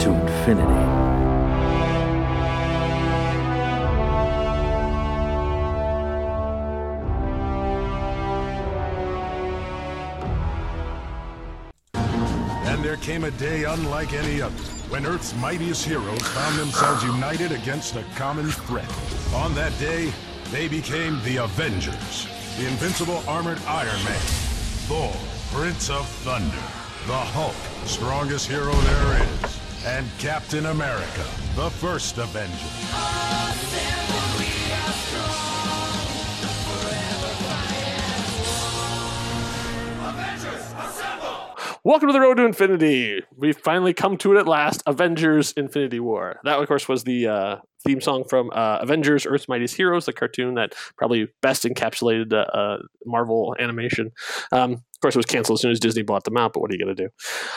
to infinity. And there came a day unlike any other when Earth's mightiest heroes found themselves united against a common threat. On that day, they became the Avengers. The invincible armored Iron Man, Thor, Prince of Thunder, the Hulk, strongest hero there is, and Captain America, the first Avenger. Welcome to the Road to Infinity. We've finally come to it at last. Avengers: Infinity War. That, of course, was the uh, theme song from uh, Avengers: Earth's Mightiest Heroes, the cartoon that probably best encapsulated uh, uh, Marvel animation. Um, of course, it was canceled as soon as Disney bought them out. But what are you going to do?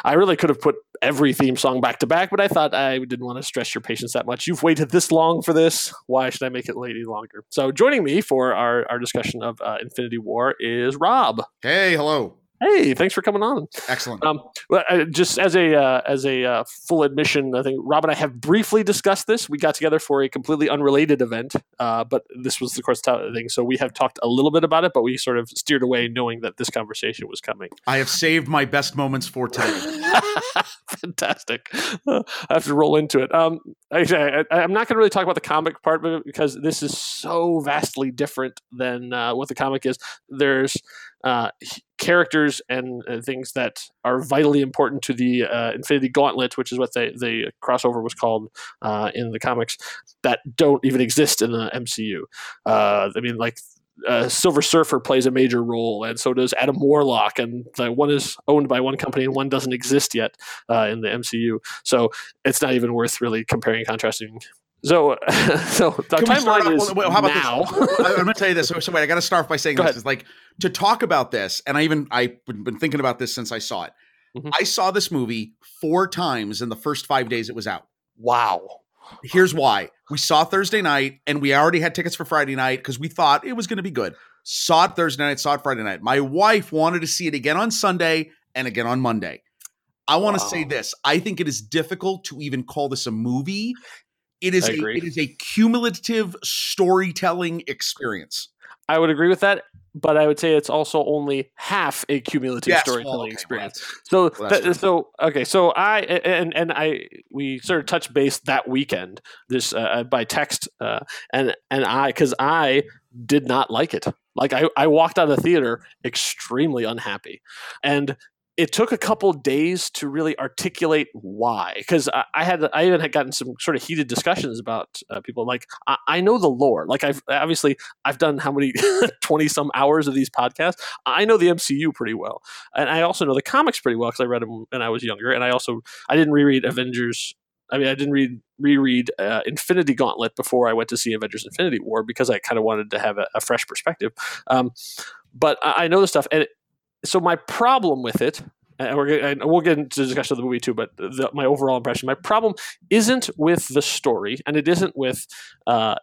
I really could have put every theme song back to back, but I thought I didn't want to stress your patience that much. You've waited this long for this. Why should I make it wait any longer? So, joining me for our, our discussion of uh, Infinity War is Rob. Hey, hello. Hey, thanks for coming on. Excellent. Um, well, uh, just as a uh, as a uh, full admission, I think Rob and I have briefly discussed this. We got together for a completely unrelated event, uh, but this was of course the thing. So we have talked a little bit about it, but we sort of steered away, knowing that this conversation was coming. I have saved my best moments for today. Fantastic. I have to roll into it. Um, I, I'm not going to really talk about the comic part of it because this is so vastly different than uh, what the comic is. There's uh, characters and uh, things that are vitally important to the uh, Infinity Gauntlet, which is what the the crossover was called uh, in the comics, that don't even exist in the MCU. Uh, I mean, like. Uh, Silver Surfer plays a major role, and so does Adam Warlock, and the one is owned by one company and one doesn't exist yet uh, in the MCU. So it's not even worth really comparing and contrasting so, so the Can timeline is well, how about now. this? I'm going to tell you this. So, so wait, I got to start by saying Go this ahead. is like to talk about this, and I even I've been thinking about this since I saw it. Mhm. I saw this movie four times in the first five days it was out. wow. Here's why: we saw Thursday night, and we already had tickets for Friday night because we thought it was going to be good. Saw it Thursday night, saw it Friday night. My wife wanted to see it again on Sunday and again on Monday. I want to say this: I think it is difficult to even call this a movie. It is a it is a cumulative storytelling experience. I would agree with that, but I would say it's also only half a cumulative Yes, well, storytelling okay, experience. that's- So, well, that, so okay, so I and and I we sort of touched base that weekend this uh, by text, uh, and and I because I did not like it. Like I I walked out of the theater extremely unhappy, and it took a couple days to really articulate why because I, I had i even had gotten some sort of heated discussions about uh, people like I, I know the lore like i've obviously i've done how many 20 some hours of these podcasts i know the mcu pretty well and i also know the comics pretty well because i read them when i was younger and i also i didn't reread avengers I mean, I didn't read reread uh, Infinity Gauntlet before I went to see Avengers: Infinity War because I kind of wanted to have a, a fresh perspective. Um, but I, I know the stuff, and it, so my problem with it, and and we'll get into the discussion of the movie too. But the, my overall impression, my problem isn't with the story, and it isn't with uh,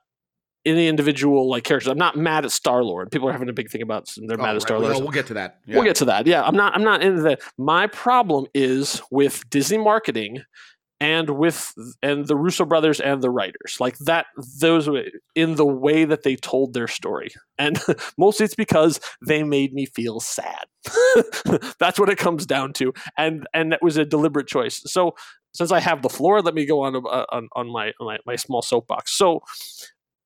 any individual like characters. I'm not mad at Star Lord. People are having a big thing about they're Oh, mad at right, Star well, Lord. we'll get to that. Yeah. We'll get to that. Yeah, I'm not. I'm not into that. My problem is with Disney marketing and with and the Russo brothers and the writers like that. Those in the way that they told their story, and mostly it's because they made me feel sad. That's what it comes down to, and and that was a deliberate choice. So since I have the floor, let me go on uh, on, on my, my my small soapbox. So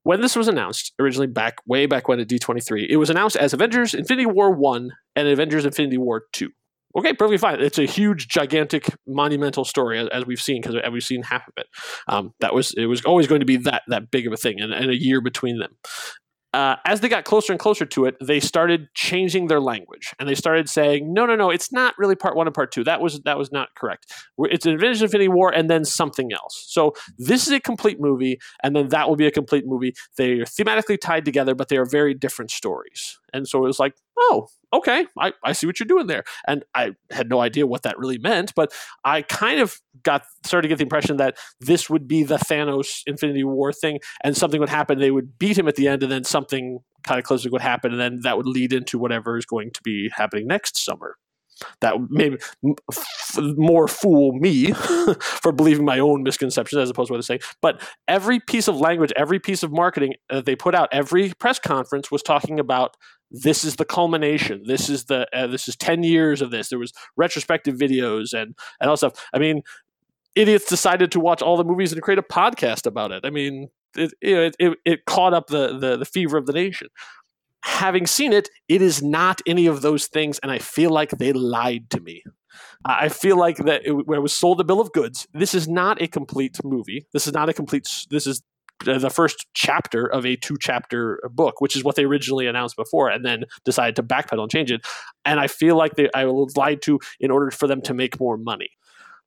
when this was announced originally back way back when at D23, it was announced as Avengers Infinity War 1 and Avengers Infinity War 2. Okay, perfectly fine. It's a huge, gigantic, monumental story as, we've seen because we've seen half of it. Um, that was it was always going to be that that big of a thing, and, and a year between them. uh, as they got closer and closer to it, they started changing their language, and they started saying, "No, no, no, it's not really part one and part two. That was that was not correct. It's an Avengers: Infinity War, and then something else. So this is a complete movie, and then that will be a complete movie. They are thematically tied together, but they are very different stories. And so it was like, oh, okay, I, I see what you're doing there. And I had no idea what that really meant, but I kind of got started to get the impression that this would be the Thanos Infinity War thing, and something would happen. They would beat him at the end, and then something kind of closely would happen, and then that would lead into whatever is going to be happening next summer. That maybe f- more fool me for believing my own misconceptions as opposed to what they're saying. But every piece of language, every piece of marketing that they put out, every press conference was talking about this is the culmination. This is the uh, this is ten years of this. There was retrospective videos and and all stuff. I mean, idiots decided to watch all the movies and create a podcast about it. I mean, it it, it, it caught up the, the the fever of the nation. Having seen it, it is not any of those things, and I feel like they lied to me. I feel like that it, it was sold a bill of goods. This is not a complete movie. This is not a complete. This is the first chapter of a two chapter book, which is what they originally announced before, and then decided to backpedal and change it. And I feel like they I was lied to in order for them to make more money.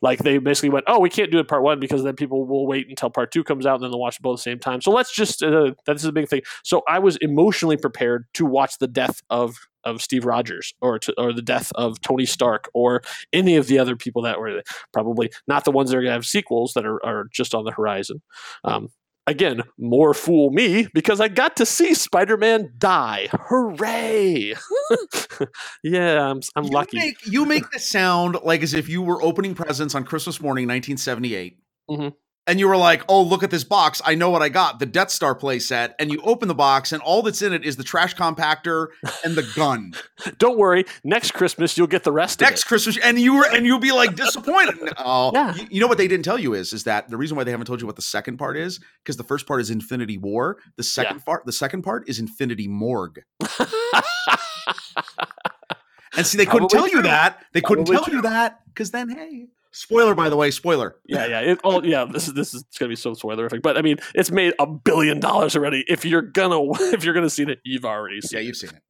Like they basically went, oh, we can't do it part one because then people will wait until part two comes out and then they'll watch both at the same time. So let's just uh, that's a big thing. So I was emotionally prepared to watch the death of of Steve Rogers or to, or the death of Tony Stark or any of the other people that were probably not the ones that are going to have sequels that are, are just on the horizon. Um, again, more fool me because I got to see Spider Man die. Hooray! yeah, I'm, I'm you lucky. Make, you make this sound like as if you were opening presents on Christmas morning, 1978. Mhm. And you were like, oh, look at this box. I know what I got the Death Star playset. And you open the box, and all that's in it is the trash compactor and the gun. Don't worry, next Christmas you'll get the rest Next of Christmas, and you were, and you'll be like disappointed. Oh, Yeah. you, you know what they didn't tell you is, is that the reason why they haven't told you what the second part is because the first part is Infinity War. The second part, the second part is Infinity Morgue. And see, they couldn't tell you that. They couldn't Probably tell you that because then, hey, spoiler by the way, spoiler. yeah, yeah. It, all, yeah, this is this is going to be so spoilerific, but I mean, it's made a billion dollars already. If you're gonna if you're gonna see it, you've already seen Yeah, it. you've seen it.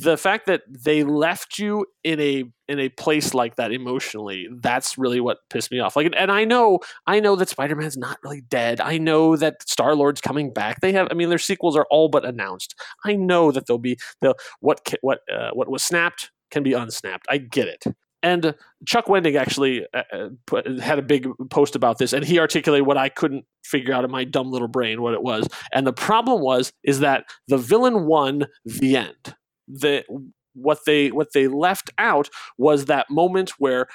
the fact that they left you in a in a place like that emotionally that's really what pissed me off like and i know i know that spider-man's not really dead i know that star lord's coming back they have i mean their sequels are all but announced i know that they'll be they'll what what uh, what was snapped can be unsnapped i get it and Chuck Wendig actually uh, uh, had a big post about this, and he articulated what I couldn't figure out in my dumb little brain what it was. And the problem was is that the villain won the end. The what they what they left out was that moment where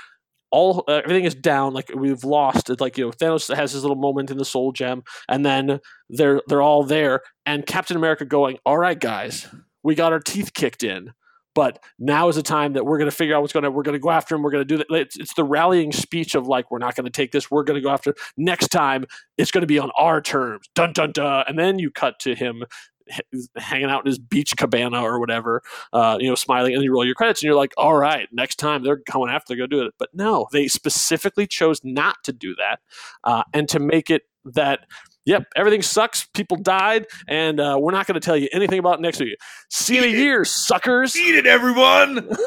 all uh, everything is down, like we've lost. It's like you know Thanos has his little moment in the Soul Gem, and then they're they're all there, and Captain America going, "All right, guys, we got our teeth kicked in." But now is the time that we're going to figure out what's going to. We're going to go after him. We're going to do that. It's, it's the rallying speech of like, we're not going to take this. We're going to go after. Next time, it's going to be on our terms. Dun dun dun. And then you cut to him hanging out in his beach cabana or whatever, uh, you know, smiling, and you roll your credits, and you're like, all right, next time they're going after, they're going to do it. But no, they specifically chose not to do that, uh, and to make it that. Yep, everything sucks. People died, and uh, we're not going to tell you anything about next week. See you in a year, suckers. Eat it, everyone.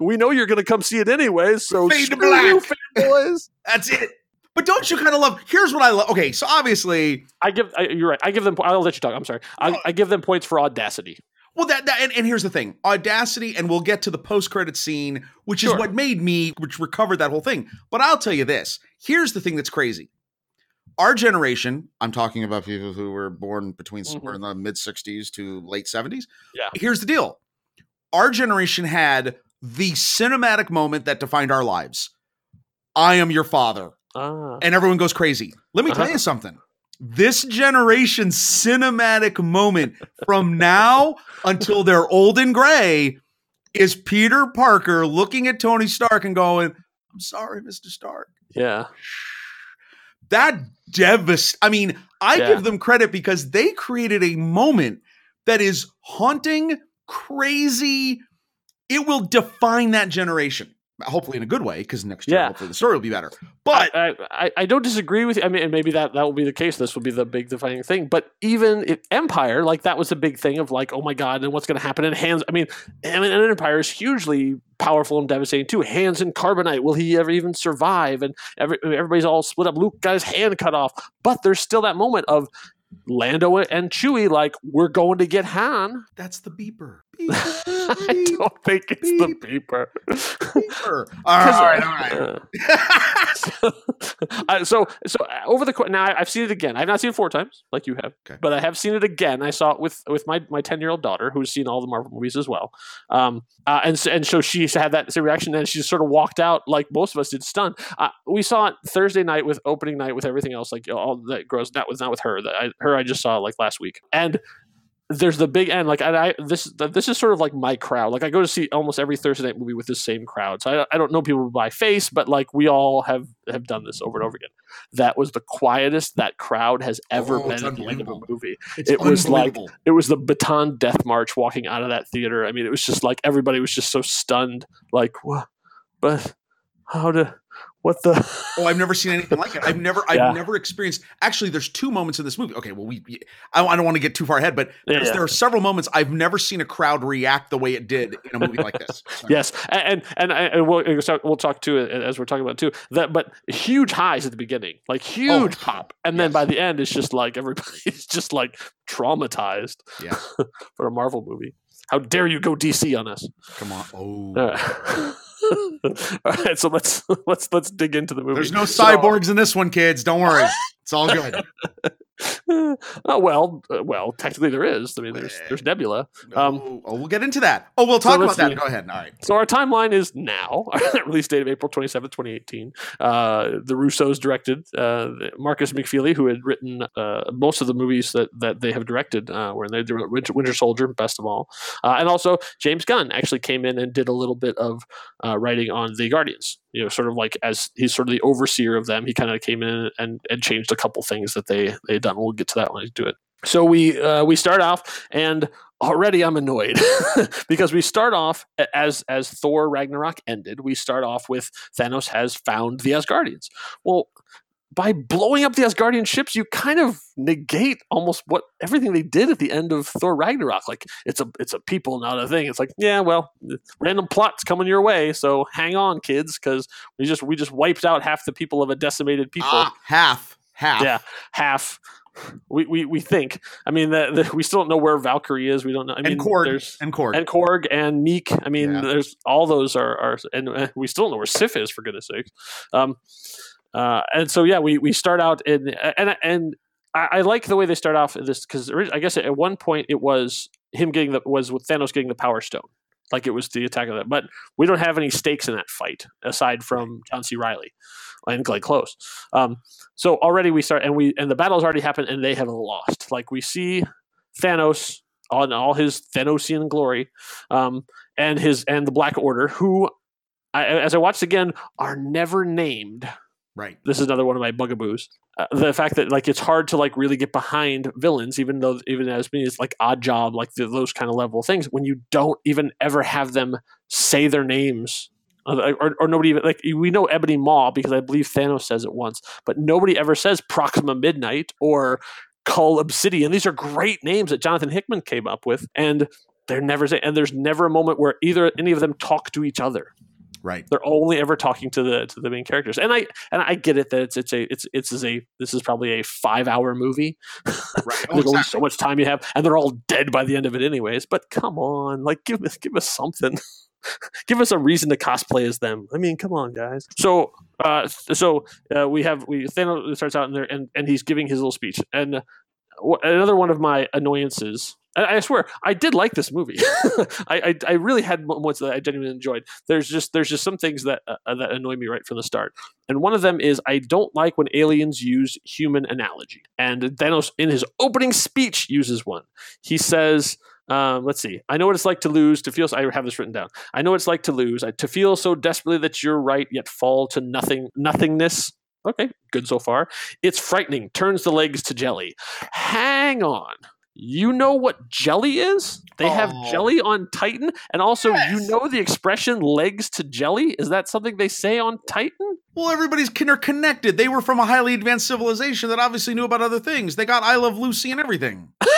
We know you're going to come see it anyway, so Fade to screw you, fanboys. That's it. But don't you kind of love? Here's what I love. Okay, so obviously, I give. I, you're right. I give them. I'll let you talk. I'm sorry. I, I give them points for audacity. well, that, that and, and here's the thing: audacity, and we'll get to the post-credit scene, which is what made me, which recovered that whole thing. But I'll tell you this: here's the thing that's crazy. Our generation, I'm talking about people who were born between somewhere in the mid 60s to late 70s. Yeah. Here's the deal. Our generation had the cinematic moment that defined our lives. I am your father. Ah. and everyone goes crazy. Let me tell Uh-huh. you something. This generation's cinematic moment from now until they're old and gray is Peter Parker looking at Tony Stark and going, I'm sorry, Mr. Stark. Yeah. That devast. I mean, I Yeah. give them credit because they created a moment that is haunting, crazy. It will define that generation. Hopefully in a good way because next year Yeah. hopefully the story will be better. But I, I, I don't disagree with you. I mean, and maybe that that will be the case. This will be the big defining thing. But even if Empire, like that was a big thing of like, oh my god, and what's going to happen in hands? I mean, I mean, and Empire is hugely powerful and devastating too. Han's in carbonite. Will he ever even survive? And every, everybody's all split up. Luke got his hand cut off, but there's still that moment of Lando and Chewie like we're going to get Han. that's the beeper. I don't think it's the beeper. beeper. All right, all right, uh, so so uh, over the course now I've seen it again. I've not seen it four times like you have, Okay. but I have seen it again. I saw it with with my my ten year old daughter who's seen all the Marvel movies as well. Um, uh, and so, and so she had that same reaction, and she sort of walked out like most of us did, stunned. Uh, we saw it Thursday night with opening night with everything else, like all that gross. Not with not with her. That I, her I just saw like last week, and there's the big end. Like and I, this, this is sort of like my crowd. Like I go to see almost every Thursday night movie with the same crowd. So I, I don't know people by face, but like we all have have done this over and over again. That was the quietest that crowd has ever Oh, been at the end of a movie. It's It was like- It was the Bataan death march walking out of that theater. I mean, it was just like everybody was just so stunned. Like what? But how to? What the? Oh, I've never seen anything like it. I've never, I've Yeah. never experienced. Actually, there's two moments in this movie. Okay, well, we, I, I don't want to get too far ahead, but Yeah, yeah. there are several moments I've never seen a crowd react the way it did in a movie like this. Yes, and and, and, and we'll we'll talk to it as we're talking about too. That but huge highs at the beginning, like oh, huge pop, and then yes. by the end, it's just like everybody's just like traumatized Yeah. for a Marvel movie. How dare you go DC on us? Come on. Oh, All right. So let's let's let's dig into the movie. there's no So- cyborgs in this one, kids. Don't worry. It's all good. oh well, uh, well, technically there is. I mean, there's there's Nebula. Um, oh, oh, we'll get into that. Oh, we'll talk about that. see. Go ahead. All right. So our timeline is now. Release date of April 27th, 2018. Uh, the Russos directed. Uh, Markus McFeely, who had written uh, most of the movies that, that they have directed, uh, were they did Winter, Winter Soldier, best of all. Uh, and also James Gunn actually came in and did a little bit of uh, writing on the Guardians. You know, sort of like as he's sort of the overseer of them. He kind of came in and, and changed a couple things that they they had done. We'll get to that when I do it. So we uh, we start off and already I'm annoyed because we start off as as Thor Ragnarok ended. We start off with Thanos has found the Asgardians. Well, by blowing up the Asgardian ships, you kind of negate almost what everything they did at the end of Thor Ragnarok. Like it's a it's a people, not a thing. It's like yeah, well, random plots coming your way, so hang on, kids, because we just we just wiped out half the people of a decimated people Ah, half. Half. yeah, half. We, we, we think. I mean, the, the, we still don't know where Valkyrie is. We don't know. I mean, and Korg. there's And Korg. and Korg and Meek. I mean, Yeah. there's all those are are, and uh, we still don't know where Sif is for goodness sakes. Um, uh, and so yeah, we we start out in and and I, I like the way they start off this because I guess at one point it was him getting the was with Thanos getting the Power Stone. Like it was the attack of that, but we don't have any stakes in that fight aside from John C. Reilly and Glenn Close. Um, so already we start, and we and the battle's already happened, and they have lost. Like we see Thanos on all his Thanosian glory, um, and his and the Black Order, who, I, as I watched again, are never named. Right. This is another one of my bugaboos. Uh, the fact that like it's hard to like really get behind villains, even though even as me it's like Oddjob, like the, those kind of level things, when you don't even ever have them say their names. Or, or nobody even like we know Ebony Maw because I believe Thanos says it once, but nobody ever says Proxima Midnight or Cull Obsidian. These are great names that Jonathan Hickman came up with, and they're never say, and there's never a moment where either any of them talk to each other Right. they're only ever talking to the to the main characters. And i and i get it that it's it's a it's it's is a this is probably a five hour movie. Right. Oh, there's only so much time you have and they're all dead by the end of it anyways but come on like give us give us something. Give us a reason to cosplay as them. I mean come on guys. So uh so uh, we have we Thanos starts out in there and and he's giving his little speech and uh, another one of my annoyances I swear, I did like this movie. I, I I really had moments that I genuinely enjoyed. There's just there's just some things that uh, that annoy me right from the start, and one of them is I don't like when aliens use human analogy. And Thanos, in his opening speech, uses one. He says, um, "Let's see. I know what it's like to lose. To feel. I have this written down. I know what it's like to lose. I, to feel so desperately that you're right, yet fall to nothing nothingness." Okay, good so far. It's frightening. Turns the legs to jelly. Hang on you know what jelly is? They have Oh. jelly on Titan, and also Yes. you know the expression "legs to jelly." Is that something they say on Titan? Well, everybody's interconnected. They were from a highly advanced civilization that obviously knew about other things. They got I Love Lucy and everything.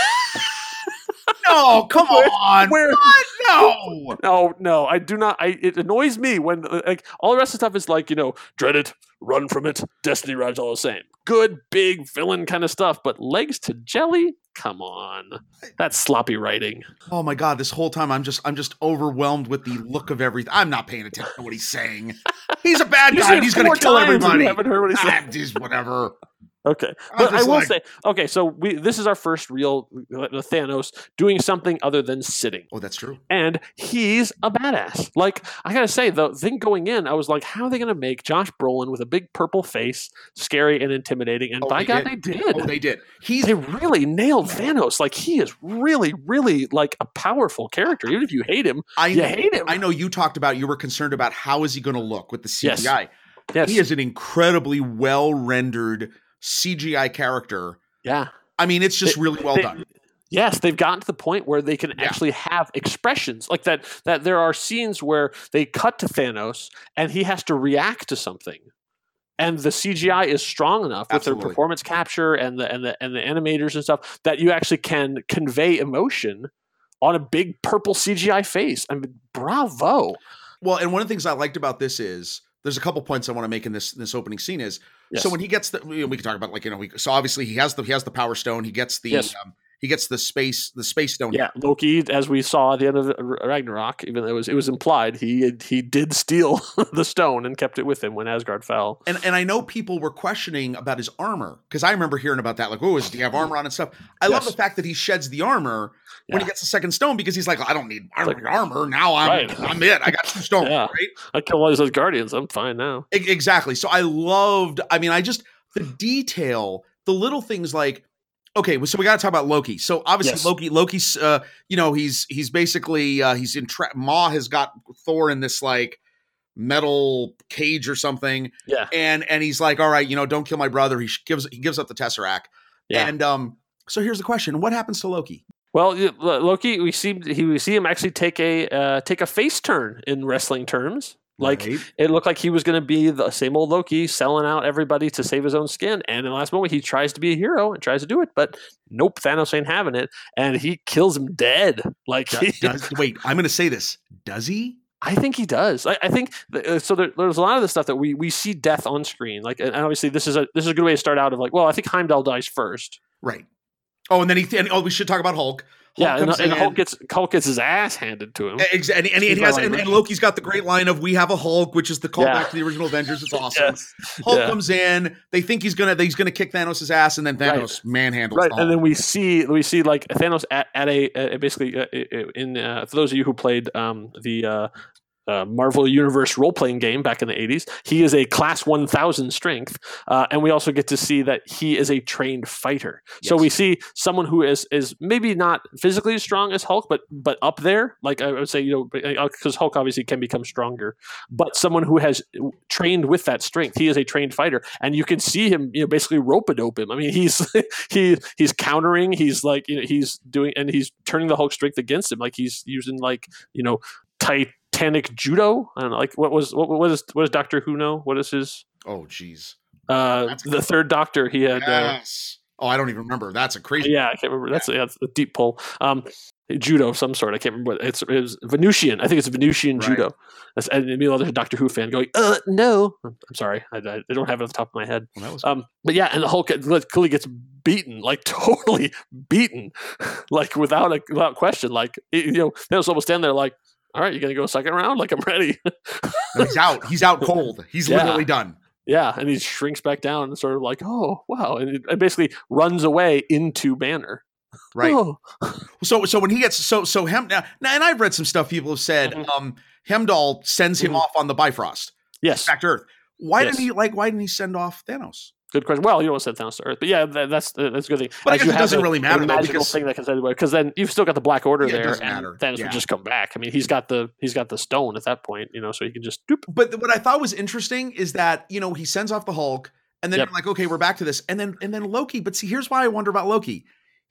no, come on. Where- What? No. No, no, I do not. I it annoys me when uh, like all the rest of the stuff is like you know dread it, run from it, Destiny rides all the same. Good big villain kind of stuff, but legs to jelly. Come on, that's sloppy writing. Oh my god, this whole time I'm just I'm just overwhelmed with the look of everything. I'm not paying attention to what he's saying. He's a bad guy. He's going to kill everybody. haven't heard what he said. Ah, just whatever. Okay, but I will like- say, okay, so we this is our first real uh, Thanos doing something other than sitting. Oh, that's true. and he's a badass. Like I gotta say, the thing going in, I was like, how are they gonna make Josh Brolin with a big purple face scary and intimidating? And Oh, by they God, did. they did. Oh, they did. He's they really nailed Thanos. Like he is really, really like a powerful character. Even if you hate him, I you hate him. I know you talked about you were concerned about how is he going to look with the CGI. Yes. Yes, He is an incredibly well rendered CGI character. yeah. I mean, it's just They- really well they- done. Yes, they've gotten to the point where they can Yeah. actually have expressions like that. That there are scenes where they cut to Thanos and he has to react to something, and the CGI is strong enough with their performance capture and the and the and the animators and stuff that you actually can convey emotion on a big purple CGI face. I mean, bravo! Well, and one of the things I liked about this is there's a couple points I want to make in this this opening scene is Yes. so when he gets the we we can talk about like you know we, so obviously he has the he has the power stone he gets the Yes. um, he gets the space the space stone Yeah, Loki, as we saw at the end of uh, Ragnarok, even though it was it was implied he he did steal the stone and kept it with him when Asgard fell. And and I know people were questioning about his armor because I remember hearing about that. Like, oh, does he have armor on and stuff? I love the fact that he sheds the armor when he gets the second stone because he's like, I don't need armor. Like- armor. Now I'm Right. I'm it. I got two stones. Yeah. Right? I killed all other guardians. I'm fine now. Exactly. So I loved. I mean, I just the detail, the little things like. Okay, so we got to talk about Loki. So obviously Yes. Loki, Loki's, uh, you know, he's he's basically uh, he's in tra- Maw has got Thor in this like metal cage or something, Yeah, and and he's like, all right, you know, don't kill my brother. He gives he gives up the Tesseract. yeah. And um, so here's the question: What happens to Loki? Well, Loki, we see he we see him actually take a uh, take a face turn in wrestling terms. Like Right? it looked like he was going to be the same old Loki, selling out everybody to save his own skin. And in the last moment, he tries to be a hero and tries to do it, but nope, Thanos ain't having it, and he kills him dead. Like Do- he, does, wait, I'm going to say this: Does he? I think he does. I, I think uh, so. There, there's a lot of the stuff that we we see death on screen. Like, and obviously, this is a this is a good way to start out. Of like, well, I think Heimdall dies first. Right. Oh, and then he. And, oh, we should talk about Hulk. Hulk yeah, and, and. Hulk gets Hulk gets his ass handed to him. Ex- and, and, and, he has, and. Loki's got the great line of "We have a Hulk," which is the callback Yeah. to the original Avengers. It's awesome. Yes. Hulk Yeah. comes in. They think he's gonna he's gonna kick Thanos' ass, and then Right. Thanos manhandles right the and then we see we see like thanos at, at a uh, basically uh, in uh, for those of you who played um, the uh, uh, Marvel Universe role playing game back in the 80s. He is a class 1000 strength. Uh, and we also get to see that he is a trained fighter. So we see someone who is is maybe not physically as strong as Hulk, but but up there. Like I would say, you know, because Hulk obviously can become stronger, but someone who has trained with that strength. He is a trained fighter. And you can see him, you know, basically rope a dope him. I mean, he's he he's countering, he's like, you know, he's doing and he's turning the Hulk strength against him. Like he's using like, you know, Titanic judo. I don't know, like what was what, what is what does Doctor Who know? What is his oh, jeez. uh the third Doctor? He had uh, oh, I don't even remember. That's a crazy. yeah, I can't remember. That's yeah, that's a deep pull. Um, judo of some sort. I can't remember. What, it's it was Venusian. I think it's Venusian Right. judo. That's, and meanwhile, there's a Doctor Who fan going, "Uh, no." I'm sorry, I, I don't have it off the top of my head. Well, that was Um, but yeah, and the Hulk clearly gets beaten, like totally beaten, like without a without question. Like you know, Thanos almost stand there, like, "All right, you're gonna go second round? Like I'm ready." No, he's out. He's out cold. He's Yeah. literally done. yeah, and he shrinks back down and sort of like, "Oh wow," and it, it basically runs away into Banner. Right. Oh. So so when he gets so so Hem now, now- and I've read some stuff people have said Mhm. um Heimdall sends him Mhm. off on the Bifrost Yes, back to Earth. Why Yes. didn't he like why didn't he send off Thanos? Good question. Well, you don't want to send Thanos to Earth, but yeah, that, that's uh, that's a good thing. But I guess it doesn't really matter, magical because- thing that can send because then you've still got the Black Order Yeah, there, and matter. Thanos Yeah. would just come back. I mean, he's got the he's got the stone at that point, you know, so he can just doop. But what I thought was interesting is that, you know, he sends off the Hulk and then Yep. you're like, okay, we're back to this. And then and then Loki, but see here's why I wonder about Loki.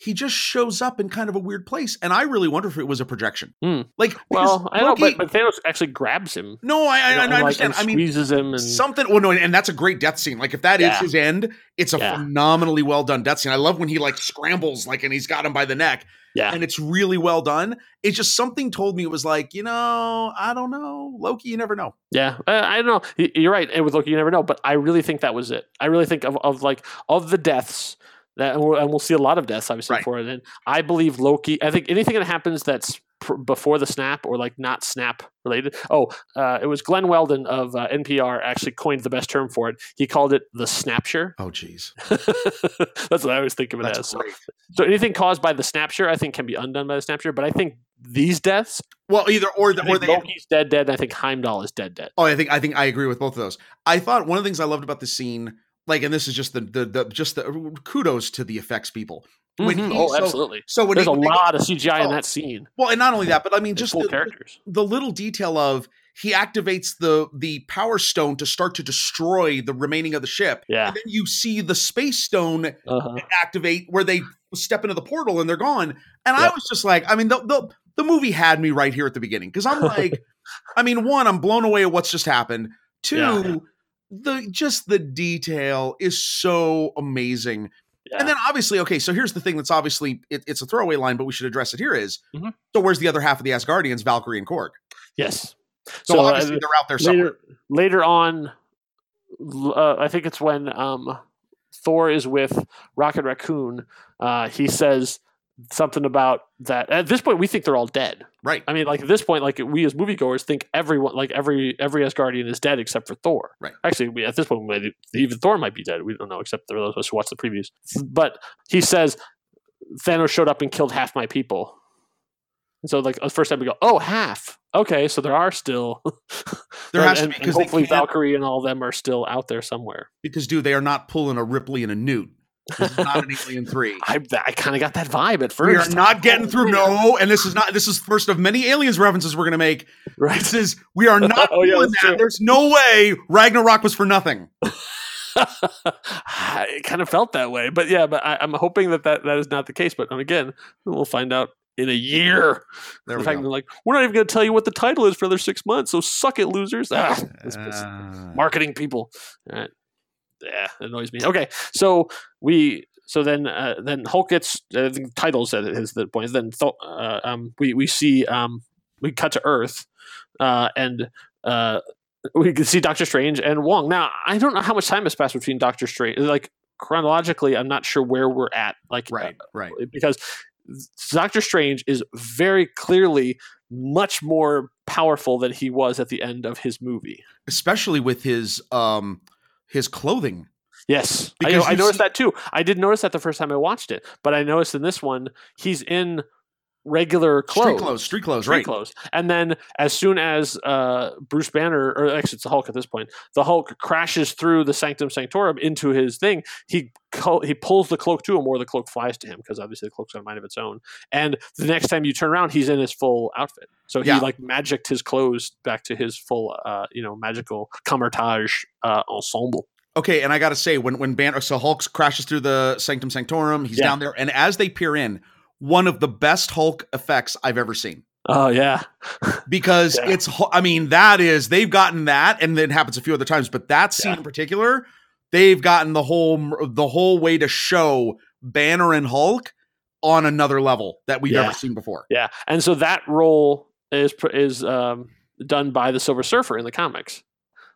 He just shows up in kind of a weird place, and I really wonder if it was a projection. Hmm. Like, Well, I know, Loki- but, but Thanos actually grabs him. no, I, I, I and, like, understand. and I mean, squeezes him and something. Well, no, and that's a great death scene. Like, if that is Yeah. his end, it's a Yeah. phenomenally well done death scene. I love when he like scrambles, like, and he's got him by the neck, yeah, and it's really well done. It's just something told me it was like, you know, I don't know, Loki. You never know. Yeah, uh, I don't know. You're right. And with Loki, you never know. But I really think that was it. I really think of, of like of the deaths that, and we'll, and we'll see a lot of deaths obviously Right. for it. And I believe Loki. I think anything that happens that's pr- before the snap or like not snap related. Oh, uh, it was Glenn Weldon of uh, NPR actually coined the best term for it. He called it the snapture. Oh, geez, that's what I always think of it as. So, so anything caused by the snapture, I think, can be undone by the snapture. But I think these deaths, Well, either or, I the, or think they. Loki's dead, dead. And I think Heimdall is dead, dead. Oh, I think I think I agree with both of those. I thought one of the things I loved about the scene, like, and this is just the the, the just the kudos to the effects people. When Mhm. he- oh, so- absolutely. So when There's he, a lot of CGI in Oh, that scene. well, and not only that, but I mean, Just the, characters. the little detail of he activates the the power stone to start to destroy the remaining of the ship. Yeah. And then you see the space stone Uh-huh. activate where they step into the portal and they're gone. And I was just like, I mean, the the, the movie had me right here at the beginning because I'm like, I mean, one, I'm blown away at what's just happened. Two, Yeah. The just the detail is so amazing. Yeah. And then obviously, okay, so here's the thing that's obviously it, it's a throwaway line, but we should address it here is, Mhm. so where's the other half of the Asgardians, Valkyrie and Korg? yes. So, uh, obviously they're out there somewhere. later, later on, uh, I think it's when um, Thor is with Rocket Raccoon. Uh, he says something about that. At this point, we think they're all dead. Right. I mean, like at this point, like we as moviegoers think everyone, like every every Asgardian is dead except for Thor. Right. Actually, we, at this point, we might, even Thor might be dead. We don't know, except for those of us who watch the previews. But he says Thanos showed up and killed half my people. And so, like the first time we go, oh, half. Okay, so there are still. There and, has to be, and 'cause they hopefully Valkyrie and all them are still out there somewhere. Because dude, they are not pulling a Ripley and a Newt. This is not an Alien Three. I I kind of got that vibe at first. We are first. not getting through. No, and this is not. This is first of many aliens references we're going to make. right? This is we are not Oh, yeah, doing that's that. true. There's no way Ragnarok was for nothing. it kind of felt that way, but yeah, but I, I'm hoping that, that that is not the case. But again, we'll find out in a year. There the we fact go. they're like, we're not even going to tell you what the title is for another six months. So suck it, losers. Ah, Uh, marketing people. All right. Yeah, it annoys me. Okay, so we so then uh, then Hulk gets uh, the title said it is the point. Then uh, um, we we see um, we cut to Earth uh, and uh, we can see Doctor Strange and Wong. Now I don't know how much time has passed between Doctor Strange. Like chronologically, I'm not sure where we're at. Like right, right. uh, because Doctor Strange is very clearly much more powerful than he was at the end of his movie. Especially with his um his clothing. Yes, I, I noticed that too. I did notice that the first time I watched it, but I noticed in this one he's in regular clothes, Street clothes, street clothes, street right. clothes. And then as soon as uh, Bruce Banner, or actually it's the Hulk at this point, the Hulk crashes through the Sanctum Sanctorum into his thing. He he pulls the cloak to him, or the cloak flies to him because obviously the cloak's got a mind of its own. And the next time you turn around, he's in his full outfit. So he Yeah. like magicked his clothes back to his full, uh, you know, magical camouflage uh, ensemble. Okay, and I got to say, when when Banner, so Hulk crashes through the Sanctum Sanctorum, he's Yeah. down there, and as they peer in, one of the best Hulk effects I've ever seen Oh yeah, because Yeah. it's I mean, that is they've gotten that, and it happens a few other times, but that scene Yeah. in particular, they've gotten the whole the whole way to show Banner and Hulk on another level that we've Yeah. ever seen before. yeah. And so that role is is um, done by the Silver Surfer in the comics.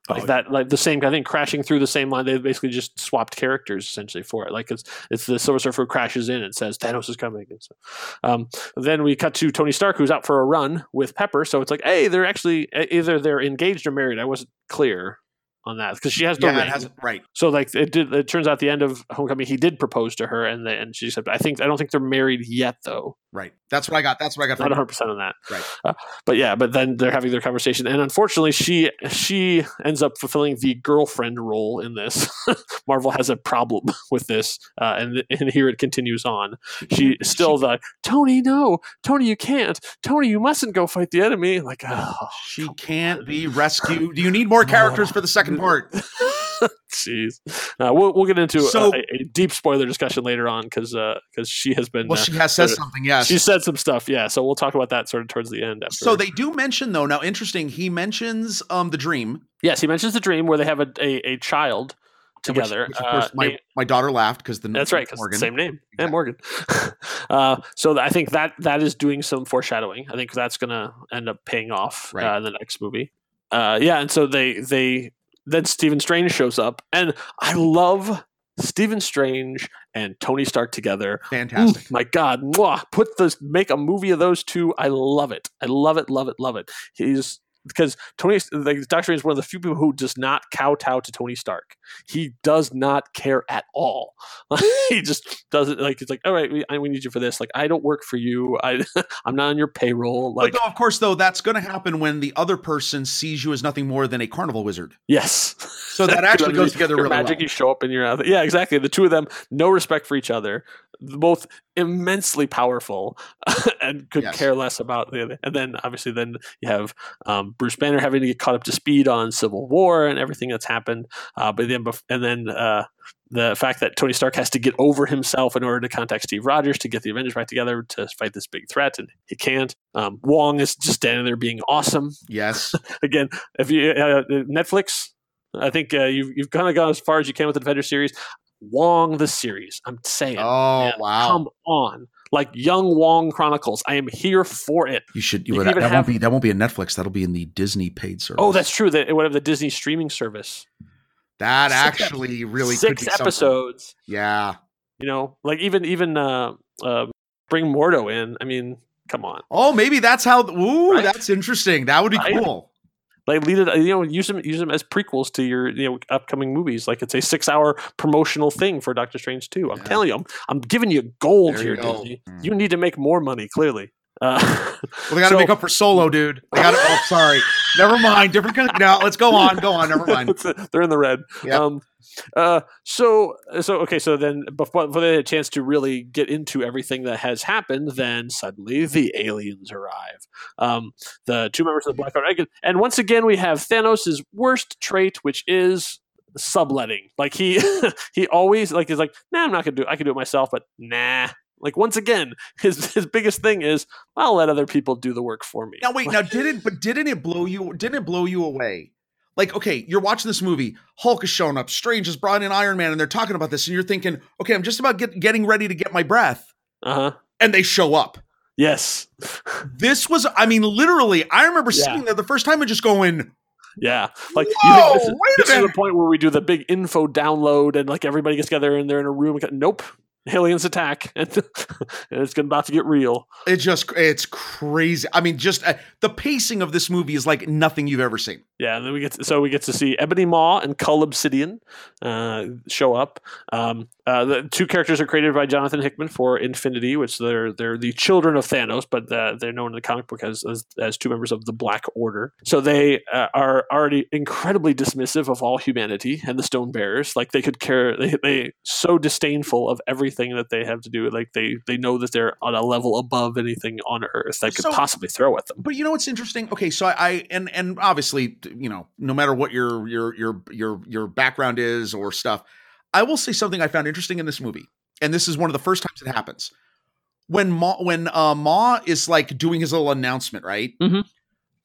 Like Oh, that, like the same. I think crashing through the same line. They basically just swapped characters essentially for it. Like it's it's the Silver Surfer crashes in and says Thanos is coming. And so, um, then we cut to Tony Stark who's out for a run with Pepper. So it's like, hey, they're actually either they're engaged or married. I wasn't clear on that because she has no Yeah, ring. has right. So like it did. It turns out the end of Homecoming, he did propose to her, and they, and she said, "I think I don't think they're married yet, though. Right. That's what I got. That's what I got. Not 100 percent on that. Right. Uh, but yeah, but then they're having their conversation, and unfortunately, she she ends up fulfilling the girlfriend role in this. Marvel has a problem with this, uh, and and here it continues on. She still the Tony, no, Tony, you can't. Tony, you mustn't go fight the enemy. Like, oh, She can't be rescued. Do you need more characters for the second part? Jeez, uh, we'll we'll get into So- a, a deep spoiler discussion later on because because she has been Well, uh, she has said sort of- something. Yes. she said some stuff. Yeah, so we'll talk about that sort of towards the end. After. so they do mention though. Now, interesting. He mentions um the dream yes, he mentions the dream where they have a a, a child to which- together. Which, of course, uh, my, named- my daughter laughed because the That's right, because Morgan. same name, Exactly. and Morgan. uh, so I think that that is doing some foreshadowing. I think that's going to end up paying off Right. uh, in the next movie. Uh, yeah, and so they they then Stephen Strange shows up, and I love Stephen Strange and Tony Stark together. Fantastic. Ooh, my God, mwah, put this, make a movie of those two. I love it. I love it, love it, love it. He's because Tony, like Doctor Strange, is one of the few people who does not kowtow to Tony Stark. He does not care at all. he just does it like it's like, all right, we, I, we need you for this. Like, I don't work for you. I, I'm not on your payroll. Like, but though, of course, though, that's going to happen when the other person sees you as nothing more than a carnival wizard. yes. So that actually goes together Your really magic, well. you show up and you're out. Yeah, exactly. The two of them, no respect for each other, both immensely powerful and could Yes. care less about the other. And then obviously, then you have um, Bruce Banner having to get caught up to speed on Civil War and everything that's happened. Uh, but then, and then uh, the fact that Tony Stark has to get over himself in order to contact Steve Rogers to get the Avengers back together to fight this big threat, and he can't. Um, Wong is just standing there being awesome Yes. again, if you uh, Netflix, I think uh, you've you've kind of gone as far as you can with the Defender series. Wong the series. I'm saying, Oh man, wow. come on, like Young Wong Chronicles. I am here for it. You should. You You, can that have- won't be. That won't be in Netflix. That'll be in the Disney paid service. Oh, that's true. That whatever the Disney streaming service. that six actually really could six be something. episodes. Yeah. You know, like even even uh, uh, bring Mordo in. I mean, come on. Oh, maybe that's how. Ooh, Right. that's interesting. That would be Right. cool. Like lead it, you know, use them use them as prequels to your you know upcoming movies. Like it's a six hour promotional thing for Doctor Strange too. I'm Yeah. telling you, I'm, I'm giving you gold There here, you go. Disney. Mm. You need to make more money, clearly. Uh, Well, they got to so- make up for Solo, dude. They got to. oh, sorry. Never mind. Different. Kind of, no, let's go on. Go on. Never mind. They're in the red. Yep. Um, uh, so so okay. So then, before, before they had a chance to really get into everything that has happened, then suddenly the aliens arrive. Um, the two members of the Black Order, and once again we have Thanos' worst trait, which is subletting. Like he he always like is like, nah, I'm not gonna do. it. I can do it myself, but nah. Like once again, his his biggest thing is I'll let other people do the work for me. Now wait. Now didn't but didn't it blow you? Didn't it blow you away? Like okay, you're watching this movie. Hulk is showing up. Strange has brought in Iron Man, and they're talking about this, and you're thinking, okay, I'm just about get, getting ready to get my breath, Uh huh. and they show up. Yes. This was, I mean, literally. I remember Yeah. sitting there the first time and just going, Yeah, like Whoa, you think this is, this is the point where we do the big info download and like everybody gets together and they're in a room. Nope, aliens attack and, it's about to get real. it just, it's crazy. I mean, just uh, the pacing of this movie is like nothing you've ever seen. Yeah, and then we get to, so we get to see Ebony Maw and Cull Obsidian uh, show up. Um, uh, the two characters are created by Jonathan Hickman for Infinity, which they're they're the children of Thanos, but uh, they're known in the comic book as, as as two members of the Black Order. So they uh, are already incredibly dismissive of all humanity and the Stone Bearers. Like they could care, they they so disdainful of everything that they have to do. Like they they know that they're on a level above anything on Earth that could So- possibly throw at them. But you know what's interesting? Okay, so I, I and and obviously, you know, no matter what your your your your your background is or stuff, I will say something I found interesting in this movie, and this is one of the first times it happens. When Maw when uh, Maw is like doing his little announcement, right? Mm-hmm.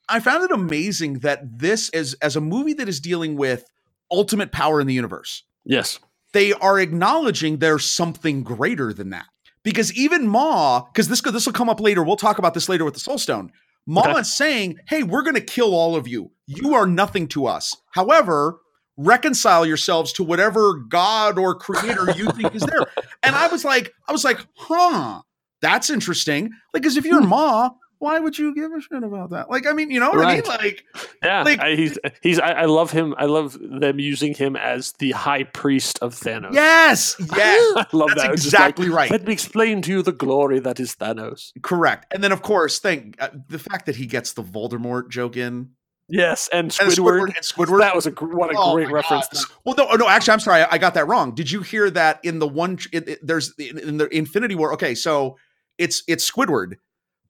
I found it amazing that this is as a movie that is dealing with ultimate power in the universe. Yes. They are acknowledging there's something greater than that. Because even Maw, because this this will come up later. We'll talk about this later with the Soul Stone. Maw Okay. is saying, "Hey, we're going to kill all of you. You are nothing to us. However, reconcile yourselves to whatever God or creator you think is there." And I was like, I was like, "Huh, that's interesting." Like, because if you're hmm. Maw, why would you give a shit about that? Like, I mean, you know what I mean? Like, Yeah, Like- I, he's he's. I, I love him. I love them using him as the high priest of Thanos. yes, yes. I love That's that. Just like, exactly right. Let me explain to you the glory that is Thanos. Correct. And then, of course, thank uh, the fact that he gets the Voldemort joke in. Yes, and And Squidward. and Squidward. That was a what a Oh great reference. God. Well, no, no, actually, I'm sorry, I, I got that wrong. Did you hear that in the one? It, it- there's in, in the Infinity War. Okay, so it's it's Squidward,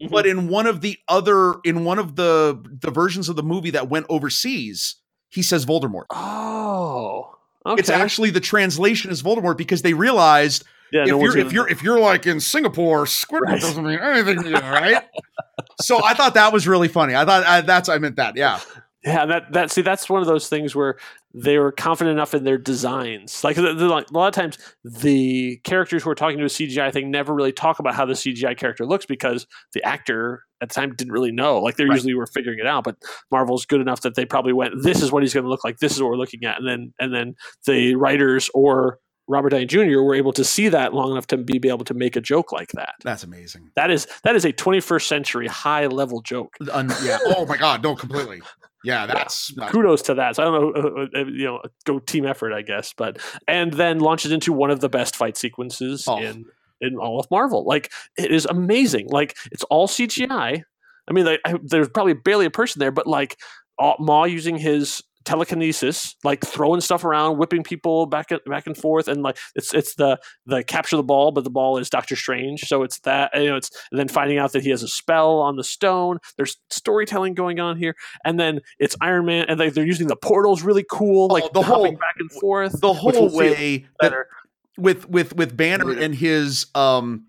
Mhm. but in one of the other, in one of the the versions of the movie that went overseas, he says Voldemort. Oh, Okay. It's actually the translation is Voldemort because they realized yeah, if no you're if you're if you're like in Singapore, Squidward Right. doesn't mean anything to you, right? so I thought that was really funny. I thought I, that's I meant that. Yeah, Yeah, that that see that's one of those things where they were confident enough in their designs. Like, like, a lot of times, the characters who are talking to a CGI thing never really talk about how the CGI character looks because the actor at the time didn't really know. Like they Right. usually were figuring it out, but Marvel's good enough that they probably went, "This is what he's going to look like. This is what we're looking at," and then and then the writers or Robert Downey Jr. were able to see that long enough to be, be able to make a joke like that. that's amazing. That is that is a 21st century high level joke. Un- yeah. Oh my God. No, completely. Yeah, that's kudos to that. So I don't know, uh, uh, you know, go team effort, I guess. But and then launches into one of the best fight sequences Oh. in in all of Marvel. Like it is amazing. Like it's all CGI. I mean, like, I, there's probably barely a person there, but like Maw using his telekinesis, like throwing stuff around, whipping people back and back and forth, and like it's it's the the capture the ball, but the ball is Doctor Strange, so it's that you know it's and then finding out that he has a spell on the stone. There's storytelling going on here, and then it's Iron Man, and like they're using the portals really cool, like Oh, the whole- back and forth. the whole we'll way that better. with with with Banner and his um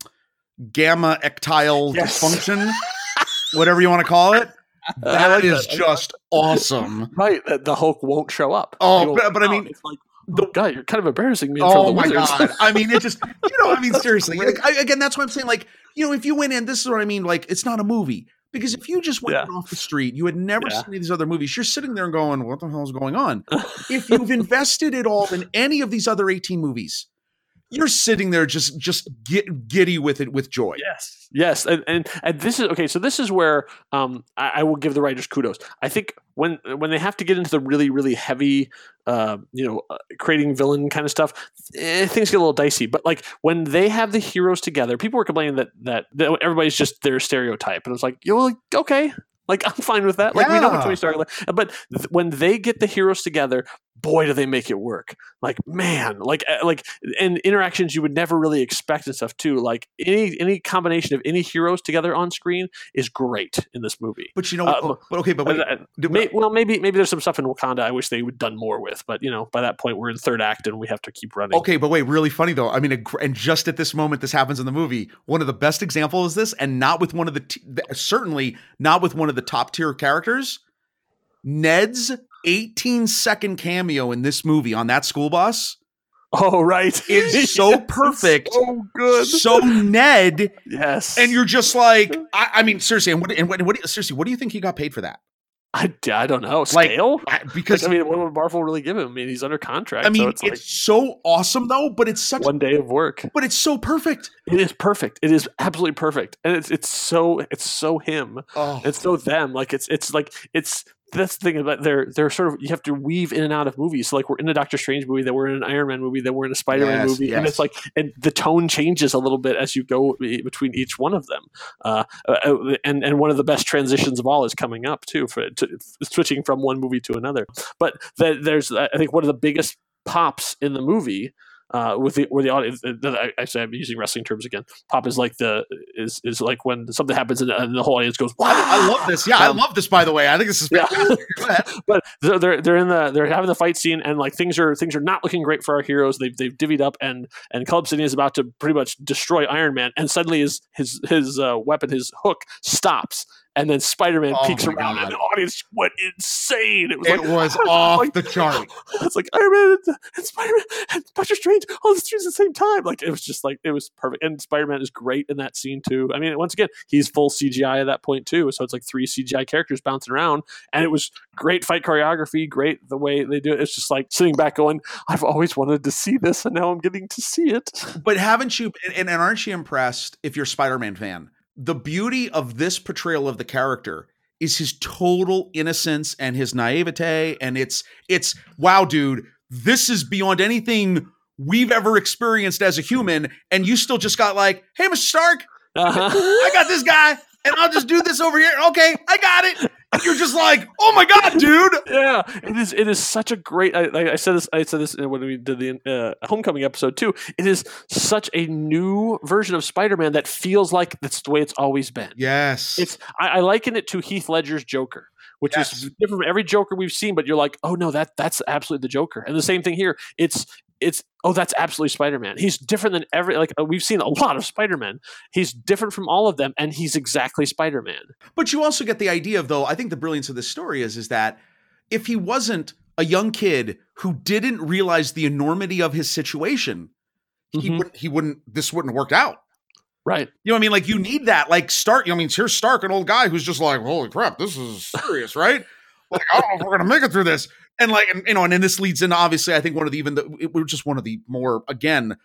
gamma ectile Yes. dysfunction, whatever you want to call it. That like is that. just awesome. Right, that the Hulk won't show up. Oh, but- but I mean, it's like, oh, God, you're kind of embarrassing me in front Oh of the my wizards. god! I mean, it just you know, I mean, seriously. Like, I, again, that's why I'm saying, like, you know, if you went in, this is what I mean. Like, it's not a movie because if you just went Yeah. off the street, you had never Yeah. seen any of these other movies. You're sitting there and going, "What the hell is going on?" if you've invested it all in any of these other 18 movies, you're sitting there just just get giddy with it with joy. Yes, yes, and, and and this is okay. So this is where um, I, I will give the writers kudos. I think when when they have to get into the really really heavy, uh, you know, uh, creating villain kind of stuff, eh, things get a little dicey. But like when they have the heroes together, people were complaining that that, that everybody's just their stereotype, and it's like, you know, like, okay. Like I'm fine with that. Like we know what Yeah. Tony Stark, but th- when they get the heroes together, boy, do they make it work! Like man, like uh, like and interactions you would never really expect and stuff too. Like any any combination of any heroes together on screen is great in this movie. But you know, Uh, oh, but okay, but wait, Uh, uh, may- well, maybe maybe there's some stuff in Wakanda I wish they would done more with, but you know, by that point we're in third act and we have to keep running. Okay, but wait, really funny though. I mean, a and just at this moment, this happens in the movie. One of the best examples is this, and not with one of the t- certainly not with one of the top tier characters. Ned's 18 second cameo in this movie on that school bus Oh right, is so perfect, so good. so Ned, yes, and you're just like, I, I mean, seriously, and what, and what, what, seriously, what do you think he got paid for that? I, I don't know Like, scale. I- Because I mean, what would Marvel really give him? I mean, he's under contract. I mean, so it's, it's, so awesome though, but it's such, one day of work. but it's so perfect. It is perfect. It is absolutely perfect, and it's it's so it's so him. Oh, It's so them. Like it's it's like it's that's the thing about they're they're sort of you have to weave in and out of movies. So like we're in a Doctor Strange movie, that we're in an Iron Man movie, that we're in a Spider Man Yes, movie, and it's like and the tone changes a little bit as you go between each one of them. Uh, uh, and and one of the best transitions of all is coming up too for to, switching from one movie to another. But the, there's I think one of the biggest pops in the movie uh, with the where the audience. uh, I, I say I'm using wrestling terms again. Pop is like the is is like when something happens and, and the whole audience goes. Wow! I love this. Yeah, I Um, love this. By the way, I think this is Yeah. fantastic. Go ahead. but they're, they're they're in the they're having the fight scene and like things are things are not looking great for our heroes. They've they've divvied up and and Club City is about to pretty much destroy Iron Man and suddenly his his his uh, weapon his hook stops and then Spider Man Oh peeks around God. and the audience went insane. It was It like was off like- the chart. it's like Iron Man and, and Spider Man and Doctor Strange all the streets at the same time. Like it was just like it was perfect. And Spider Man is great in that scene too. I mean, once again, he's full CGI at that point too. So it's like three CGI characters bouncing around, and it was great fight choreography. Great the way they do it. It's just like sitting back going, I've always wanted to see this, and now I'm getting to see it. But haven't you and, and aren't you impressed if you're a Spider-Man fan? The beauty of this portrayal of the character is his total innocence and his naivete and it's it's wow dude, this is beyond anything we've ever experienced as a human and you still just got like, "Hey Mr. Stark, Uh-huh. I got this guy and I'll just do this over here. Okay, I got it." You're just like, "Oh my god, dude." yeah, it is. It is such a great. I, I- I said this. I said this when we did the uh, Homecoming episode too. It is such a new version of Spider-Man that feels like that's the way it's always been. Yes. It's I, I liken it to Heath Ledger's Joker, which Yes. is different from every Joker we've seen. But you're like, oh no, that that's absolutely the Joker. And the same thing here. It's it's oh that's absolutely Spider-Man. He's different than every like uh, we've seen a lot of Spider-Man. He's different from all of them, and he's exactly Spider-Man. But you also get the idea of though, I think the brilliance of this story is is that if he wasn't a young kid who didn't realize the enormity of his situation, he Mhm. wouldn't he wouldn't this wouldn't have worked out. Right. You know what I mean? Like you need that. Like Stark, you know, I mean, here's Stark, an old guy who's just like, holy crap, this is serious, right? Like, I don't know if we're gonna make it through this. And like, and, you know, and then this leads into obviously, I think one of the even the it was just one of the more again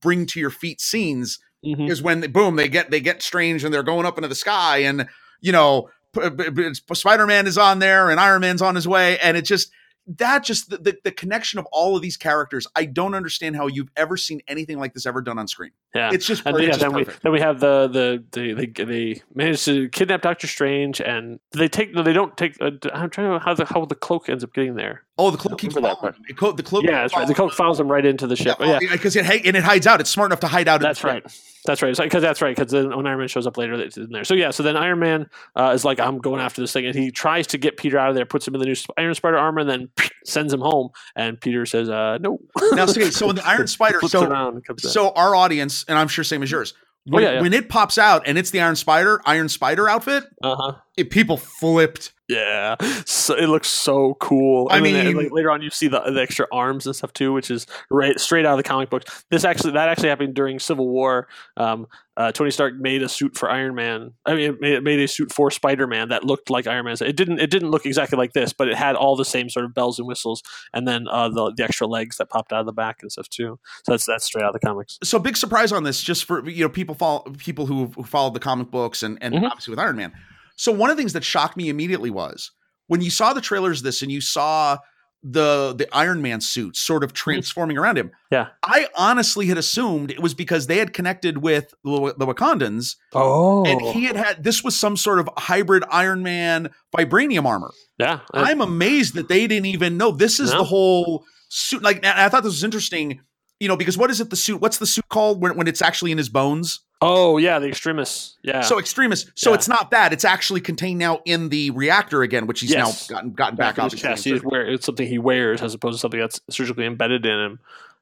bring to your feet scenes Mhm. is when boom they get they get strange and they're going up into the sky and you know p- p- p- Spider-Man is on there and Iron Man's on his way and it just that just the, the, the connection of all of these characters I don't understand how you've ever seen anything like this ever done on screen Yeah. it's just, And it's just then we perfect then we have the the they they, they manage to kidnap Doctor Strange, and they take no, they don't take. Uh, I'm trying to know how the how the cloak ends up getting there. Oh the cloak keeps that him. It co- the cloak Yeah, that's right. The cloak follows them right into the ship. Yeah, because it hi- and it hides out it's smart enough to hide out in that's the right. That's right. Because that's right. Because then when Iron Man shows up later, it's in there. So yeah. So then Iron Man uh, is like, I'm going after this thing, and he tries to get Peter out of there, puts him in the new Iron Spider armor, and then sends him home. And Peter says, uh, "No." now okay, so in the Iron Spider so around and comes back. so our audience and I'm sure same as yours when, Oh, yeah, yeah. when it pops out and it's the Iron Spider Iron Spider outfit uh huh. It, people flipped Yeah, so it looks so cool. I And then, mean- like, later on, you see the, the extra arms and stuff too, which is right straight out of the comic books. This actually that actually happened during Civil War. Um, uh, Tony Stark made a suit for Iron Man. I mean, it made, made a suit for Spider Man that looked like Iron Man's. It didn't. It didn't look exactly like this, but it had all the same sort of bells and whistles, and then uh, the the extra legs that popped out of the back and stuff too. So that's that's straight out of the comics. so big surprise on this just for you know people follow people who, who followed the comic books and and Mhm. obviously with Iron Man. So one of the things that shocked me immediately was when you saw the trailers of this and you saw the the Iron Man suit sort of mm-hmm. transforming around him. Yeah. I honestly had assumed it was because they had connected with the, the Wakandans Oh, and he oh. had had this was some sort of hybrid Iron Man vibranium armor. yeah. I'm amazed that they didn't even know this is No. the whole suit. Like, I thought this was interesting, you know, because what is it? The suit? What's the suit called when, when it's actually in his bones? Oh yeah, the Extremis. Yeah. So Extremis. So Yeah. it's not that. It's actually contained now in the reactor again, which he's Yes. now gotten gotten back. back his chest. He wear, it's something he wears as opposed to something that's surgically embedded in him.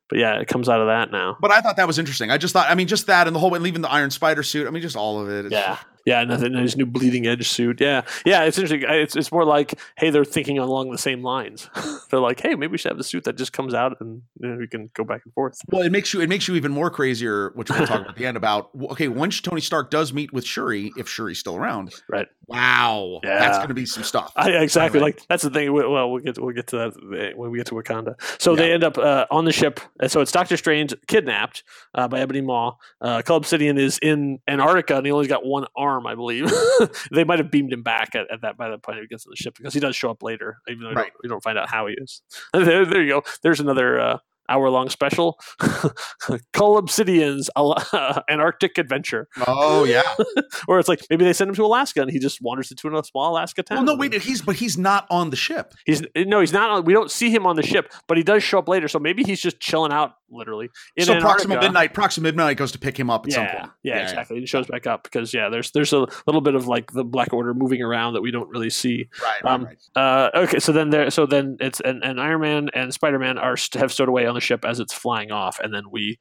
But yeah, it comes out of that now. But I thought that was interesting. I just thought, I mean, just that and the whole, and leaving the Iron Spider suit. I mean, just all of it. It's- Yeah, yeah, nothing. His new bleeding edge suit. Yeah, yeah. It's interesting. It's it's more like, hey, they're thinking along the same lines. they're like, hey, maybe we should have the suit that just comes out and you know, we can go back and forth. Well, it makes you it makes you even more crazier, which we'll talk about at the end about. Okay, once Tony Stark does meet with Shuri, if Shuri's still around, Right. wow, Yeah. that's going to be some stuff. I, exactly. Anyway. Like that's the thing. We- Well, we'll get to, we'll get to that when we get to Wakanda. So they end up uh, on the ship. And so it's Doctor Strange kidnapped uh, by Ebony Maw. Uh, Cull Obsidian is in Antarctica and he only's got one arm, I believe. they might have beamed him back at, at that by the point he gets on the ship because he does show up later, even though we, Right. don't, we don't find out how he is. there, there you go. There's another. Uh, Hour long special, Cull Obsidian's Antarctic adventure, oh yeah. or it's like maybe they send him to Alaska and he just wanders into a small Alaska town. Well, no, wait. He's but he's not on the ship. He's no, he's not. On, we don't see him on the ship, but he does show up later. So maybe he's just chilling out, literally. In so Antarctica. Proxima Midnight. Proxima Midnight goes to pick him up at some point. yeah, exactly. He shows back up because yeah, there's there's a little bit of like the Black Order moving around that we don't really see. Right, right, Um, right. Uh, okay, so then there, so then it's and, and Iron Man and Spider Man are have stowed away on the ship as it's flying off, and then we.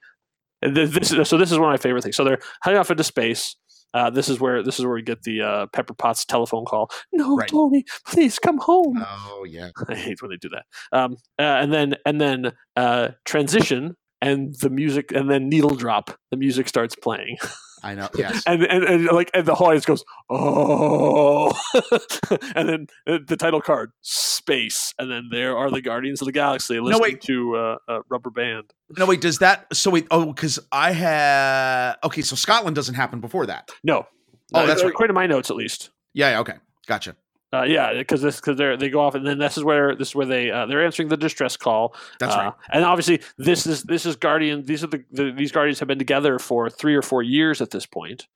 This is, so this is one of my favorite things. So they're heading off into space. Uh, this is where this is where we get the uh, Pepper Potts telephone call. No, Right. Tony, please come home. Oh yeah. I hate when they do that. Um, uh, and then and then uh, transition and the music and then needle drop. The music starts playing, I know. Yes. and and, and like and the whole audience goes oh, and then uh, the title card space, and then there are the Guardians of the Galaxy listening wait. to uh, uh, Rubber Band. no, wait. Does that? So wait. Oh, because I had. Okay, so Scotland doesn't happen before that. No, Oh, that's right. according to my notes at least. Yeah. yeah okay. Gotcha. Uh, yeah, because this because they they go off, and then this is where this is where they uh, they're answering the distress call. That's Uh, right. And obviously, this is this is Guardian. These are the, the these Guardians have been together for three or four years at this point.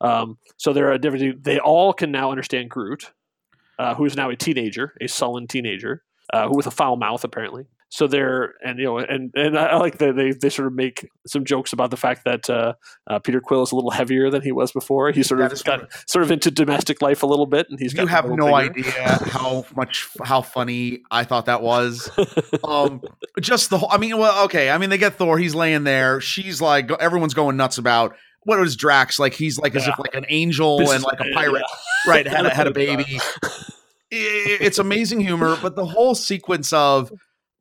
Um, so they're a different. They all can now understand Groot, uh, who is now a teenager, a sullen teenager, uh, who with a foul mouth apparently. So they're and you know and and I like that they they sort of make some jokes about the fact that uh, uh, Peter Quill is a little heavier than he was before. He sort That of got sort of into domestic life a little bit, and he's you have no bigger. idea how much how funny I thought that was. um, just the whole. I mean, well, okay. I mean, they get Thor. He's laying there. She's like, everyone's going nuts about what was Drax like? He's like as if like an angel This and like a yeah. pirate, right? Had a, had a baby. I- It's amazing humor, but the whole sequence of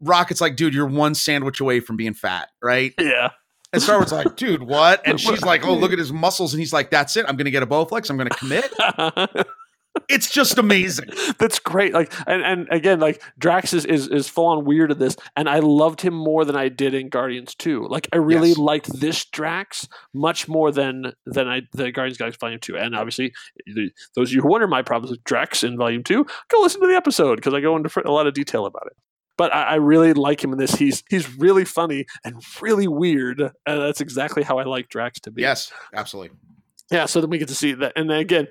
Rocket's like, dude, you're one sandwich away from being fat, right? Yeah, And Star Lord's like, dude, what? And she's like, oh, look at his muscles, and he's like, that's it. I'm gonna get a Bowflex. I'm gonna commit. It's just amazing. That's great. Like, and, and again, like Drax is, is is full on weird at this, and I loved him more than I did in Guardians Two. Like, I really Yes. liked this Drax much more than than I the Guardians Galaxy Volume Two. And obviously, the, those of you who wonder my problems with Drax in Volume Two, go listen to the episode because I go into a lot of detail about it. But I, I really like him in this. He's he's really funny and really weird, and that's exactly how I like Drax to be. Yes, absolutely. Yeah, so then we get to see that, and then again,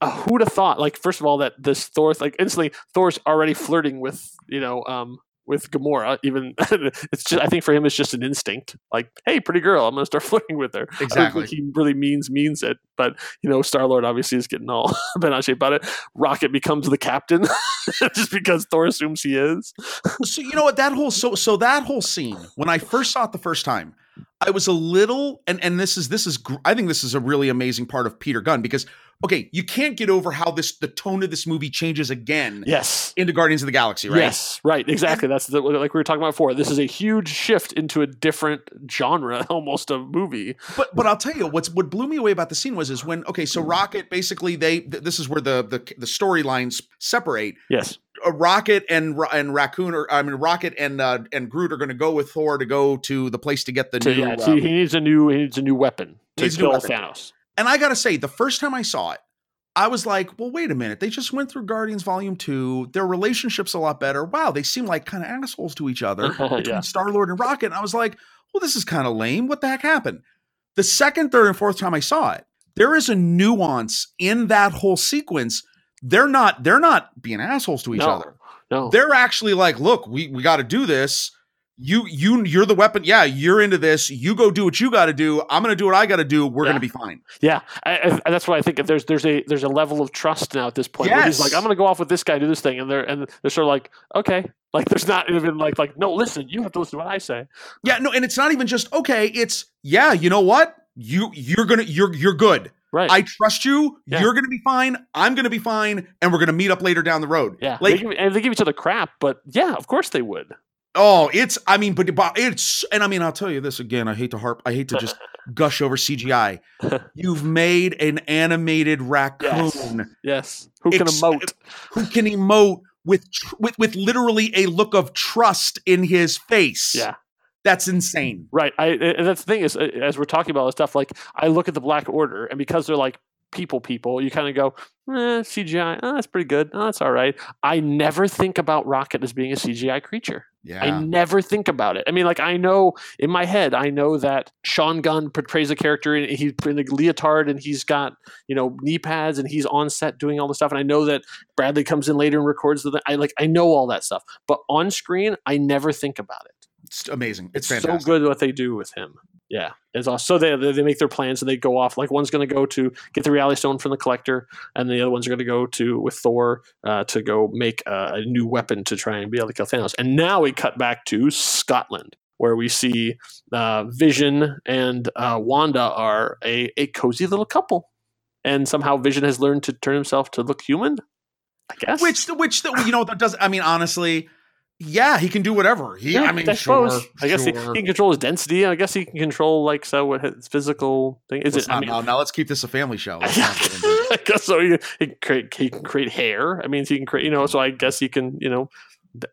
uh, who'd have thought? Like, first of all, that this Thor, like, instantly, Thor's already flirting with, you know, um, with Gamora. Even it's just, I think for him, it's just an instinct. Like, hey, pretty girl, I'm gonna start flirting with her. Exactly. he really means means it, but you know, Star Lord obviously is getting all bent out shape about it. Rocket becomes the captain just because Thor assumes he is. so you know what that whole so so that whole scene when I first saw it the first time, I was a little and and this is this is gr- I think this is a really amazing part of Peter Gunn because okay, you can't get over how this the tone of this movie changes again Yes. into Guardians of the Galaxy, right? Yes, right, exactly. That's the, like we were talking about before. This is a huge shift into a different genre, almost a movie. But but I'll tell you what's what blew me away about the scene was is when okay, so Rocket basically they th- this is where the the the storylines separate. Yes, a Rocket and and Raccoon or I mean Rocket and uh, and Groot are going to go with Thor to go to the place to get the to, new. yeah, uh, he, needs a new he needs a new weapon to Needs a new kill. Thanos. And I got to say, the first time I saw it, I was like, well, wait a minute. They just went through Guardians Volume Two. Their relationship's a lot better. Wow, they seem like kind of assholes to each other between Yeah. Star Lord and Rocket. And I was like, well, this is kind of lame. What the heck happened? The second, third, and fourth time I saw it, there is a nuance in that whole sequence. They're not they're not being assholes to each No. other. No, they're actually like, look, we we got to do this. You you you're the weapon. Yeah, you're into this. You go do what you got to do. I'm gonna do what I got to do. We're Yeah. gonna be fine. yeah, I, I, that's why I think If there's there's a there's a level of trust now at this point. Where he's like, I'm going to go off with this guy, do this thing, and they're and they're sort of like, okay, like there's not even like like no, listen, you have to listen to what I say. Yeah, no, and it's not even just okay. It's yeah, you know what? You you're gonna you're you're good. Right. I trust you. Yeah. You're gonna be fine. I'm gonna be fine, and we're gonna meet up later down the road. yeah, like they give, and they give each other crap, but yeah, of course they would. Oh, it's I mean, but, it's and I mean, I'll tell you this again. I hate to harp. I hate to just gush over CGI. You've made an animated raccoon Yes, who can Ex- emote? who can emote with tr- with with literally a look of trust in his face. Yeah. That's insane. Right. I and that's the thing is as we're talking about this stuff, like I look at the Black Order, and because they're like people, people, you kind of go, eh, CGI. Oh, that's pretty good. Oh, that's all right. I never think about Rocket as being a CGI creature. Yeah. I never think about it. I mean, like I know in my head, I know that Sean Gunn portrays a character, and he's in a leotard, and he's got you know knee pads, and he's on set doing all the stuff, and I know that Bradley comes in later and records the. I like I know all that stuff, but on screen, I never think about it It's amazing. It's, it's so good what they do with him. Yeah, it's awesome. So they they make their plans and they go off. Like one's going to go to get the Reality Stone from the Collector, and the other ones are going to go to with Thor uh, to go make uh, a new weapon to try and be able to kill Thanos. And now we cut back to Scotland, where we see uh, Vision and uh, Wanda are a a cozy little couple, and somehow Vision has learned to turn himself to look human. I guess. Which which you know that does. I mean, honestly, yeah, he can do whatever. He. I mean, I sure. I guess he, he can control his density. I guess he can control like so what his physical thing is. Let's It. I not- mean, now, now let's keep this a family show. Let's not get into it. I guess so. He, he can create. He can create hair. I mean, he can create. You know. So I guess he can. You know,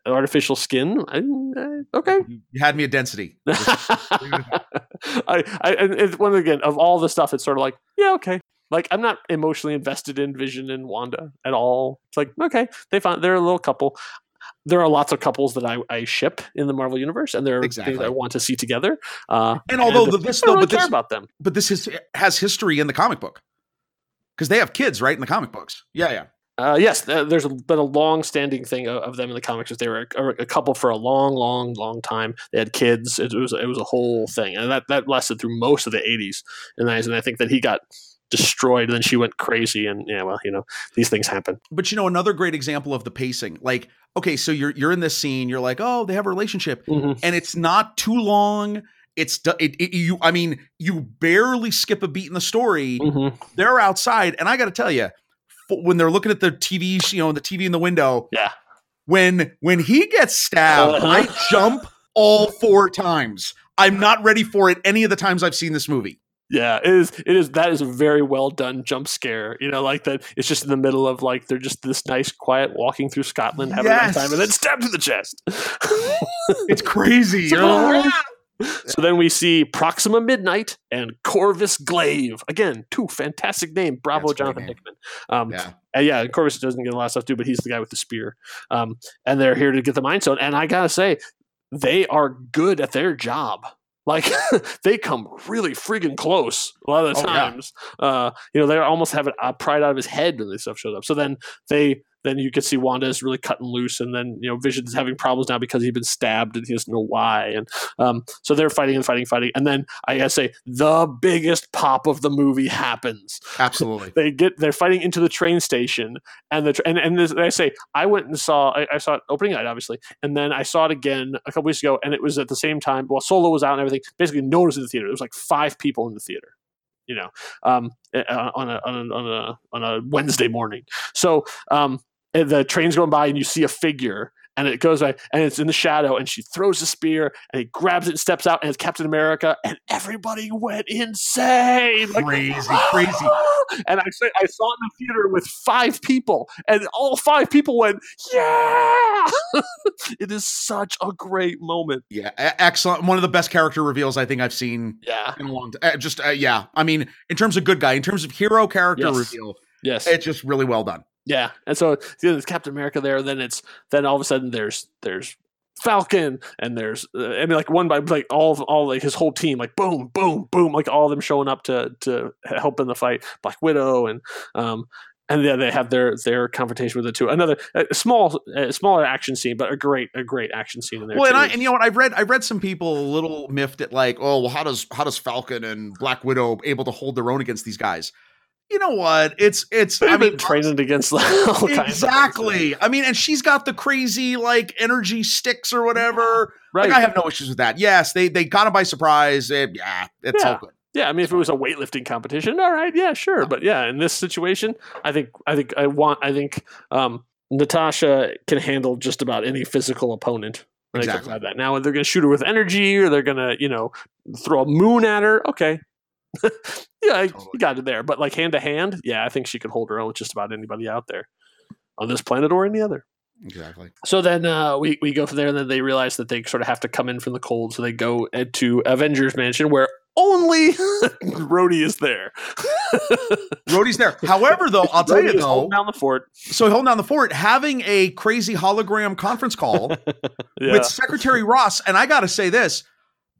artificial skin. I, I, okay. You had me at density. I, I and it's one again of all the stuff. It's sort of like yeah, okay. Like I'm not emotionally invested in Vision and Wanda at all. It's like okay, they found they're a little couple. There are lots of couples that I, I ship in the Marvel universe, and there are things Exactly. I want to see together. Uh, And although the, this though, really but care this about them. but this is, has history in the comic book because they have kids, right? In the comic books. Yeah, yeah. Uh, yes, there's been a long-standing thing of, of them in the comics. They were a, a couple for a long, long, long time. They had kids. It was it was a whole thing, and that that lasted through most of the '80s and 90s. And I think that he got destroyed, and then she went crazy. And yeah, well, you know, these things happen. But you know, another great example of the pacing, like okay, so you're you're in this scene, you're like, oh, they have a relationship, Mhm. and it's not too long. It's it, it you. I mean, you barely skip a beat in the story. Mhm. They're outside, and I got to tell you, when they're looking at the TV, you know, the TV in the window, Yeah, when when he gets stabbed, Uh-huh. I jump all four times. I'm not ready for it any of the times I've seen this movie. Yeah. It is. It is. That is a very well done jump scare. You know, like that. It's just in the middle of like they're just this nice, quiet walking through Scotland, having a nice time, and then stabbed to the chest. It's crazy. So- You're So then we see Proxima Midnight and Corvus Glaive. Again, two fantastic names. Bravo, That's Jonathan name. Hickman. Um, yeah. And yeah, Corvus doesn't get a lot of stuff too, but he's the guy with the spear. Um, and they're here to get the Mind Stone. And I gotta say, they are good at their job. Like they come really freaking close a lot of the Oh, yeah. times. Uh, you know, they almost have it pried out of his head when this stuff shows up. So then they then you can see Wanda is really cutting loose, and then you know Vision's having problems now because he's been stabbed and he doesn't know why. And um, so they're fighting and fighting, fighting, and then I gotta say the biggest pop of the movie happens Absolutely. they get they're fighting into the train station and the tr- and and this, I say I went and saw I, I saw it opening night obviously and then I saw it again a couple weeks ago and it was at the same time while Solo was out and everything basically no one was in the theater there was like five people in the theater you know um uh, on a on a on a on a Wednesday morning so um and the train's going by and you see a figure and it goes by and it's in the shadow and she throws the spear and he grabs it and steps out and it's Captain America and everybody went insane like Crazy, crazy. and I I saw it in the theater with five people, and all five people went, "Yeah!" it is such a great moment. Yeah, excellent. One of the best character reveals I think I've seen Yeah. in a long time. Just uh, yeah, I mean, in terms of good guy, in terms of hero character Yes. reveal, Yes. it's just really well done. Yeah. And so you know, there's Captain America there. Then it's then all of a sudden there's there's Falcon and there's uh, I mean like one by like all of, all like his whole team like boom boom boom like all of them showing up to to help in the fight. Black Widow and um and then they have their their confrontation with the two. Another a small, smaller action scene, but a great, a great action scene in there. Well, and. I and you know what I've read I've read some people a little miffed at like, oh, well, how does how does Falcon and Black Widow able to hold their own against these guys? You know what? It's it's They've I been mean training against all kinds of things. exactly. I mean, and she's got the crazy like energy sticks or whatever. right? Like I have no issues with that. Yes, they they got him by surprise. It, yeah, it's Yeah. all good. yeah, I mean, if it was a weightlifting competition, all right, yeah, sure. But yeah, in this situation, I think, I think, I want, I think, um, Natasha can handle just about any physical opponent. when it comes Exactly. that. Now, they're going to shoot her with energy, or they're going to, you know, throw a moon at her. Okay, yeah, I- Totally. you got it there. But like hand to hand, yeah, I think she could hold her own with just about anybody out there on this planet or any other. Exactly. So then uh, we we go from there, and then they realize that they sort of have to come in from the cold. So they go uh, to Avengers Mansion, where only Rhodey is there. Rhodey's there. However, though, I'll tell Rhodey you though, holding down the fort. so holding down the fort, having a crazy hologram conference call Yeah. with Secretary Ross, and I got to say this.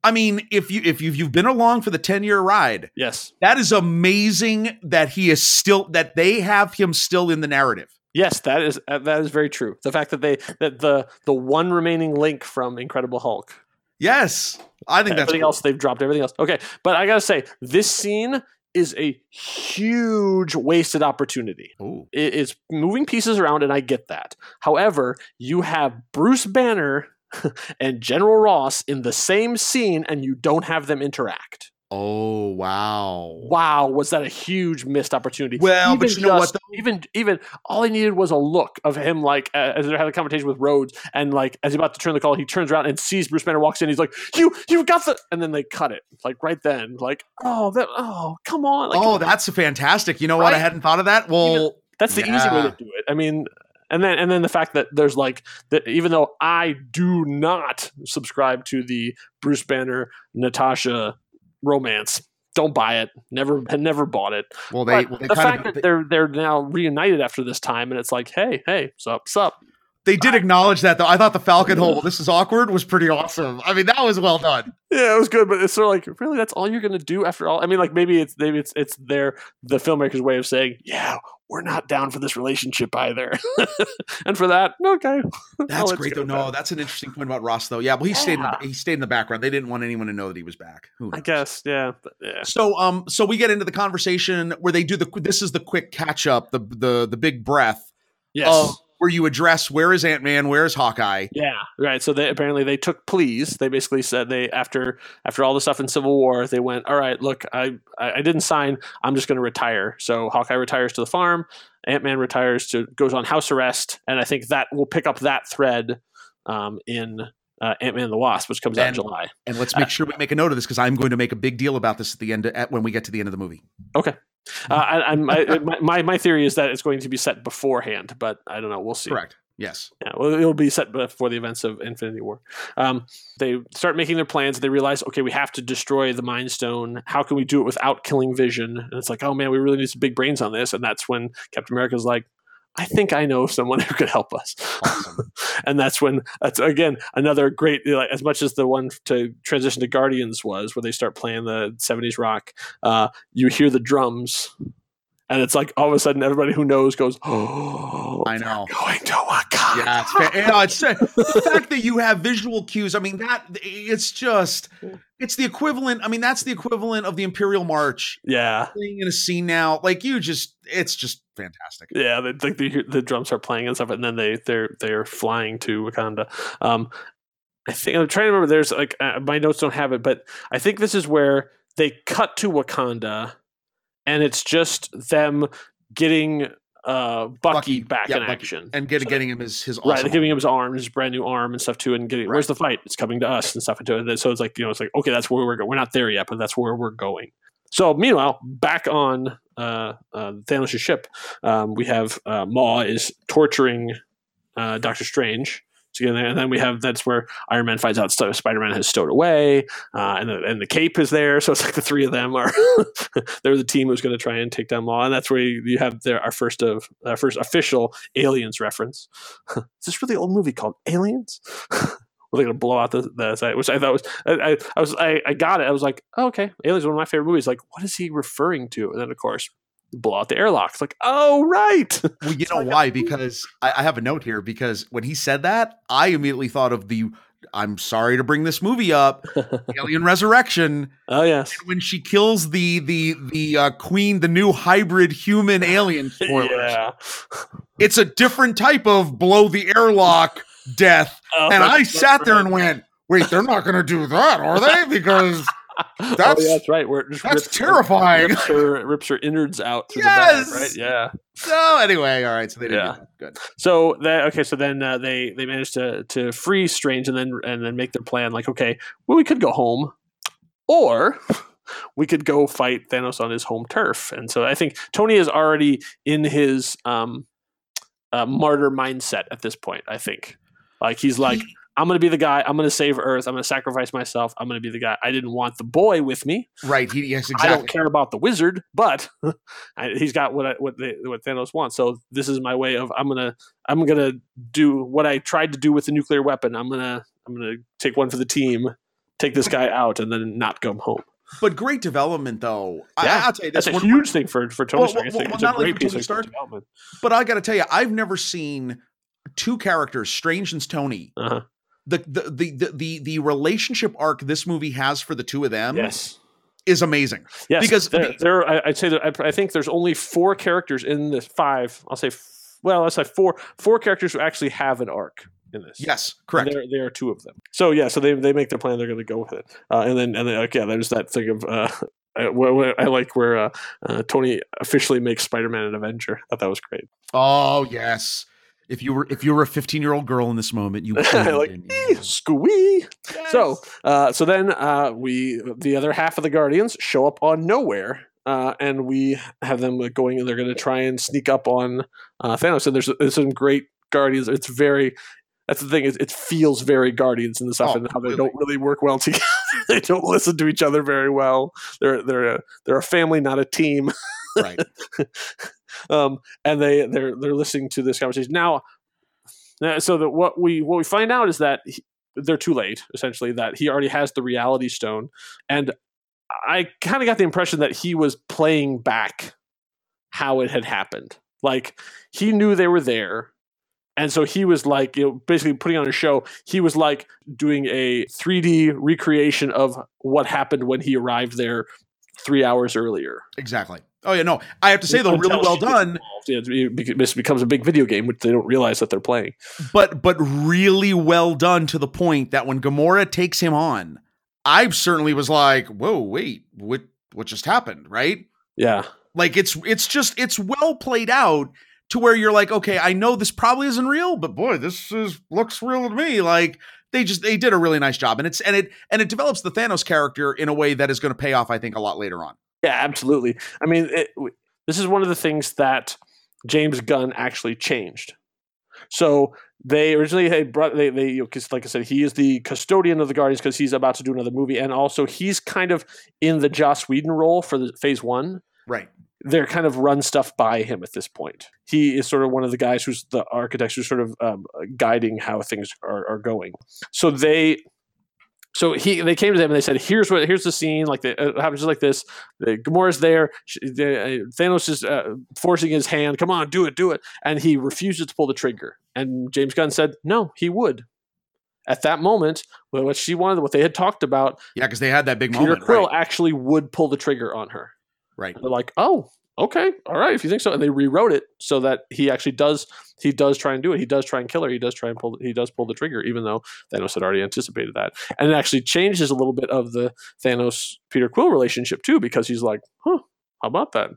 I mean, if you if you've, you've been along for the ten year ride, yes, that is amazing that he is still that they have him still in the narrative. yes, that is uh, that is very true. The fact that they that the the one remaining link from Incredible Hulk Yes, I think that's everything cool. else they've dropped everything else. Okay, but I gotta say this scene is a huge wasted opportunity. Ooh. It is moving pieces around, and I get that. However, you have Bruce Banner and General Ross in the same scene, and you don't have them interact. Oh wow! Wow, was that a huge missed opportunity? Well, but you know what, though? Even even all I needed was a look of him, like uh, as they're having a conversation with Rhodes, and like as he's about to turn the call, he turns around and sees Bruce Banner walks in. He's like, "You, you got the," and then they cut it, like right then, like, "Oh, that, oh, come on!" Like, oh, that's fantastic. You know what? I hadn't thought of that. Well, That's the easy way to do it. I mean, and then and then the fact that there's like that even though I do not subscribe to the Bruce Banner Natasha romance, don't buy it. Never had never bought it. well, they, well, they the kind fact of that they're they're now reunited after this time, and it's like, hey, hey, sup, sup. they did acknowledge that though. I thought the Falcon hole, this is awkward, was pretty awesome. I mean, that was well done. Yeah, it was good, but it's sort of like, really, that's all you're gonna do after all. I mean, like maybe it's maybe it's it's their the filmmaker's way of saying, yeah, we're not down for this relationship either. and for that, okay, That's great though. No, that's an interesting point about Ross though. Yeah, well, he stayed in the, he stayed in the background. They didn't want anyone to know that he was back. Who I guess, yeah, yeah. So um so we get into the conversation where they do the this is the quick catch up, the the the big breath Yes. Where you address where is Ant-Man, where is Hawkeye? Yeah, right. So they apparently they took pleas. They basically said they after after all the stuff in Civil War, they went, all right, look, I I, didn't sign. I'm just going to retire. So Hawkeye retires to the farm. Ant Man retires to goes on house arrest, and I think that will pick up that thread um, in uh, Ant Man and the Wasp, which comes out in July. And let's make sure we make a note of this because I'm going to make a big deal about this at the end at when we get to the end of the movie. Okay. Uh, I, my, my my theory is that it's going to be set beforehand, but I don't know. We'll see. Correct. Yes. Yeah, well, it'll be set before the events of Infinity War. Um, they start making their plans. They realize, okay, we have to destroy the Mind Stone. How can we do it without killing Vision? And it's like, oh man, we really need some big brains on this. And that's when Captain America's like, I think I know someone who could help us. and that's when that's again another great like as much as the one to transition to Guardians was, where they start playing the '70s rock. Uh, you hear the drums. And it's like all of a sudden, everybody who knows goes, "Oh, I know. going to Wakanda." Yeah, it's, fa- you know, it's the fact that you have visual cues. I mean, that it's just it's the equivalent. I mean, that's the equivalent of the Imperial March yeah, playing in a scene now. Like you just, it's just fantastic. yeah. They, like the the drums are playing and stuff, and then they they're they're flying to Wakanda. Um, I think I'm trying to remember. There's like uh, my notes don't have it, but I think this is where they cut to Wakanda, and it's just them getting uh Bucky, Bucky, back yeah, in Bucky. action. And get, So- getting him his his Right, awesome they're giving him his arm, his brand new arm and stuff too, and getting where's the fight? It's coming to us and stuff. And so it's like you know, it's like okay, that's where we're going. We're not there yet, but that's where we're going. So meanwhile, back on uh, uh, Thanos' ship, um, we have uh, Maw is torturing uh, Doctor Strange. So, and then we have that's where Iron Man finds out Spider Man has stowed away, uh, and the, and the cape is there. So it's like the three of them are they're the team who's going to try and take down Maw, and that's where you, you have their our first of our first official aliens reference. is this really old movie called Aliens? Were they going to blow out the, the site? Which I thought was I, I, I was I, I got it. I was like, oh, okay, Aliens one of my favorite movies. Like, what is he referring to? And then of course, blow out the airlock. It's like, oh right, Well, you know why? Because I, I have a note here. Because when he said that, I immediately thought of the. I'm sorry to bring this movie up, Alien Resurrection, oh yes, when she kills the the the uh, queen, the new hybrid human alien. Spoilers. yeah. It's a different type of blow the airlock death, Oh, and I sat there and went, "Wait, they're not going to do that, are they? Because oh, that's yeah, that's right. Where it just that's rips- terrifying." Rips her, rips her innards out through Yes! the back, right? Yeah. So anyway, all right. So they didn't Yeah. Good. So that okay. So then uh, they they managed to to free Strange and then and then make their plan. Like okay, well we could go home, or we could go fight Thanos on his home turf. And so I think Tony is already in his um, uh, martyr mindset at this point. I think like he's like. I'm going to be the guy. I'm going to save Earth. I'm going to sacrifice myself. I'm going to be the guy. I didn't want the boy with me. Right. He, yes, exactly. I don't care about the wizard, but he's got what I, what they, what Thanos wants. So this is my way of I'm gonna I'm gonna do what I tried to do with the nuclear weapon. I'm gonna I'm gonna take one for the team, take this guy out, and then not come home. But great development, though. Yeah, I, I'll tell you this. That's a one- huge thing for for Tony Well, Stark. Well, well, it's not a great piece of Stark, development. But I got to tell you, I've never seen two characters, Strange and Tony. Uh-huh. The, the the the the the relationship arc this movie has for the two of them Yes. is amazing. Yes, Because there, the- there I, I'd say that I, I think there's only four characters in this five. I'll say, f- well, let's say four four characters who actually have an arc in this. Yes, correct. There, there are two of them. So yeah, so they, they make their plan. They're going to go with it, uh, and then and then like, yeah, there's that thing of uh, I, I like where uh, uh, Tony officially makes Spider-Man an Avenger. I thought that was great. Oh yes. If you were if you were a 15 year old girl in this moment, you would I like been- "Eh, squee. So uh, so then uh, we the other half of the Guardians show up on nowhere. Uh, and we have them going, and they're going to try and sneak up on uh, Thanos. And there's, there's some great Guardians. It's very that's the thing is it feels very Guardians and stuff, Oh, and how they don't really work well together. they don't listen to each other very well. They're they're a, they're a family, not a team. right. um, and they they're they're listening to this conversation now. uh, So that what we what we find out is that he, they're too late. Essentially, that he already has the Reality Stone, and I kind of got the impression that he was playing back how it had happened. Like he knew they were there. And so he was like, you know, basically putting on a show. He was like doing a 3D recreation of what happened when he arrived there three hours earlier. Exactly. Oh yeah, no. I have to say though, really well done. Yeah, this becomes a big video game, which they don't realize that they're playing. but but really well done to the point that when Gamora takes him on, I certainly was like, "Whoa, wait, what what just happened?" Right? Yeah, Like it's it's just it's well played out to where you're like, "Okay, I know this probably isn't real, but boy, this is looks real to me." Like they just they did a really nice job, and it's and it and it develops the Thanos character in a way that is going to pay off, I think, a lot later on. yeah, absolutely. I mean, it, this is one of the things that James Gunn actually changed. So they originally they brought they they because like I said, he is the custodian of the Guardians because he's about to do another movie, and also he's kind of in the Joss Whedon role for the Phase One. Right. They're kind of run stuff by him at this point. He is sort of one of the guys who's the architects who's sort of um, guiding how things are, are going. So they so he they came to them and they said, "Here's what here's the scene. Like the, it happens just like this. The Gamora's there. She, the, uh, Thanos is uh, forcing his hand. Come on, do it, do it." And he refuses to pull the trigger. And James Gunn said, "No, he would." At that moment, what she wanted, what they had talked about, Yeah, because they had that big Peter moment. Quill Right. actually would pull the trigger on her. Right. They're like, "Oh, okay, all right, if you think so." And they rewrote it so that he actually does. He does try and do it. He does try and kill her. He does try and pull. He does pull the trigger, even though Thanos had already anticipated that. And it actually changes a little bit of the Thanos Peter Quill relationship too, because he's like, "Huh, how about that?"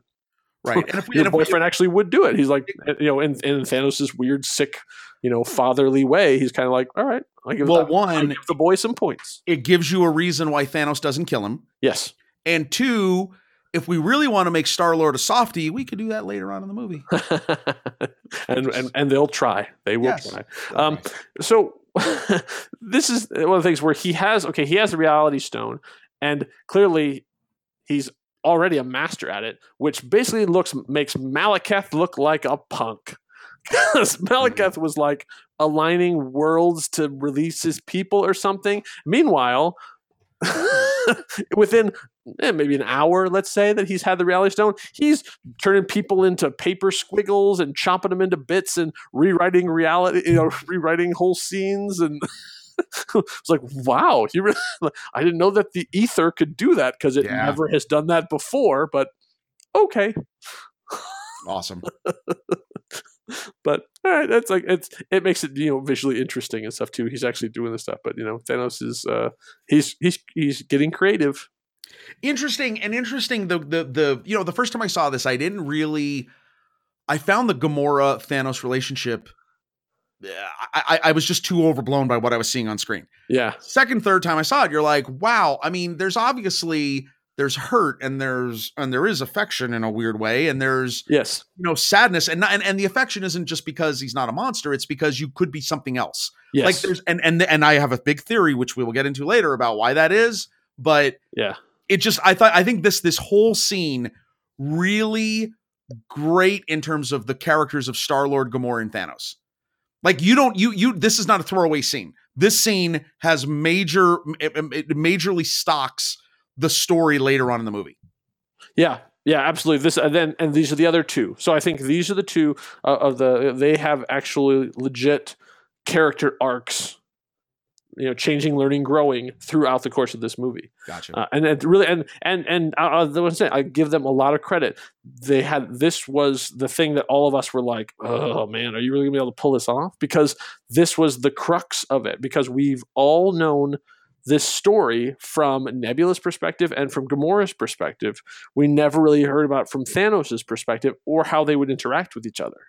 Right. And if we, Your if we boyfriend actually would do it. He's like, you know, in, in Thanos' weird, sick, you know, fatherly way, he's kind of like, all right, I give, Well, that, one- give the boy some points. it gives you a reason why Thanos doesn't kill him. Yes. And two, if we really want to make Star Lord a softie, we could do that later on in the movie. and, and and they'll try. They will Yes. try. Um, so this is one of the things where he has okay, he has the reality stone, and clearly he's already a master at it, which basically looks makes Malekith look like a punk. Because Malekith was like aligning worlds to release his people or something. Meanwhile, within eh, maybe an hour, let's say that he's had the reality stone, he's turning people into paper squiggles and chopping them into bits and rewriting reality, you know, rewriting whole scenes and. it's like wow, he really, I didn't know that the Aether could do that because it Yeah. never has done that before. But okay, Awesome. but all right, that's like it's it makes it you know visually interesting and stuff too. He's actually doing this stuff, but you know Thanos is uh he's he's he's getting creative. Interesting and interesting the the the you know the first time I saw this I didn't really I found the Gamora Thanos relationship eh, I, I I was just too overblown by what I was seeing on screen. Yeah, Second third time I saw it you're like wow I mean there's obviously there's hurt and there's and there is affection in a weird way and there's yes, you know sadness and not, and and the affection isn't just because he's not a monster it's because you could be something else. yes, Like there's and and and I have a big theory which we will get into later about why that is but yeah, it just I thought I think this this whole scene really great in terms of the characters of Star Lord, Gamora, and Thanos. Like you don't you you this is not a throwaway scene. This scene has major it, it majorly stocks the story later on in the movie. yeah, yeah, absolutely. This and then and these are the other two. So I think these are the two uh, of the they have actually legit character arcs. You know, changing, learning, growing throughout the course of this movie. Gotcha. uh, and it really and and and I, I, was saying, I give them a lot of credit. They had this was the thing that all of us were like, oh man, are you really gonna be able to pull this off? Because this was the crux of it. Because we've all known this story from Nebula's perspective and from Gamora's perspective. We never really heard about from Thanos' perspective or how they would interact with each other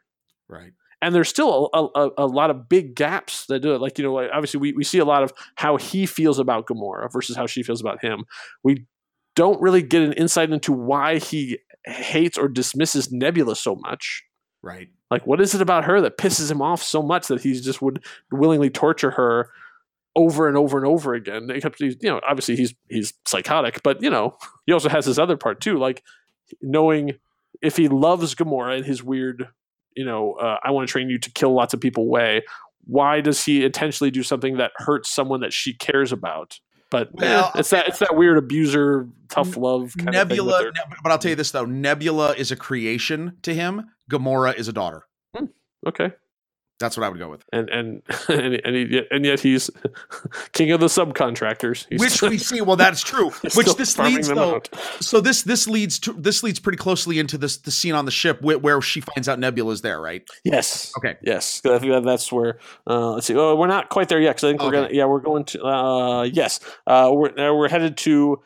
right. And there's still a, a, a lot of big gaps that do it. Like, you know, like obviously we, we see a lot of how he feels about Gamora versus how she feels about him. We don't really get an insight into why he hates or dismisses Nebula so much. Right. Like, what is it about her that pisses him off so much that he just would willingly torture her over and over and over again? Except he's, you know, obviously he's he's psychotic, but you know, he also has this other part too, like knowing if he loves Gamora in his weird, you know, uh, I want to train you to kill lots of people way. Why does he intentionally do something that hurts someone that she cares about? But Well, eh, it's that it's that weird abuser, tough love kind Nebula, of thing. but I'll tell you this though: Nebula is a creation to him. Gamora is a daughter. Okay, That's what I would go with. and and and and, he, and yet he's king of the subcontractors. He's Which we see. Well, that's true. Which this leads though. out. So this this leads to this leads pretty closely into this the scene on the ship where, where she finds out Nebula's there, right? Yes. Okay. Yes. I think that that's where. Uh, let's see. Oh, we're not quite there yet because I think we're gonna. Yeah, we're going to. Uh, yes. Uh, we're uh, we're headed to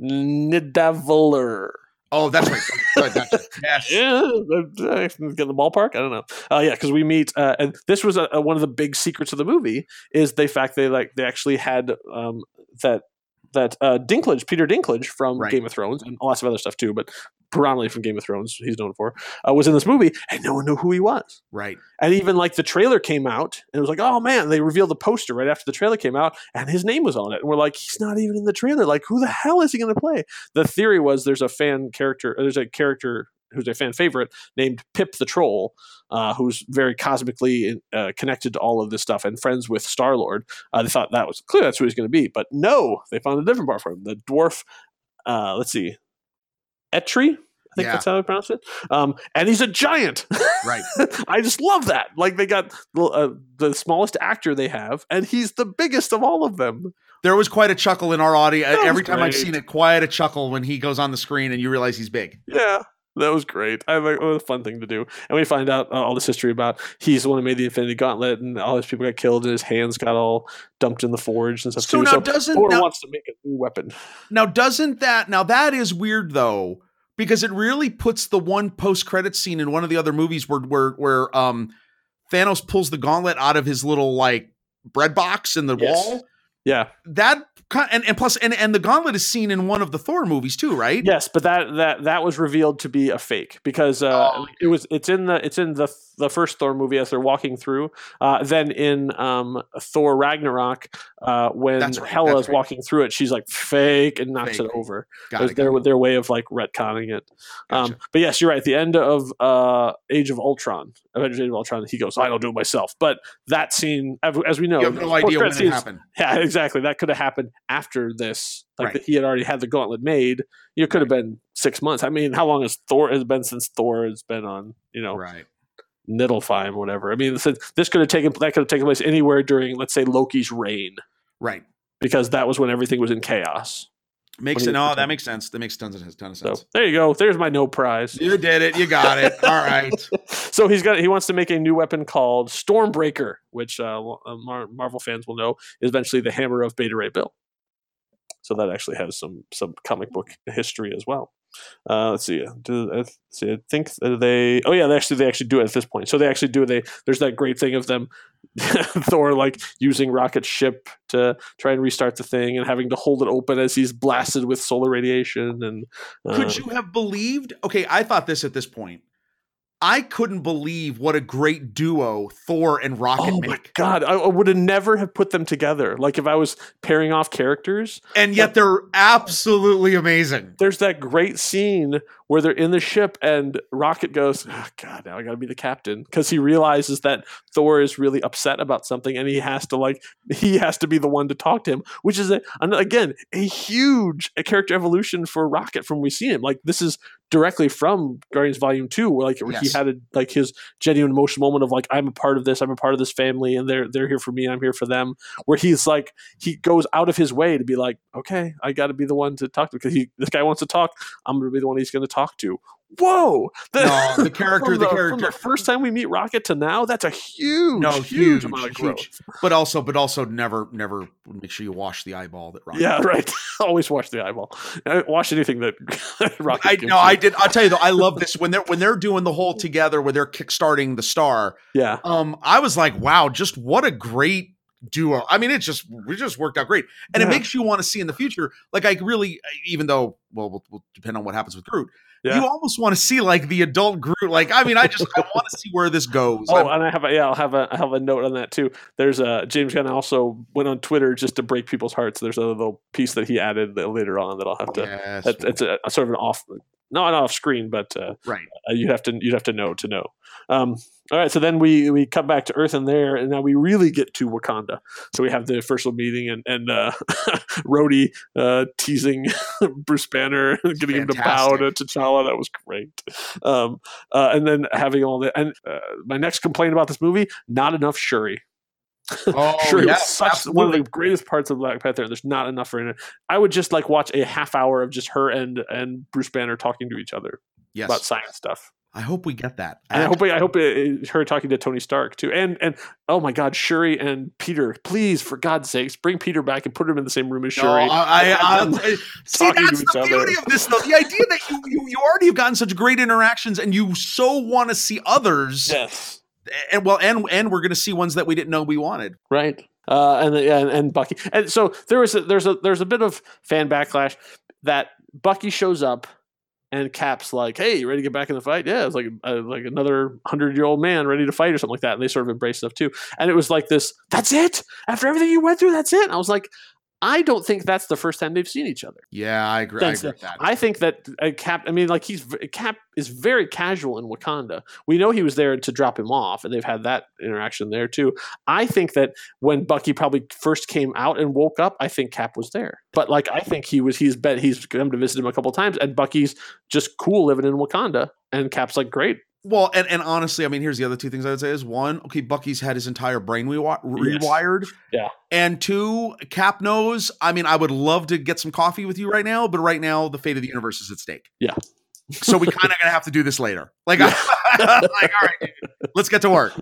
Nidavellir. Oh, that's right. Good, gotcha. Yes. Yeah, get in the ballpark. I don't know. Uh, yeah, because we meet, uh, and this was a, a, one of the big secrets of the movie is the fact they like they actually had um, that that uh, Dinklage, Peter Dinklage from Right. Game of Thrones, and lots of other stuff too, but predominantly from Game of Thrones, he's known for, uh, was in this movie, and no one knew who he was. Right. And even like the trailer came out, and it was like, oh man, they revealed the poster right after the trailer came out, and his name was on it. And we're like, he's not even in the trailer. Like, who the hell is he going to play? The theory was there's a fan character, there's a character who's a fan favorite named Pip the Troll, uh, who's very cosmically uh, connected to all of this stuff and friends with Star Lord. Uh, they thought that was clear that's who he's going to be, but no, they found a different part for him. The dwarf, uh, let's see, Eitri. I think Yeah. that's how I pronounce it. Um, and he's a giant. Right. I just love that. Like they got the, uh, the smallest actor they have, and he's the biggest of all of them. There was quite a chuckle in our audience. Every time I've seen it, quite a chuckle when he goes on the screen and you realize he's big. Yeah, that was great. I like was a fun thing to do, and we find out uh, all this history about he's the one who made the Infinity Gauntlet, and all his people got killed, and his hands got all dumped in the forge and stuff So too. now so doesn't Thor now, wants to make a new weapon. now doesn't that now that is weird though because it really puts the one post credit scene in one of the other movies where where where um Thanos pulls the gauntlet out of his little like bread box in the Yes. wall. Yeah. That and and plus and and the gauntlet is seen in one of the Thor movies too, right? Yes, but that that that was revealed to be a fake because uh, Oh, it was it's in the it's in the the first Thor movie as they're walking through. Uh, then in um, Thor Ragnarok, uh, when right, Hela is right. walking through it, she's like fake and knocks Fake. it over. Got it, their got it. their way of like retconning it. Um, but yes, you're right. At the end of uh, Age of Ultron, Avengers: Age of Ultron, he goes, "I don't do it myself." But that scene, as we know, you have no idea when it happened. yeah, exactly. That could have happened after this. Like Right. he had already had the gauntlet made. You could have been six months. I mean, how long has Thor has been since Thor has been on? You know, Right. Nidalfheim, whatever. I mean, this, this could have taken that could have taken place anywhere during, let's say, Loki's reign, Right. because that was when everything was in chaos. Makes do you no, that makes sense. That makes tons of ton of So sense. there you go. There's my no prize. You did it. You got it. All right. so he's got he wants to make a new weapon called Stormbreaker, which uh, uh, Mar- Marvel fans will know is eventually the hammer of Beta Ray Bill. So that actually has some some comic book history as well. Uh, let's see. Do, uh, let's see. I think they. Oh yeah, they actually they actually do it at this point. So they actually do. They there's that great thing of them, Thor like using rocket ship to try and restart the thing and having to hold it open as he's blasted with solar radiation and. Uh, Could you have believed? Okay, I thought this at this point. I couldn't believe what a great duo Thor and Rocket Oh my make. god! I, I would have never have put them together. Like if I was pairing off characters, And yet they're absolutely amazing. there's that great scene where they're in the ship and Rocket goes, oh, "God, now I got to be the captain," because he realizes that Thor is really upset about something, and he has to like he has to be the one to talk to him, which is a, again a huge a character evolution for Rocket from we see him. Like this is directly from Guardians Volume Two, where like he had a, like his genuine emotional moment of like I'm a part of this, I'm a part of this family, and they're they're here for me, I'm here for them. Where he's like he goes out of his way to be like, okay, I got to be the one to talk to because he this guy wants to talk. I'm to be the one he's going to talk to. Whoa! No, the character- from the From character- the first time we meet Rocket to now, that's a huge, No, huge, huge, amount of growth. huge. But also, but also, never, never make sure you wash the eyeball that Rocket. Yeah, right. Always wash the eyeball. Wash anything that Rocket. I no, you. I did. I'll tell you though, I love this when they're when they're doing the whole together where they're kickstarting the star. Yeah, Um, I was like, wow, just what a great duo. I mean, it just we just worked out great, and it makes you want to see in the future. Like, I really, even though, well, will will depend on what happens with Groot. Yeah. You almost want to see like the adult Groot. Like, I mean, I just I want to see where this goes. Oh, I'm- and I have a yeah, I'll have a I have a note on that too. There's a James Gunn also went on Twitter just to break people's hearts. There's a little piece that he added that later on that I'll have to. yes. That's it's a, a sort of an off not off screen, but uh, Right. uh, you'd have to you'd have to know to know. Um, all right, so then we we come back to Earth and there, and now we really get to Wakanda. So we have the first little meeting, and and uh, Rhodey uh, teasing Bruce Banner, getting him to bow to T'Challa. That was great. Um, uh, and then having all the and uh, my next complaint about this movie: not enough Shuri. Oh, Shuri was yes, such one of the greatest parts of Black Panther. There's not enough for it. I would just like watch a half hour of just her and and Bruce Banner talking to each other Yes. about science stuff. I hope we get that. And I hope I hope it, it- her talking to Tony Stark too. And and oh my God, Shuri and Peter, please for God's sakes, bring Peter back and put him in the same room as No, Shuri. I, I, I, I- see, that's the other. beauty of this, though. The idea that you, you you already have gotten such great interactions, and you so want to see others, yes, and well, and and we're going to see ones that we didn't know we wanted. right. Uh, and, the- and and Bucky. And so there was a, there's a there's a bit of fan backlash that Bucky shows up. And Cap's like, "Hey, you ready to get back in the fight?" Yeah, it's like uh, like another hundred year old man ready to fight or something like that. And they sort of embrace stuff too. And it was like this. That's it. After everything you went through, that's it. And I was like, I don't think that's the first time they've seen each other. Yeah, I agree. I agree with that. I think that uh, Cap. I mean, like he's Cap is very casual in Wakanda. We know he was there to drop him off, and they've had that interaction there too. I think that when Bucky probably first came out and woke up, I think Cap was there. But like, I think he was. He's bet he's come to visit him a couple times, and Bucky's just cool living in Wakanda, and Cap's like, great. Well, and, and honestly, I mean, here's the other two things I would say is one, okay, Bucky's had his entire brain rewi- Yes. rewired. Yeah. And two, Cap knows. I mean, I would love to get some coffee with you right now, but right now, the fate of the universe is at stake. Yeah. So we kind of gonna have to do this later. Like, like, all right, dude, let's get to work.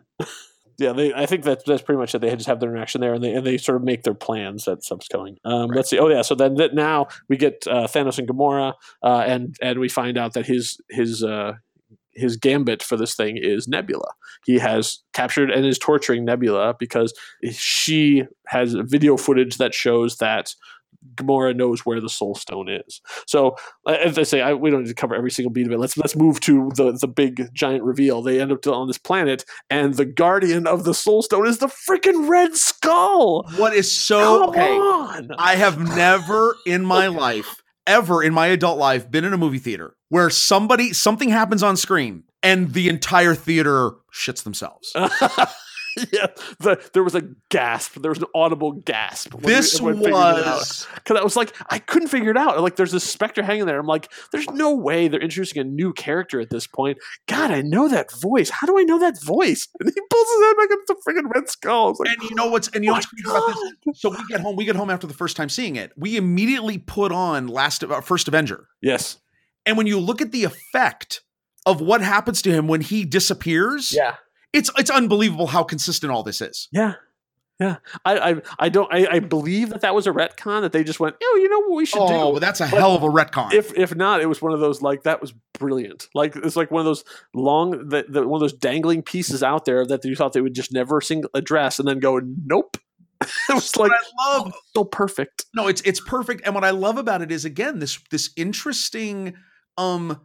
Yeah, they, I think that that's pretty much it. They just have their interaction there, and they and they sort of make their plans that stuff's coming. Um, Let's see. Oh yeah, so then that now we get uh, Thanos and Gamora, uh, and and we find out that his his uh, his gambit for this thing is Nebula. He has captured and is torturing Nebula because she has video footage that shows that Gamora knows where the Soul Stone is. So, as I say, I, we don't need to cover every single beat of it. Let's let's move to the the big giant reveal. They end up on this planet, and the guardian of the Soul Stone is the freaking Red Skull. What is so Come okay? on! I have never in my life, ever in my adult life, been in a movie theater where somebody something happens on screen and the entire theater shits themselves. yeah, the, there was a gasp. There was an audible gasp. this we was because I was like, I couldn't figure it out. Like, there's this specter hanging there. I'm like, there's no way they're introducing a new character at this point. God, I know that voice. How do I know that voice? And he pulls his head back into the freaking Red Skull. Like, and you know what's and you know my what's about this? So we get home. We get home after the first time seeing it. We immediately put on last uh, first Avenger, yes, and when you look at the effect of what happens to him when he disappears, yeah, it's it's unbelievable how consistent all this is. yeah. Yeah, I, I, I don't, I, I believe that that was a retcon that they just went, oh, you know what we should Oh, do. that's a But hell of a retcon. if if not, it was one of those like that was brilliant. Like it's like one of those long, the, the, one of those dangling pieces out there that you thought they would just never single address, and then go, nope. it was like I love oh, so perfect. No, it's it's perfect. And what I love about it is again this this interesting um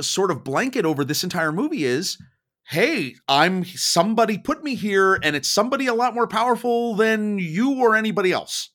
sort of blanket over this entire movie is hey, I'm somebody put me here and it's somebody a lot more powerful than you or anybody else.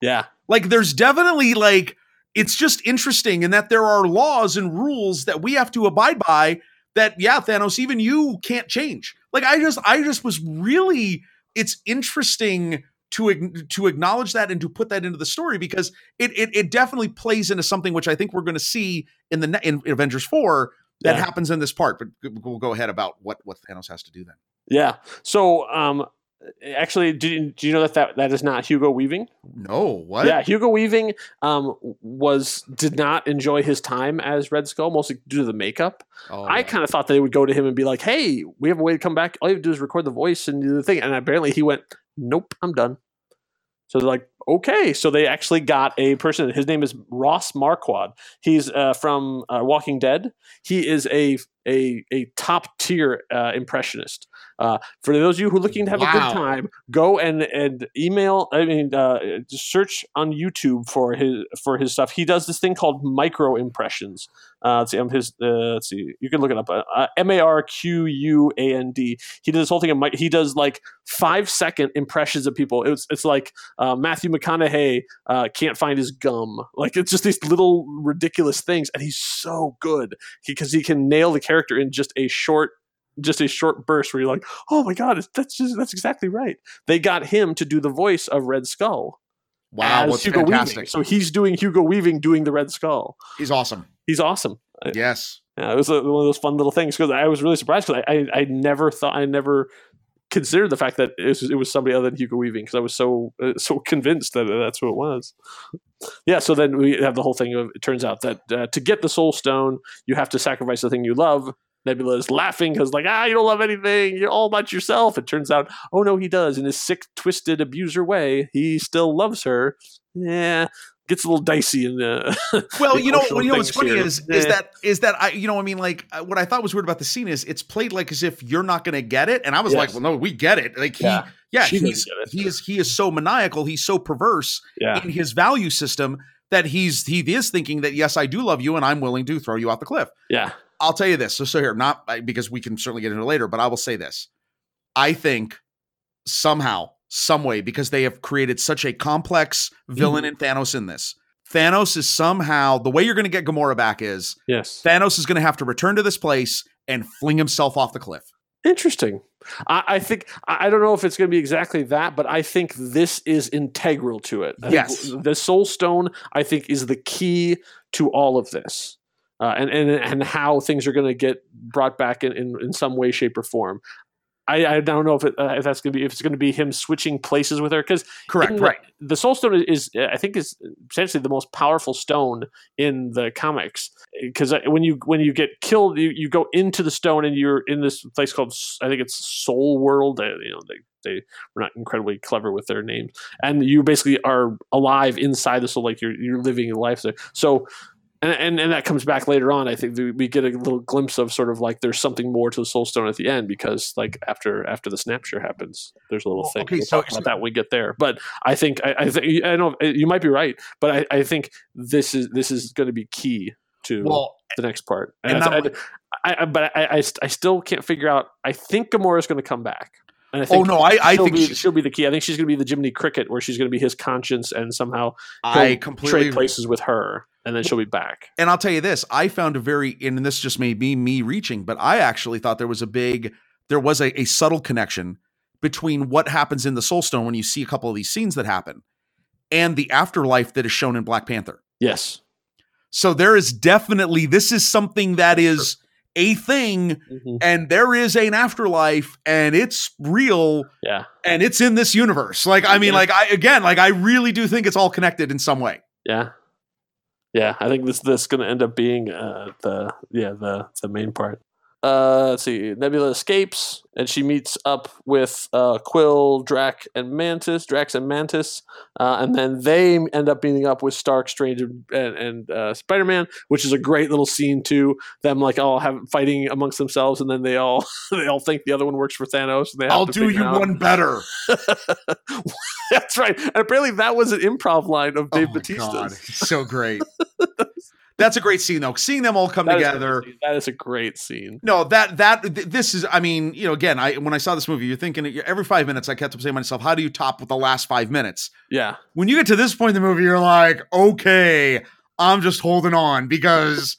Yeah, Like there's definitely like it's just interesting in that there are laws and rules that we have to abide by that yeah, Thanos even you can't change. Like I just I just was really it's interesting to to acknowledge that and to put that into the story because it it, it definitely plays into something which I think we're going to see in the in Avengers 4 that Yeah. happens in this part but we'll go ahead about what what Thanos has to do then. yeah. So, um, actually, do you, do you know that, that that is not Hugo Weaving? No, what? Yeah, Hugo Weaving um was did not enjoy his time as Red Skull mostly due to the makeup. Oh, I kind of thought they would go to him and be like, "Hey, we have a way to come back. All you have to do is record the voice and do the thing." And apparently, he went, "Nope, I'm done." So they're like, "Okay." So they actually got a person. His name is Ross Marquand. He's uh, from uh, Walking Dead. He is a a a top tier uh, impressionist. Uh, for those of you who are looking to have a good time, go and and email. I mean, uh, just search on YouTube for his for his stuff. He does this thing called micro impressions. Uh, let's see, um, his uh, let's see, you can look it up. Uh, M A R Q U A N D. He does this whole thing. Of, he does like five second impressions of people. It's it's like uh, Matthew McConaughey uh, can't find his gum. Like it's just these little ridiculous things, and he's so good because he can nail the character in just a short just a short burst where you're like, oh my god, that's just that's exactly right. They got him to do the voice of Red Skull. Wow, what's Hugo fantastic. Weaving. So he's doing Hugo Weaving doing the Red Skull. He's awesome. He's awesome. Yes. Yeah, it was a, one of those fun little things because I was really surprised because I, I I never thought I never considered the fact that it was, it was somebody other than Hugo Weaving because I was so uh, so convinced that that's who it was. Yeah, so then we have the whole thing of it turns out that uh, to get the Soul Stone, you have to sacrifice the thing you love. Nebula is laughing because like ah you don't love anything you're all about yourself. It turns out oh no he does in his sick twisted abuser way he still loves her. Yeah, gets a little dicey in the Well, you know, you know what's funny here. is is that is that I you know I mean like uh, what I thought was weird about the scene is it's played like as if you're not going to get it, and I was like, well, no, we get it. Like he, Yeah. yeah, he's doesn't get it. he is he is so maniacal, he's so perverse yeah in his value system that he's he is thinking that yes, I do love you, and I'm willing to throw you off the cliff. yeah I'll tell you this. So, so here, not because we can certainly get into it later, but I will say this. I think somehow, some way, because they have created such a complex villain mm-hmm. in Thanos in this, Thanos is somehow the way you're going to get Gamora back is yes Thanos is going to have to return to this place and fling himself off the cliff. Interesting. I, I think I I don't know if it's going to be exactly that, but I think this is integral to it. I Yes. the Soul Stone I think is the key to all of this, uh, and and and how things are going to get brought back in, in in some way, shape, or form. I, I don't know if, it, uh, if that's going to be if it's going to be him switching places with her because Correct, in right. The Soul Stone is, is, I think, is essentially the most powerful stone in the comics. Because when you when you get killed, you, you go into the stone and you're in this place called I think it's Soul World. Uh, you know, they they were not incredibly clever with their names, and you basically are alive inside the soul, like you're you're living a life there. So. And, and, and that comes back later on. I think we get a little glimpse of sort of like there's something more to the Soul Stone at the end because like after after the snapshot happens, there's a little thing. okay, we'll so- talk about that we get there. But I think I, I think I know eh, you might be right, but I, I think this is this is going to be key to Well, the next part. and And, that's- I, I, but I, I, I still can't figure out. I think Gamora's going to come back. And I oh, think oh no, I, I she'll think be, she's, she'll be the key. I think she's going to be the Jiminy Cricket, where she's going to be his conscience, and somehow I completely trade places with her, and then she'll be back. and I'll tell you this, I found a very, and this just may be me reaching, but I actually thought there was a big, there was a, a subtle connection between what happens in the Soul Stone when you see a couple of these scenes that happen and the afterlife that is shown in Black Panther. Yes. So there is definitely, this is something that is a thing, Mhm. and there is an afterlife, and it's real, Yeah. and it's in this universe. Like, I mean, Yeah. like, I, again, like, I really do think it's all connected in some way. Yeah. Yeah, I think this this is going to end up being uh, the yeah the the main part. Uh, let's see. Nebula escapes and she meets up with uh, Quill, Drac, and Mantis. Drax and Mantis, uh, and then they end up meeting up with Stark, Strange, and, and uh, Spider Man, which is a great little scene too. Them like all have fighting amongst themselves, and then they all they all think the other one works for Thanos. And they have I'll to do you out- one better. That's right. And apparently, that was an improv line of Dave oh Bautista's. God, it's so great. That's a great scene though. Seeing them all come That is together. scene. That is a great scene. No, that that th- this is. I mean, you know, again, I when I saw this movie, you're thinking every five minutes. I kept saying to myself, "How do you top with the last five minutes?" Yeah. When you get to this point in the movie, you're like, "Okay, I'm just holding on because,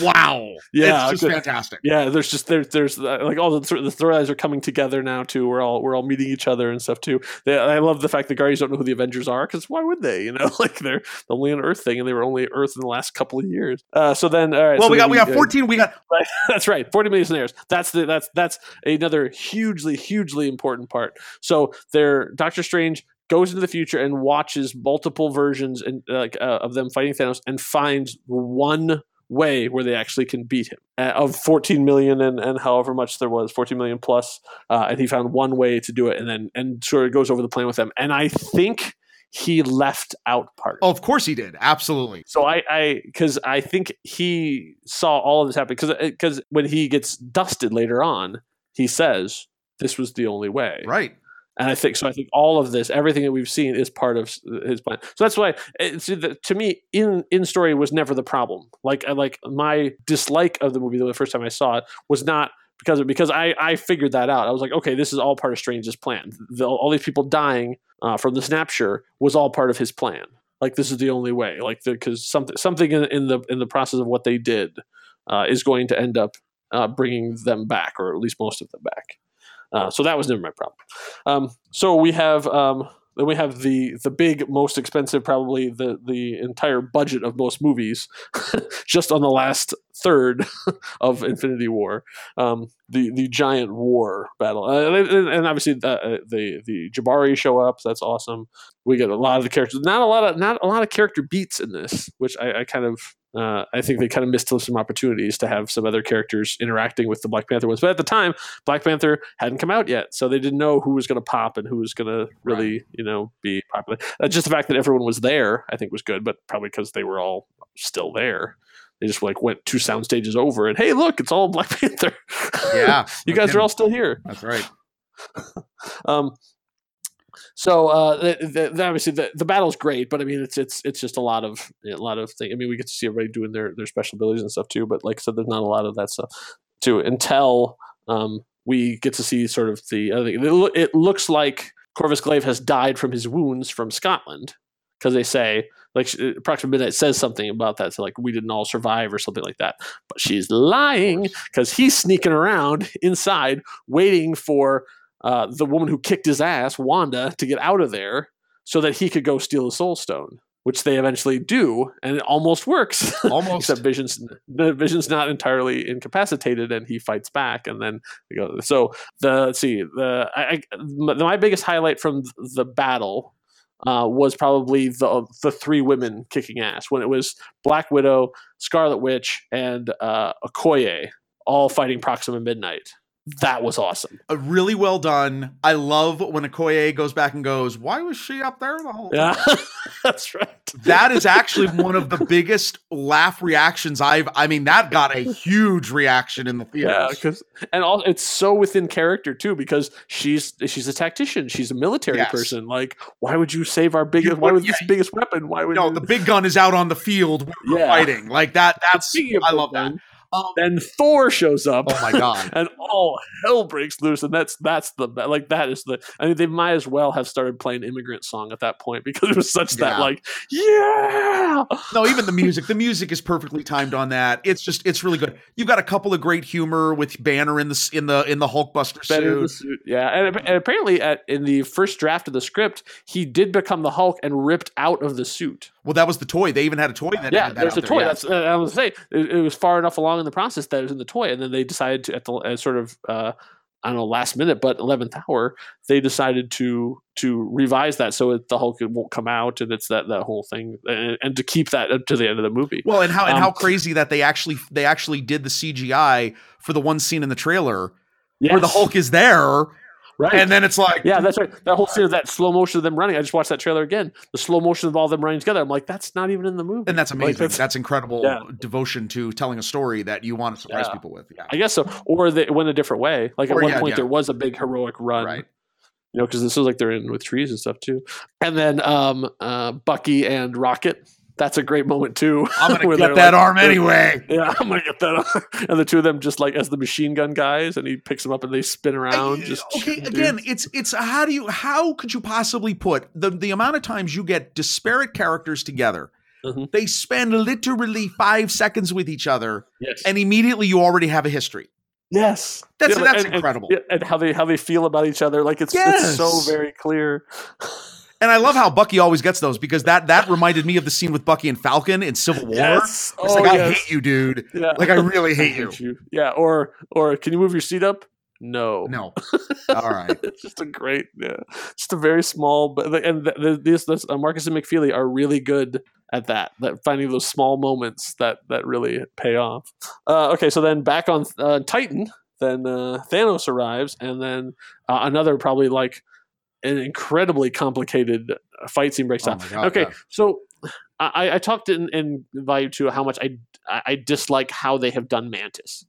wow, Yeah, it's just fantastic." Yeah, there's just there, there's uh, like all the th- the threads are coming together now too. We're all we're all meeting each other and stuff too. They, I love the fact that Guardians don't know who the Avengers are because why would they? You know, like they're the only on Earth thing and they were only Earth in the last couple of years. Uh, so then, all right. Well, so we got we got uh, 14. We got Right. That's right. Forty million snares. That's the that's that's another hugely hugely important part. So there, Doctor Strange goes into the future and watches multiple versions and uh, like uh, of them fighting Thanos and finds one way where they actually can beat him uh, of 14 million and, and however much there was 14 million plus uh, and he found one way to do it and then and sort of goes over the plan with them and i think he left out part. Oh, of course he did. Absolutely. So I, I, because I think he saw all of this happen. Because, because when he gets dusted later on, he says, "This was the only way." Right. And I think so. I think all of this, everything that we've seen, is part of his plan. So that's why, it's, to me, in in story was never the problem. Like, like my dislike of the movie the first time I saw it was not because of, because I I figured that out. I was like, okay, this is all part of Strange's plan. The, all these people dying uh, from the snapshot was all part of his plan. Like, this is the only way. Like, because something something in, in the in the process of what they did uh, is going to end up uh, bringing them back, or at least most of them back. Uh, so that was never my problem. Um, so we have um, then we have the the big, most expensive, probably the the entire budget of most movies, just on the last third of Infinity War, um, the the giant war battle, uh, and, and obviously the, uh, the the Jabari show up. That's awesome. We get a lot of the characters, not a lot of not a lot of character beats in this, which I, I kind of uh, I think they kind of missed some opportunities to have some other characters interacting with the Black Panther ones. But at the time, Black Panther hadn't come out yet, so they didn't know who was going to pop and who was going to really, you know, be popular. Uh, just the fact that everyone was there, I think, was good. But probably because they were all still there, they just like went two sound stages over and hey, look, it's all Black Panther. Yeah. you guys are all still here. That's right. Um, so uh, the, the, obviously the, the battle's great, but I mean it's it's it's just a lot of a lot of things. I mean we get to see everybody doing their their special abilities and stuff too, but like I said, there's not a lot of that stuff too until um, we get to see sort of the other thing. It, loo- it looks like Corvus Glaive has died from his wounds from Scotland because they say like sh- Proxima Midnight says something about that, so like we didn't all survive or something like that. But she's lying because he's sneaking around inside waiting for uh, the woman who kicked his ass, Wanda, to get out of there so that he could go steal the Soul Stone, which they eventually do, and it almost works. Almost. Except Vision's the Vision's not entirely incapacitated, and he fights back, and then we go. So the let's see the I, my biggest highlight from the battle uh, was probably the the three women kicking ass when it was Black Widow, Scarlet Witch, and uh, Okoye all fighting Proxima Midnight. That was awesome. Uh, really well done. I love when Okoye goes back and goes, "Why was she up there the whole?" Yeah, that's right. That is actually one of the biggest laugh reactions I've. I mean, that got a huge reaction in the theater. Yeah, because and also it's so within character too because she's she's a tactician, she's a military Yes. person. Like, why would you save our biggest? You Why would- would this biggest weapon? Why would no, you? the big gun is out on the field when we're Yeah. fighting. Like that. That's I love that. gun, Um, Then Thor shows up. oh my god. and all hell breaks loose, and that's that's the like that is the. I mean, they might as well have started playing "Immigrant Song" at that point because it was such that like, yeah, No, even the music. The music is perfectly timed on that. It's just it's really good. You've got a couple of great humor with Banner in the in the in the Hulkbuster suit. suit. Yeah, and, and apparently, at, in the first draft of the script, he did become the Hulk and ripped out of the suit. Well, that was the toy. They even had a toy that yeah, that there's a there, toy. yeah. That's uh, I was say it, it was far enough along in the process that it was in the toy, and then they decided to at the uh, sort of uh, I don't know last minute, but eleventh hour they decided to to revise that so it, the Hulk won't come out, and it's that that whole thing, and, and to keep that up to the end of the movie. Well, and how and Um, how crazy that they actually they actually did the CGI for the one scene in the trailer where the Hulk is there, right? and then it's like, yeah, that's right. That whole scene of that slow motion of them running. I just watched that trailer again. The slow motion of all them running together. I'm like, that's not even in the movie. and that's Like, amazing. that's- that's, incredible yeah. devotion to telling a story that you want to surprise Yeah. people with. Yeah, I guess so. Or they went a different way. Like at one yeah, point, there was a big heroic run. right. You know, because this is like they're in with trees and stuff too. And then um, uh, Bucky and Rocket. That's a great moment too. I'm gonna get that like- arm anyway. Yeah, I'm gonna get that. Arm. And the two of them just like as the machine gun guys, and he picks them up and they spin around. I- just okay, again, dudes. it's it's how do you how could you possibly put the the amount of times you get disparate characters together? Mhm. They spend literally five seconds with each other, yes, and immediately you already have a history. yes, That's- Yeah, that's and- and- incredible. yeah, and how they how they feel about each other. Like it's it's so very clear. And I love how Bucky always gets those because that that reminded me of the scene with Bucky and Falcon in Civil War. Yes. It's Oh, like I hate you, dude. Yeah. Like I really hate you. Yeah, or or can you move your seat up? No. No. All right. it's just a great, yeah, just a very small, but and the, the, this, this uh, Markus and McFeely are really good at that, that finding those small moments that that really pay off. Uh, okay, so then back on uh, Titan, then uh, Thanos arrives, and then uh, another probably like an incredibly complicated uh, fight scene breaks Oh down. God, okay, yeah. so I, I talked in, in volume two how much I I dislike how they have done Mantis,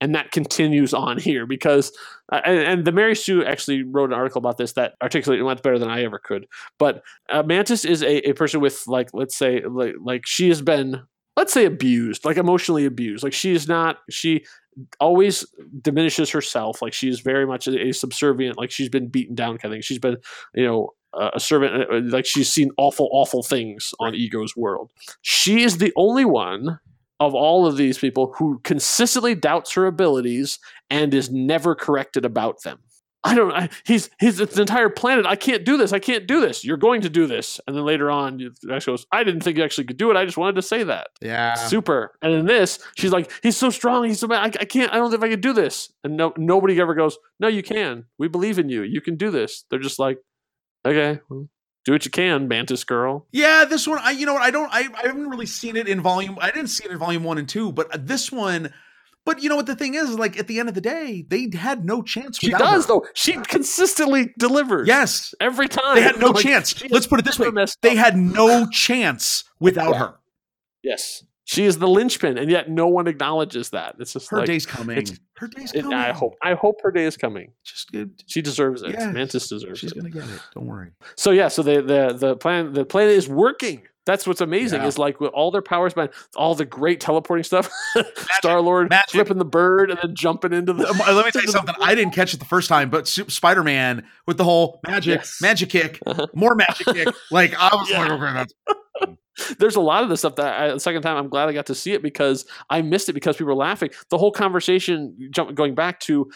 and that continues on here because uh, and, and the Mary Sue actually wrote an article about this that articulated much better than I ever could. But uh, Mantis is a, a person with like let's say like, like she has been let's say abused like emotionally abused. Like she's not she always diminishes herself. Like she's very much a, a subservient like she's been beaten down kind of thing. She's been you know uh, a servant uh, like she's seen awful awful things on ego's world. She is the only one of all of these people who consistently doubts her abilities and is never corrected about them I don't. I, he's he's it's an entire planet. I can't do this. I can't do this. You're going to do this, and then later on, Ash goes, "I didn't think you actually could do it. I just wanted to say that." Yeah. Super. And in this, she's like, "He's so strong. He's so bad. I, I can't. I don't think I could do this." And no, nobody ever goes, "No, you can. We believe in you. You can do this." They're just like, "Okay, well, do what you can, Mantis girl." Yeah, this one, I you know what, I don't, I, I haven't really seen it in volume. I didn't see it in volume one and two, but this one, but you know what the thing is, like at the end of the day, they had no chance. Without She does her. though. She consistently delivers. Yes, every time they had no Like, chance. Let's put it this way: they had no chance without Yeah. her. Yes, she is the linchpin, and yet no one acknowledges that. It's just Her like, day's coming. It's- Her day's it- coming. I hope. I hope her day is coming. Just good. She deserves it. Yes. Mantis deserves She's it. She's gonna get it. Don't worry. So yeah, so the the the plan the plan is working. That's what's amazing Yeah. is like with all their powers, man, all the great teleporting stuff, Star Lord magic. flipping the bird and then jumping into the. Let me tell you something. I didn't catch it the first time, but Spider Man with the whole magic, Yes. magic kick, Uh-huh. more magic kick. Like I was Yeah. like, okay, that's There's a lot of the stuff that I, the second time I'm glad I got to see it because I missed it because people were laughing. The whole conversation, jump, going back to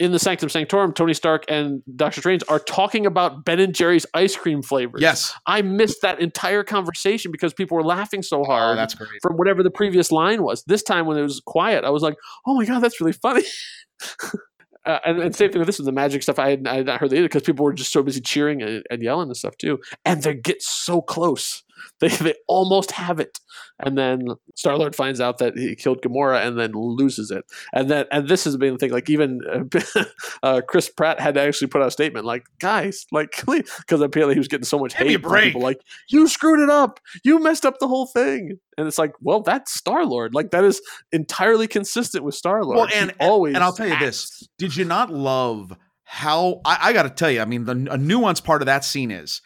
in the Sanctum Sanctorum, Tony Stark and Doctor Strange are talking about Ben and Jerry's ice cream flavors. yes. I missed that entire conversation because people were laughing so Oh, hard. that's great. from whatever the previous line was. This time when it was quiet, I was like, "Oh my god, that's really funny." uh, and, and same thing with this with the magic stuff. I had, I had not heard that either because people were just so busy cheering and, and yelling and stuff too. And they get so close. They they almost have it, and then Star Lord finds out that he killed Gamora and then loses it. And then and this has been the thing. Like even uh, Chris Pratt had to actually put out a statement like, "Guys, like," because apparently he was getting so much Give hate from people. Like, you screwed it up. You messed up the whole thing. And it's like, well, that's Star Lord. Like that is entirely consistent with Star Lord. Well, and- and- always and I'll tell you this. Did you not love how I, I got to tell you? I mean, the a nuanced part of that scene is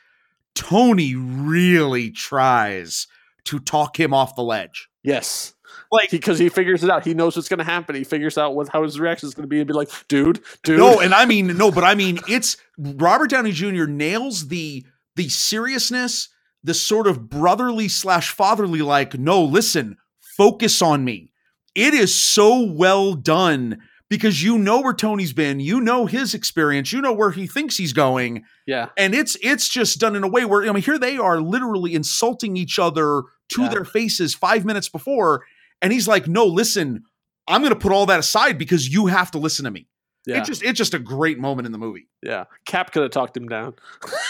Tony really tries to talk him off the ledge. Yes. Like Because he, figures it out. He knows what's going to happen. He figures out what how his reaction is going to be and be like, dude, dude. no, and I mean no, but I mean it's Robert Downey Jr. nails the the seriousness, the sort of brotherly slash fatherly like. No, listen, focus on me. It is so well done because you know where Tony's been, you know his experience, you know where he thinks he's going, yeah. and it's it's just done in a way where I mean here they are literally insulting each other to Yeah. their faces five minutes before, and he's like, "No, listen, I'm going to put all that aside because you have to listen to me." Yeah. It's just it's just a great moment in the movie. Yeah, Cap could have talked him down.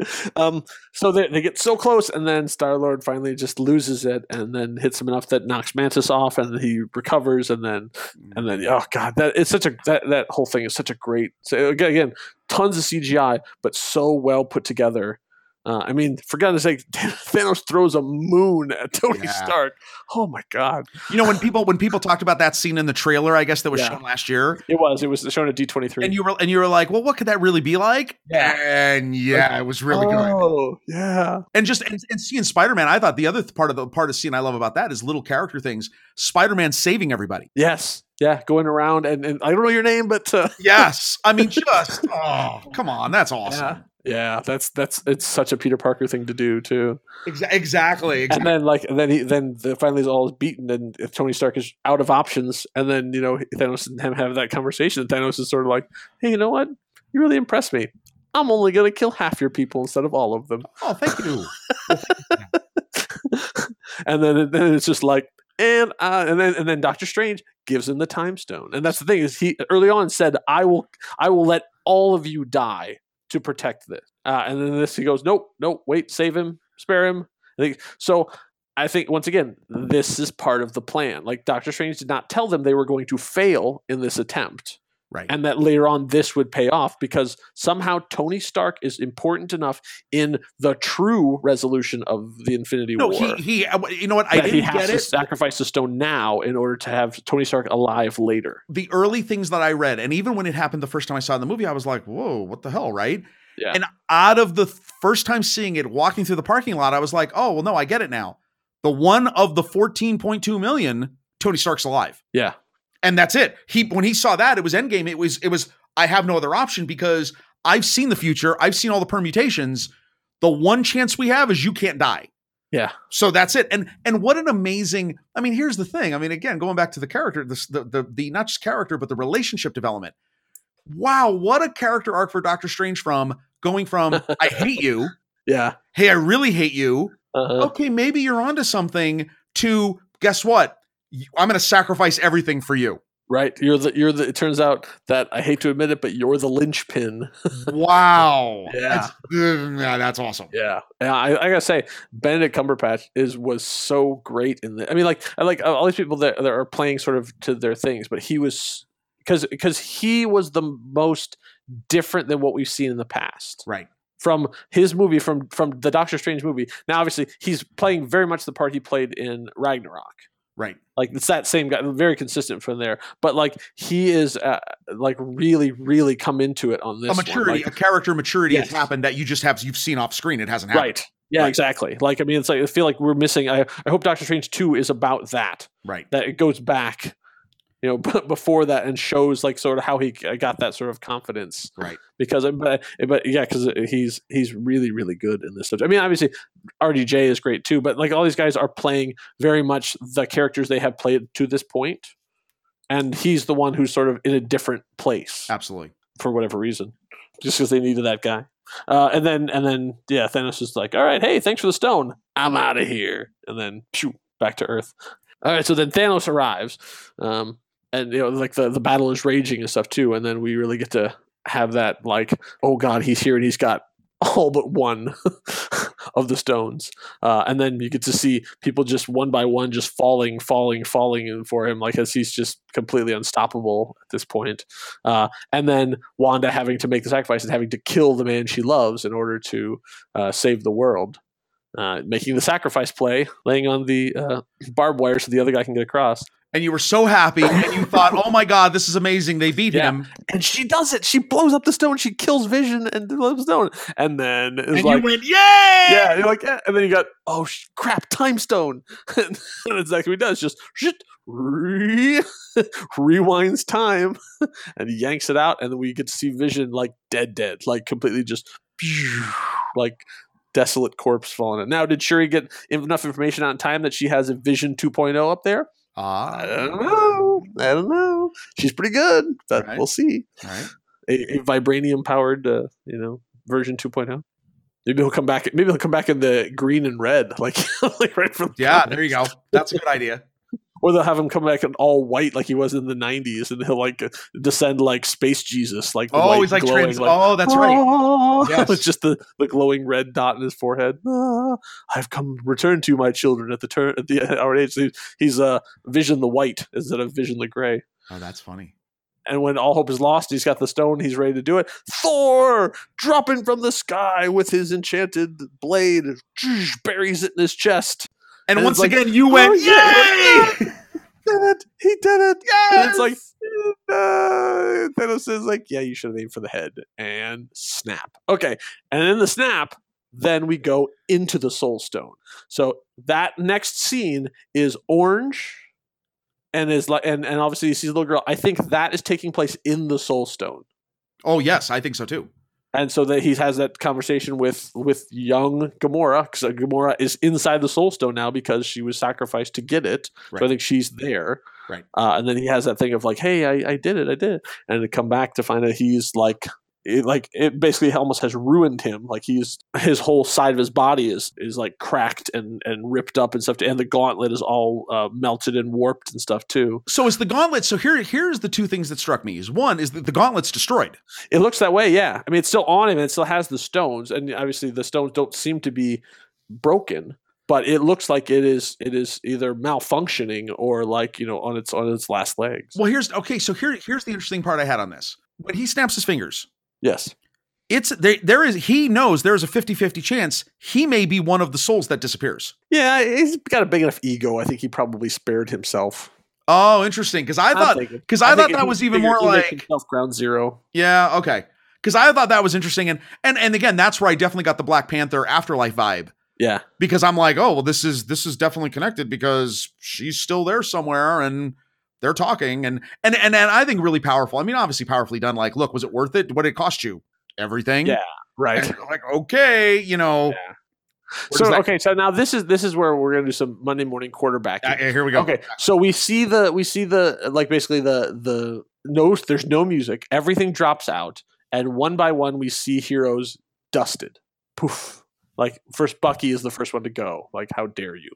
um, so they, they get so close, and then Star Lord finally just loses it, and then hits him enough that knocks Mantis off, and he recovers, and then and then oh god, that it's such a that that whole thing is such a great. So again, again tons of CGI, but so well put together. Uh, I mean, for goodness sake, Thanos throws a moon at Tony Yeah. Stark. Oh my god, You know when people when people talked about that scene in the trailer, I guess that was Yeah. shown last year, it was it was shown at D twenty three. and you were and you were like, "Well, what could that really be like?" Yeah. and yeah, it was really good. Oh yeah, And just and, and seeing Spider Man, I thought the other part of the part of scene I love about that is little character things. Spider Man saving everybody. Yes. Yeah. Going around and, and I don't know your name, but uh, Yes, I mean just oh come on, that's awesome. Yeah. That's that's it's such a Peter Parker thing to do too. Exa- exactly. And then like and then he then the finally is all beaten and Tony Stark is out of options and then you know Thanos and him have that conversation and Thanos is sort of like, "Hey, you know what? You really impressed me. I'm only going to kill half your people instead of all of them." Oh, thank you. and then then it's just like and uh, and then and then Doctor Strange gives him the time stone. And that's the thing is he early on said, "I will I will let all of you die to protect this." Uh, and then this he goes, "Nope, nope, wait, save him, spare him." So. I think once again, this is part of the plan. Like Doctor Strange did not tell them they were going to fail in this attempt, Right. and that later on this would pay off because somehow Tony Stark is important enough in the true resolution of the Infinity no, War. he he. uh, You know what? I that he didn't has get to it. sacrifice the stone now in order to have Tony Stark alive later. the early things that I read, and even when it happened the first time I saw the movie, I was like, "Whoa, what the hell?" Right? Yeah. And out of the first time seeing it, walking through the parking lot, I was like, "Oh, well, no, I get it now." The one of the fourteen point two million, Tony Stark's alive, Yeah. And that's it. He when he saw that, it was Endgame. It was it was. I have no other option because I've seen the future. I've seen all the permutations. The one chance we have is you can't die. Yeah. So that's it. And and what an amazing. I mean, here's the thing. I mean, again, going back to the character, this the the, the not just character, but the relationship development. Wow, what a character arc for Doctor Strange from going from I hate you, Yeah. hey, I really hate you. Uh-huh. Okay, maybe you're onto something. To guess what? I'm going to sacrifice everything for you. Right. You're the you're the it turns out that I hate to admit it, but you're the linchpin. Wow. Yeah. That's, mm, yeah, that's awesome. Yeah, yeah. I, I gotta say, Benedict Cumberbatch is was so great in the. I mean, like, I like all these people that, that are playing sort of to their things, but he was because because he was the most different than what we've seen in the past Right. from his movie from from the Doctor Strange movie. Now, obviously, he's playing very much the part he played in Ragnarok. Right. Like it's that same guy, very consistent from there. But like he is uh, like really, really come into it on this. A maturity, Like, a character maturity Yes. has happened that you just have you've seen off screen. It hasn't happened. right? Yeah, Right. exactly. Like I mean, it's like I feel like we're missing. I I hope Doctor Strange two is about that. Right. That it goes back, you know, before that and shows like sort of how he got that sort of confidence. Right. Because but but yeah, because he's he's really really good in this subject. I mean, obviously RDJ is great too, but like all these guys are playing very much the characters they have played to this point, and he's the one who's sort of in a different place Absolutely. for whatever reason, just because they needed that guy. Uh, and then and then yeah, Thanos is like, "All right, hey, thanks for the stone. I'm out of here." And then shoo, back to Earth. All right, so then Thanos arrives, um, and you know, like the the battle is raging and stuff too. And then we really get to have that like, oh god, he's here and he's got all but one of the stones. Uh, and then you get to see people just one by one just falling, falling, falling in for him, like as he's just completely unstoppable at this point. Uh, and then Wanda having to make the sacrifice and having to kill the man she loves in order to uh, save the world. Uh, making the sacrifice play, laying on the uh, barbed wire so the other guy can get across. And you were so happy, and you thought, "Oh my God, this is amazing! They beat Yeah. him." And she does it. She blows up the stone. She kills Vision and blows the stone. And then it's And like, you went, "Yay!" yeah, you're like, eh. and then you got, oh sh- crap, time stone. and that's exactly what he does. Just shit, re- rewinds time and yanks it out. And then we get to see Vision like dead, dead, like completely just like desolate corpse falling out. Now, did Shuri get enough information on time that she has a Vision 2.0 up there? I Ah, don't know. I don't know. She's pretty good, but Right. weall see. right. A, a vibranium powered, uh, you know, version 2.0. Maybe he'll come back. Maybe he'll come back in the green and red, like like right from the Yeah, there you go. That's a good idea. Or they'll have him come back in all white, like he was in the '90s, and he'll like descend like space Jesus, like Oh, white he's like, glowing, trans- oh, that's right. "Ah," Yes. with just the, the glowing red dot in his forehead. Ah, I've come return to my children at the turn at the our age. So He's uh, Vision the White instead of Vision the Gray. Oh, that's funny. And when all hope is lost, he's got the stone. He's ready to do it. Thor dropping from the sky with his enchanted blade, buries it in his chest. And, And once like, again, you went, "Oh, "Yay!" Did it? He did it! Yes. And it's like uh, Thanos is like, "Yeah, you should have aimed for the head." And snap. Okay, and in the snap, then we go into the Soul Stone. So that next scene is orange. And is like, and, and obviously you see the little girl. I think that is taking place in the Soul Stone. Oh, yes, I think so too. And so that he has that conversation with with young Gamora because Gamora is inside the Soul Stone now because she was sacrificed to get it. So I think she's there. Right. Uh, and then he has that thing of like, "Hey, I, I did it, I did it," and to come back to find out he's like. It, like it basically almost has ruined him. Like he's his whole side of his body is is like cracked and and ripped up and stuff. And the gauntlet is all uh, melted and warped and stuff too. So is the gauntlet. So here, here's the two things that struck me. Is one is that the gauntlet's destroyed. It looks that way, yeah. I mean, it's still on him and it still has the stones, and obviously the stones don't seem to be broken. but it looks like it is it is either malfunctioning or like you know on its on its last legs. Well, here's okay. So here, here's the interesting part I had on this. When he snaps his fingers, Yes. it's there. There is he knows there is a 50-50 chance he may be one of the souls that disappears. Yeah, he's got a big enough ego. I think he probably spared himself. Oh, interesting. Because I I'm thought because I I, thought that was even more like ground zero. yeah okay. Because I thought that was interesting and and and again that's where I definitely got the Black Panther afterlife vibe. Yeah, because I'm like, oh well, this is this is definitely connected because she's still there somewhere and they're talking and and and and I think really powerful. I mean, obviously powerfully done. Like, look, was it worth it? What did it cost you? Everything. Yeah, right. Like, okay, you know. Yeah. where So okay, so now this is this is where we're gonna do some Monday morning quarterbacking. Uh, here we go. Okay, so we see the we see the like basically the the no there's no music. Everything drops out, and one by one we see heroes dusted. Poof. Like first Bucky is the first one to go. Like how dare you?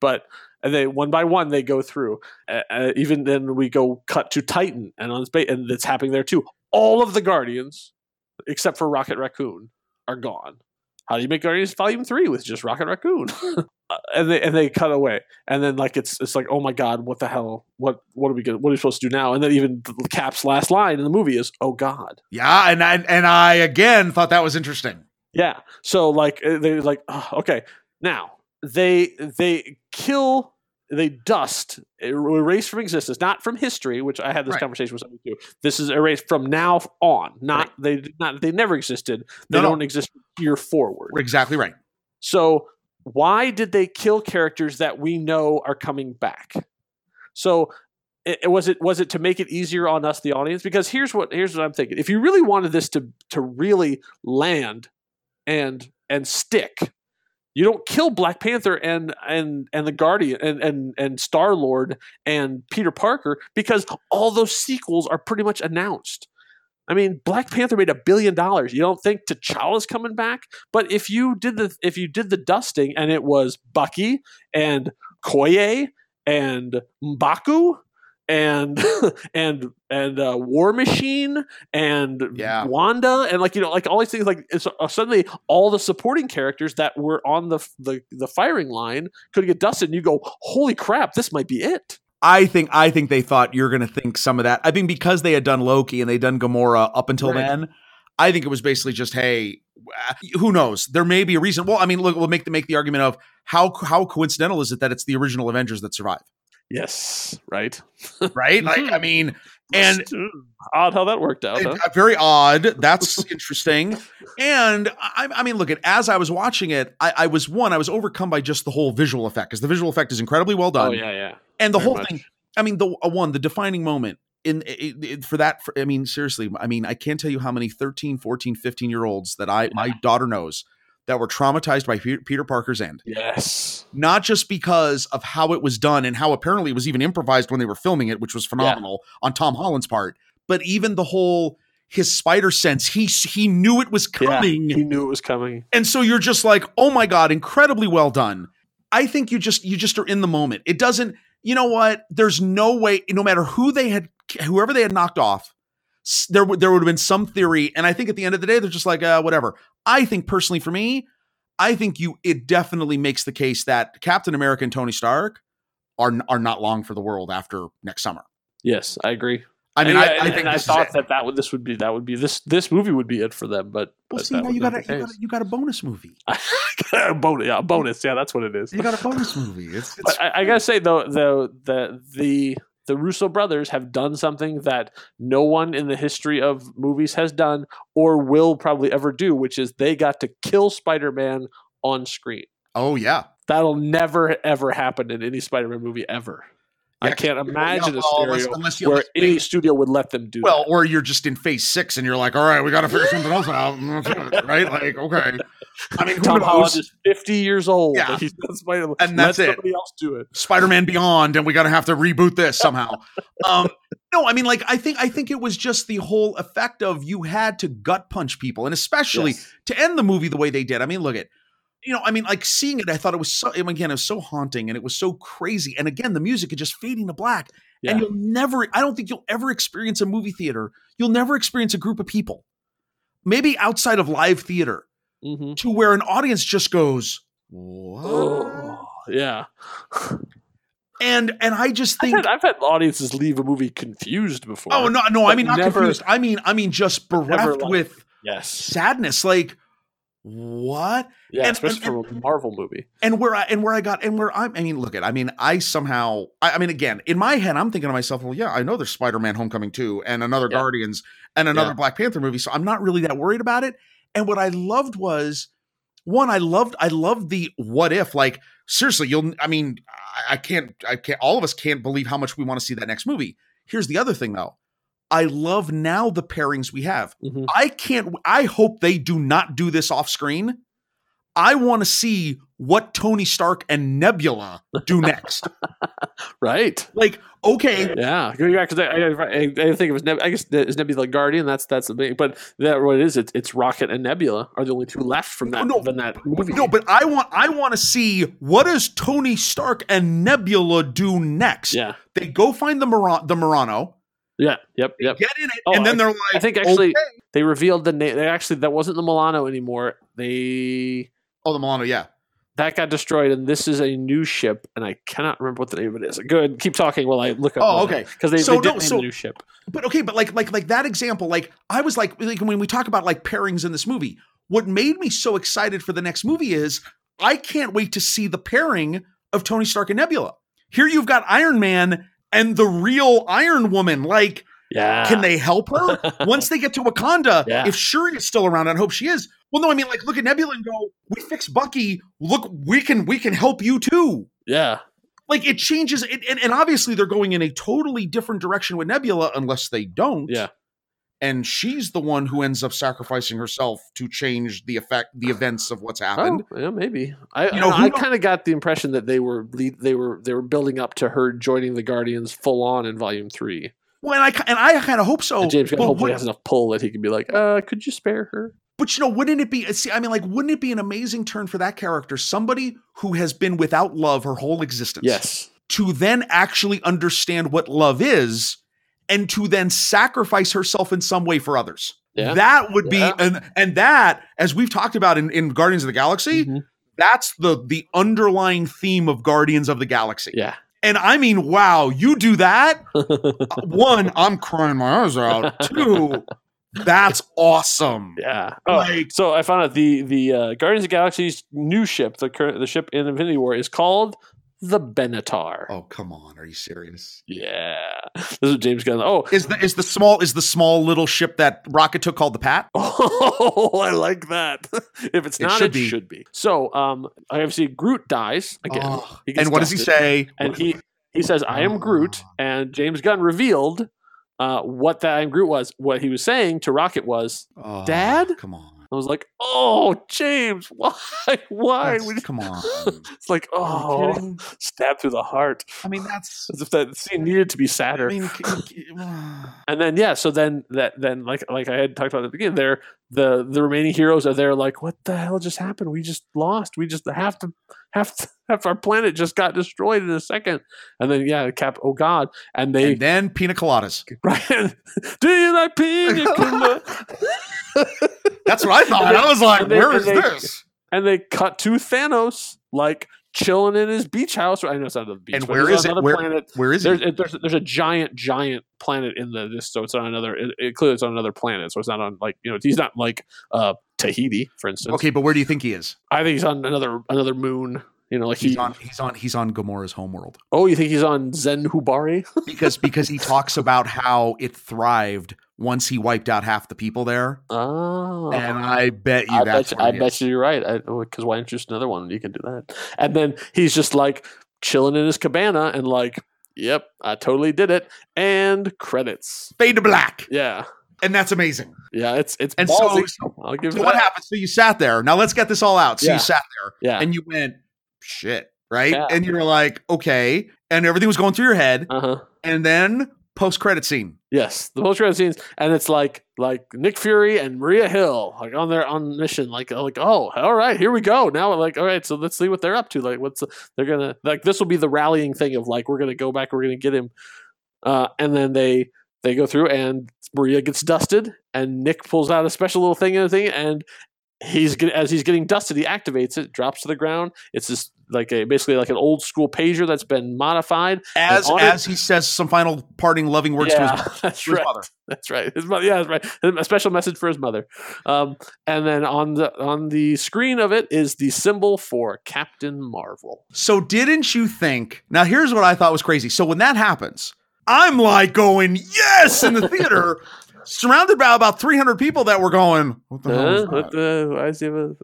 But and they one by one they go through. Uh, even then we go cut to Titan and on space and it's happening there too. All of the Guardians except for Rocket Raccoon are gone. How do you make Guardians Volume Three with just Rocket Raccoon? Uh, and they and they cut away, and then like it's it's like oh my god, what the hell? What what are we gonna what are we supposed to do now? And then even the Cap's last line in the movie is oh god, Yeah, and I and I again thought that was interesting. yeah. So like uh, they're like oh, okay, now they they kill they dust erase from existence, not from history, which I had this Right. conversation with somebody too. This is erased from now on, not they did not they never existed. They No, no. don't exist here forward. Exactly right. So why did they kill characters that we know are coming back? So it- was it was it to make it easier on us, the audience? Because here's what here's what I'm thinking. If you really wanted this to to really land and and stick, you don't kill Black Panther and and and the Guardian and and and Star Lord and Peter Parker because all those sequels are pretty much announced. I mean, Black Panther made a billion dollars. You don't think T'Challa's coming back? But if you did the if you did the dusting and it was Bucky and Okoye and Mbaku and and and uh, War Machine and Yeah. Wanda and like you know like all these things like it's, uh, suddenly all the supporting characters that were on the the the firing line could get dusted and you go holy crap this might be it I think I think they thought you're going to think some of that. I think because they had done Loki and they'd done Gamora up until Right. then, I think it was basically just, hey, who knows? There may be a reason. Well, I mean, look, we'll make the make the argument of how how coincidental is it that it's the original Avengers that survive, yes right right? like, I mean, and odd how that worked out huh? Uh, very odd. That's interesting. And I, I mean, look at as I was watching it, I, I was one, I was overcome by just the whole visual effect because the visual effect is incredibly well done. oh yeah yeah and the very whole much. thing. I mean, the uh, one, the defining moment in it, it- for that. For, I mean, seriously, I mean, I can't tell you how many 13, 14, 15 year olds that I my daughter knows that were traumatized by Peter, Parker's end. yes Not just because of how it was done and how apparently it was even improvised when they were filming it, which was phenomenal on Tom Holland's part, but even the whole his spider sense. He he knew it was yeah coming. he knew it was coming And so you're just like, "Oh my god, incredibly well done." I think you just you just are in the moment. It doesn't you know what? There's no way no matter who they had whoever they had knocked off, there would there would have been some theory and I think at the end of the day they're just like, uh whatever. I think personally for me, I think you it definitely makes the case that Captain America and Tony Stark are are not long for the world after next summer. yes I agree I mean, And I, I and- think and I thought that that would this would be that would be this this movie would be it for them but, Well, but see, now you got a, you got a you got a bonus movie. a bonus yeah a bonus yeah that's what it is You got a bonus movie. It's, it's I, I gotta say though, though the the the Russo brothers have done something that no one in the history of movies has done or will probably ever do, which is they got to kill Spider-Man on screen. oh yeah. That'll never ever happen in any Spider-Man movie ever. I can't imagine yeah, a scenario unless- unless where any studio would let them do Well, that. or you're just in phase six and you're like, all right, we got to figure something else out, right? Like, okay. I mean, Tom Holland is 50 years old. Yeah. and Spider-Man. And that's Let it. somebody else do it. Spider-Man Beyond, and we got to have to reboot this somehow. um, no, I mean, like, I think, I think it was just the whole effect of you had to gut punch people, and especially Yes. to end the movie the way they did. I mean, look at, you know, I mean, like seeing it, I thought it was so. Again, it was so haunting, and it was so crazy. And again, the music is just fading to black, and you'll never. I don't think you'll ever experience a movie theater. You'll never experience a group of people, maybe outside of live theater, Mhm. to where an audience just goes? Oh, yeah. And and I just I've think had, I've had audiences leave a movie confused before. Oh no, no, I mean not never- confused. I mean I mean just bereft with Yes. sadness. Like what? Yeah, and- especially and- from a Marvel movie. And where I and where I got and where I, I mean, look at I mean, I somehow I, I mean, again, in my head, I'm thinking to myself, well, yeah, I know there's Spider-Man: Homecoming two and another Yeah. Guardians and another Yeah. Black Panther movie, so I'm not really that worried about it. And what I loved was one, I loved I loved the what if. Like seriously, you'll I mean, I, I can't I can't all of us can't believe how much we want to see that next movie. Here's the other thing though. I love now the pairings we have. Mhm. I can't I hope they do not do this off screen. I want to see what Tony Stark and Nebula do next. Right. like, okay, Yeah. Yeah. Because I, I, I, I think it was Neb- I guess is Nebula Guardian. That's that's the big. But that what it is. It's it's Rocket and Nebula are the only two left from that No, from that movie. no, but I want I want to see what does Tony Stark and Nebula do next. yeah. They go find the Mur- the Murano, Yeah. Yep. Yep. get in it, Oh, and then they're like, I think actually okay. they revealed the name. They actually that wasn't the Milano anymore. They oh, the Milano, yeah. that got destroyed, and this is a new ship, and I cannot remember what the name of it is. Good, keep talking while I look up. Oh, okay. Because they, So they did no, name so- the new ship. But okay, but like like like that example, like I was like, like when we talk about like pairings in this movie, what made me so excited for the next movie is I can't wait to see the pairing of Tony Stark and Nebula. Here you've got Iron Man and the real Iron Woman. Like, Yeah. can they help her once they get to Wakanda? Yeah. If Shuri is still around, I hope she is. Well, no, I mean, like, look at Nebula and go, "We fixed Bucky. Look, we can we can help you too." Yeah. Like it changes, it, and, and obviously they're going in a totally different direction with Nebula, unless they don't Yeah. And she's the one who ends up sacrificing herself to change the effect the events of what's happened Oh, yeah, maybe. I, You know, I, I kind of got the impression that they were lead, they were they were building up to her joining the Guardians full on in Volume Three. well and i and i kind of hope so and James hopefully would- has enough pull that he can be like, uh, could you spare her? but you know wouldn't it be see i mean like wouldn't it be an amazing turn for that character somebody who has been without love her whole existence Yes. to then actually understand what love is and to then sacrifice herself in some way for others Yeah. that would be Yeah. and and that as we've talked about in, in guardians of the galaxy Mhm. that's the the underlying theme of guardians of the galaxy Yeah. And I mean, wow, you do that? One, I'm crying my eyes out. Two, that's awesome. Yeah. Oh, Like- so I found out the the uh, Guardians of the Galaxy's new ship, the current the ship in Infinity War, is called the Benatar. Oh, come on. Are you serious? Yeah. This is James Gunn. Oh, Is the is the small is the small little ship that Rocket took called the Pat? Oh, I like that. if it's It not, should it be. should be. So, um, I obviously Groot dies again. Oh, and what does he say? And he he says, "I am Groot," and James Gunn revealed uh, what that I am Groot was. What he was saying to Rocket was, Oh, Dad? Come on. "I was like, oh, James, why, why?" That's- would you-" come on. It's like, oh, stab through the heart, I mean, that's. as if that scene needed to be sadder. I mean, And then yeah, so then that then like like I had talked about at the beginning, there the the remaining heroes are there like, what the hell just happened? We just lost. We just half the half half our planet just got destroyed in a second. And then yeah, Cap, oh god, and they and then pina coladas. Brian, do you like pina colada? That's what I thought. I was like, they- where is they- this? and they cut to Thanos like chilling in his beach house. I know it's not the beach, And where is it? Where- planet. Where is There's, it? it, there's there's a giant giant planet in the this, so it's on another. It, it clearly it's on another planet, so it's not on like you know he's not like uh Tahiti, for instance. Okay, but where do you think he is? I think he's on another another moon. You know, like He's he. on. He's on. He's on Gamora's homeworld. Oh, you think he's on Zen-Whoberi? because because he talks about how it thrived once he wiped out half the people there, oh, and I bet you I that's bet you, I he bet is. you you're right. Because oh, why introduce another one? You can do that. And then he's just like chilling in his cabana and like, yep, I totally did it. And credits. fade to black, Yeah, and that's amazing. yeah. It's it's And so- ballsy. So you what that. happened? So you sat there. Now let's get this all out. So Yeah. you sat there Yeah. and you went shit, right? Yeah. And you're like, okay, and everything was going through your head, Uh huh. and then post credit scene. Yes, the post credit scenes, and it's like like Nick Fury and Maria Hill like on their on mission, like like oh, all right, here we go. Now like all right, so let's see what they're up to. Like what's they're gonna like this will be the rallying thing of like we're gonna go back, we're gonna get him, uh, and then they they go through and Maria gets dusted, and Nick pulls out a special little thing and thing, and he's as he's getting dusted, he activates it, drops to the ground. It's this like a basically like an old school pager that's been modified. As as he says some final parting loving words to his, Yeah, to that's his right. mother. That's right. His mother. Yeah, that's right. A special message for his mother. Um, and then on the on the screen of it is the symbol for Captain Marvel. So didn't you think? Now here's what I thought was crazy. So when that happens, I'm like going yes in the theater, surrounded by about 300 people that were going. What the hell? Uh, is what that?" the- why is he have a-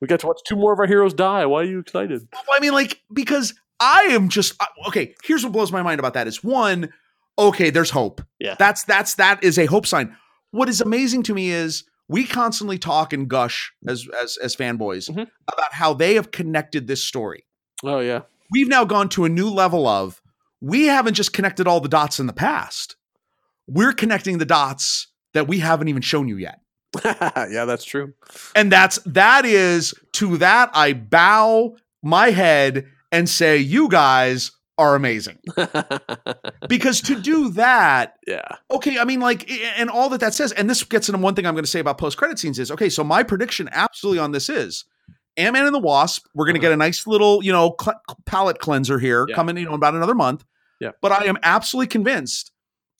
we got to watch two more of our heroes die. Why are you excited? Well, I mean, like because I am just okay. Here's what blows my mind about that is one, okay, there's hope. Yeah. That's that's that is a hope sign. What is amazing to me is we constantly talk and gush as as as fanboys Mhm. about how they have connected this story. Oh yeah. We've now gone to a new level of we haven't just connected all the dots in the past. We're connecting the dots that we haven't even shown you yet. yeah, that's true. And that's that is to that I bow my head and say you guys are amazing. Because to do that yeah. okay, I mean, like, and all that that says, and this gets into one thing I'm going to say about post credit scenes is okay. So my prediction absolutely on this is Ant Man and the Wasp. We're going to get a nice little, you know, cl- palette cleanser here Uh-huh. Yeah. coming, you know, in about another month. Yeah. But I am absolutely convinced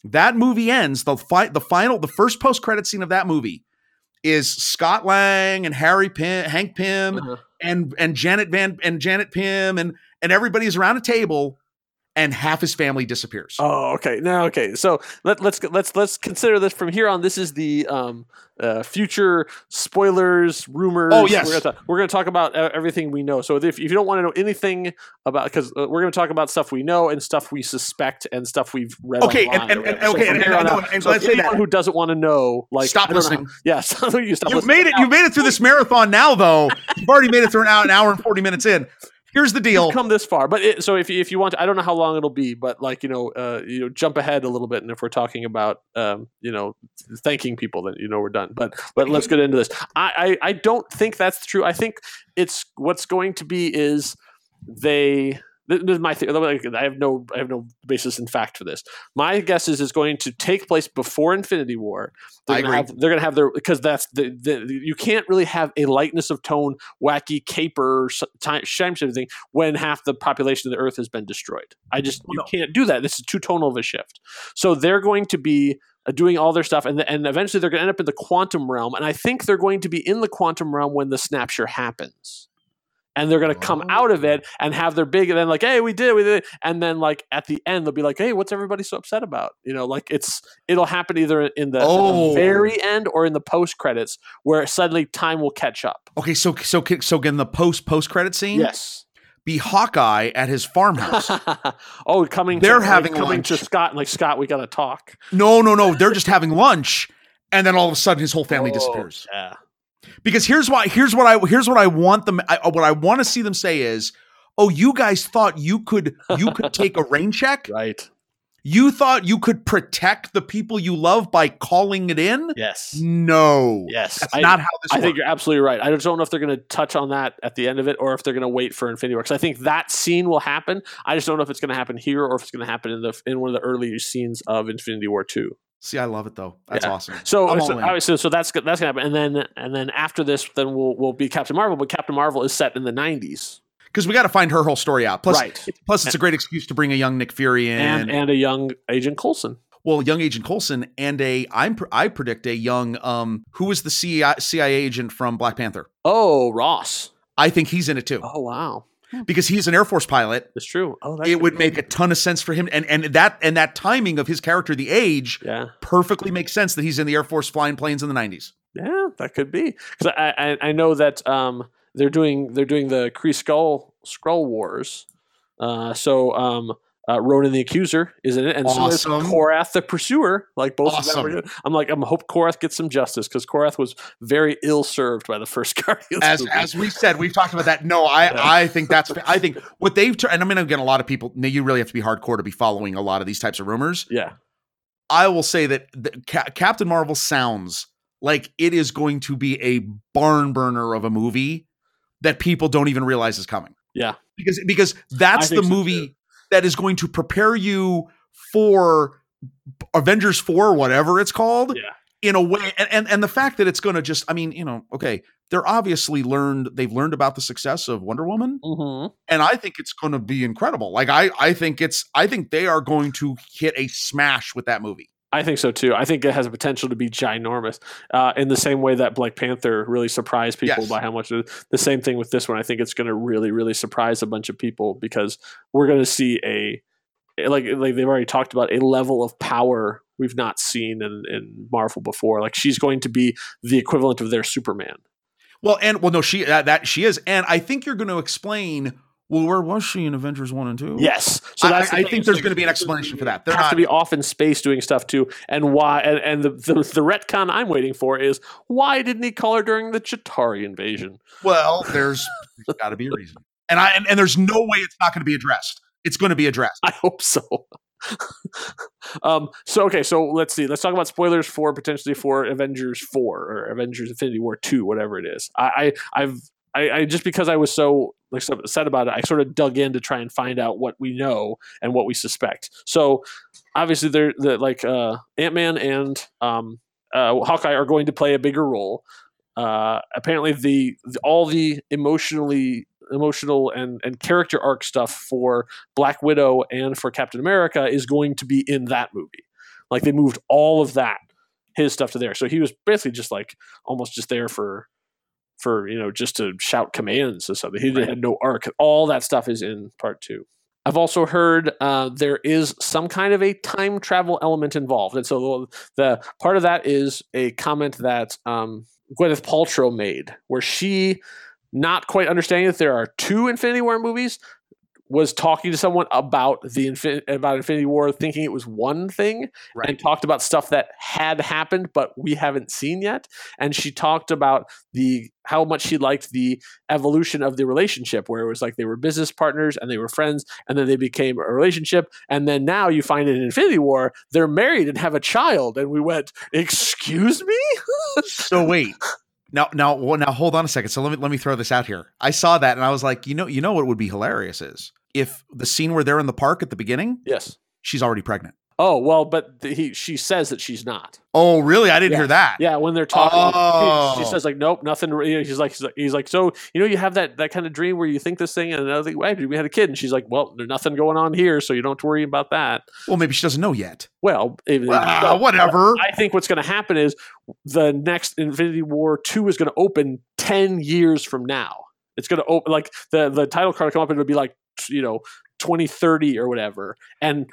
that movie ends the fi- the final, the first post credit scene of that movie is Scott Lang and Harry Pym, Hank Pym, Uh-huh. and and Janet Van and Janet Pym, and and everybody's around a table, and half his family disappears. Oh, okay. Now, okay. So let, let's let's let's consider this from here on. This is the um, uh, future spoilers, rumors. Oh, yes. we're gonna, talk, we're gonna talk about uh, everything we know. So if, if you don't want to know anything about, because uh, we're gonna talk about stuff we know and stuff we suspect and stuff we've read. Okay, and- and- and-. So okay, and- and on I out- know- and so let's say that. anyone who doesn't want to know, like Stop I don't know listening. how- yeah, so you stop. You've made it. now. You've made it through this marathon now, though. You've already made it through an hour, an hour and forty minutes in. Here's the deal. come this far. But it, so if you, if you want, to, I don't know how long it'll be, but like you know, uh, you know, jump ahead a little bit, and if we're talking about, um, you know, thanking people, then you know we're done. But but let's get into this. I, I I don't think that's true. I think it's what's going to be is they. This is my theory. I have no, I have no basis in fact for this. My guess is it's going to take place before Infinity War. They're I gonna agree. Have, they're going to have their because that's the, the you can't really have a lightness of tone, wacky caper, time, everything when half the population of the Earth has been destroyed. I just you No. can't do that. This is too tonal of a shift. So they're going to be uh, doing all their stuff, and and eventually they're going to end up in the quantum realm. And I think they're going to be in the quantum realm when the snapshot happens. And they're going to come oh. out of it and have their big, and then like, hey, we did, we did, it. and then like at the end they'll be like, hey, what's everybody so upset about? You know, like it's it'll happen either in the, at the Oh. very end or in the post credits where suddenly time will catch up. Okay, so so so again, the post post credit scene Yes. be Hawkeye at his farmhouse. oh, coming. They're to, like, having coming lunch. to Scott. and Like Scott, we got to talk. no, no, no. They're just having lunch, and then all of a sudden his whole family Oh, disappears. Yeah. Because here's why. Here's what I. Here's what I want them. I, uh, what I want to see them say is, "Oh, you guys thought you could you could take a rain check. Right. You thought you could protect the people you love by calling it in. Yes. No, Yes. that's I- not how this I works. think you're absolutely right. I just don't know if they're going to touch on that at the end of it or if they're going to wait for Infinity War. Because I think that scene will happen. I just don't know if it's going to happen here or if it's going to happen in the in one of the earlier scenes of Infinity War Two. See, I love it though. That's Yeah. awesome. So, so, obviously, so that's that's gonna happen, and then and then after this, then we'll we'll be Captain Marvel. But Captain Marvel is set in the '90s, because we got to find her whole story out. Plus, Right. plus it's a great excuse to bring a young Nick Fury in. and and a young Agent Coulson. well, young Agent Coulson and a I'm I predict a young um who was the CIA, CIA agent from Black Panther. Oh, Ross. I think he's in it too Oh, wow, because he's an Air Force pilot. that's true. Oh, that It would make a ton of sense for him, and and that and that timing of his character, the age, yeah. perfectly makes sense that he's in the Air Force flying planes in the '90s. Yeah, that could be because I, I I know that um they're doing they're doing the Kree Skull Skrull Wars, uh so um uh, Ronan the Accuser is in it, and so is Korath the Pursuer. Like both of them. I'm like I'm hope Korath gets some justice because Korath was very ill served by the first Guardians. As movie. as we said, we've talked about that. No, I Yeah. I think that's I think what they've turned, and I mean, gonna a lot of people. Now you really have to be hardcore to be following a lot of these types of rumors. yeah, I will say that the, Ca- Captain Marvel sounds like it is going to be a barn burner of a movie that people don't even realize is coming. Yeah. because because that's the so, movie too. That is going to prepare you for Avengers Four, or whatever it's called. Yeah. in a way and, and and the fact that it's going to just i mean you know okay they're obviously learned they've learned about the success of wonder woman Mm-hmm. and i think it's going to be incredible like i i think it's i think they are going to hit a smash with that movie I think so too. I think it has a potential to be ginormous. Uh, in the same way that Black Panther really surprised people Yes. by how much. it- The same thing with this one. I think it's going to really, really surprise a bunch of people because we're going to see a like like they've already talked about a level of power we've not seen in, in Marvel before. Like she's going to be the equivalent of their Superman. well and well no she uh, that she is and i think you're going to explain well where was she in avengers 1 and 2 Yes. So I- that's I, the I thing. think there's going to be an explanation for that they're have not to be off in space doing stuff too. And why? And, and the, the the retcon I'm waiting for is why didn't he call her during the Chitauri invasion? well there's, there's got to be a reason and i and, and there's no way it's not going to be addressed it's going to be addressed I hope so. um. So okay. So let's see. Let's talk about spoilers for potentially for Avengers four or Avengers Infinity War two, whatever it is. I, I I've I, I just because I was so like so upset about it, I sort of dug in to try and find out what we know and what we suspect. So obviously, they're the like uh, Ant Man and um, uh, Hawkeye are going to play a bigger role. Uh, apparently, the, the all the emotionally emotional and and character arc stuff for Black Widow and for Captain America is going to be in that movie. Like they moved all of that his stuff to there. So he was basically just like almost just there for for you know just to shout commands or something. He Right. had no arc. All that stuff is in part two. I've also heard uh, there is some kind of a time travel element involved, and so the, the part of that is a comment that um, Gwyneth Paltrow made, where she, not quite understanding that there are two Infinity War movies, was talking to someone about the Infin- about Infinity War, thinking it was one thing, Right. and talked about stuff that had happened but we haven't seen yet. And she talked about the how much she liked the evolution of the relationship, where it was like they were business partners and they were friends, and then they became a relationship, and then now you find in Infinity War they're married and have a child, and we went, "Excuse me." So wait. Now, now, well, now, hold on a second. So let me let me throw this out here. I saw that and I was like, you know, you know what would be hilarious is if the scene where they're in the park at the beginning, yes. she's already pregnant. Oh well, but the, he she says that she's not. Oh, really? I didn't Yeah. hear that. Yeah, when they're talking, Oh. she, she says like, "Nope, nothing." You know, he's like, he's like, so you know, you have that that kind of dream where you think this thing, and another thing, wait, we had a kid, and she's like, "Well, there's nothing going on here, so you don't have to worry about that." Well, maybe she doesn't know yet. Well, even Ah, whatever. I think what's going to happen is the next Infinity War two is going to open ten years from now. It's going to open like the the title card will come up and it'll be like you know twenty thirty or whatever, and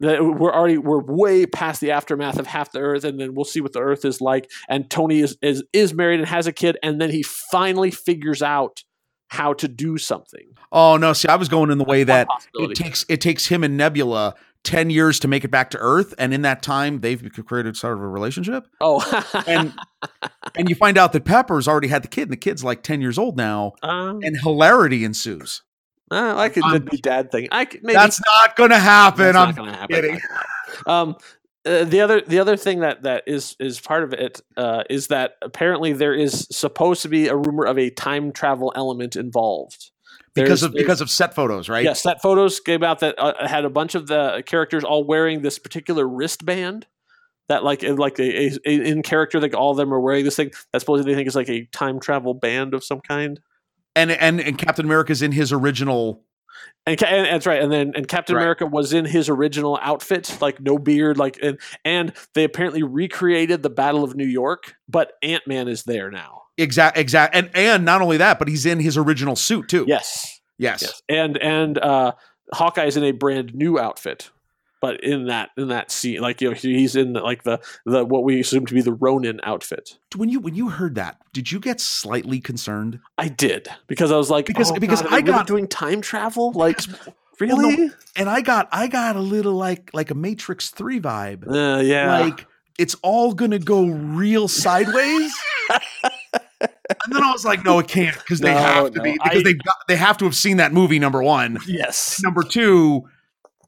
we're already we're way past the aftermath of half the Earth, and then we'll see what the Earth is like. And Tony is is is married and has a kid, and then he finally figures out how to do something. Oh no, see, I was going in the way that it takes it takes him and Nebula ten years to make it back to Earth, and in that time they've created sort of a relationship. Oh, And and you find out that Pepper's already had the kid, and the kid's like ten years old now, um, and hilarity ensues. Uh, I could be dad thing. I could maybe That's not going to happen. That's I'm not gonna happen. kidding. Um, uh, the other the other thing that that is is part of it uh, is that apparently there is supposed to be a rumor of a time travel element involved. because There's- of because of set photos, right? Yes, set photos came out that uh, had a bunch of the characters all wearing this particular wristband. That like in- like a, a, a in character, like all of them are wearing this thing. That supposedly they think is like a time travel band of some kind. And and and Captain America's in his original. And, and that's right. And then and Captain Right. America was in his original outfit, like no beard, like and and they apparently recreated the Battle of New York, but Ant Man is there now. Exact, exact, and and not only that, but he's in his original suit too. Yes, yes. yes. And and uh, hawkeye is in a brand new outfit, but in that in that scene, like you know, he's in like the the what we assume to be the Ronin outfit. When you when you heard that, did you get slightly concerned? I did because I was like, Because- oh, because God, I they really got- doing time travel, like Well, no, really, and I got I got a little like like a Matrix Three vibe. uh, yeah. Like it's all gonna go real sideways. and then I was like, no, it can't because they No, have to no. be because I- they got they have to have seen that movie. Number one, yes, number two,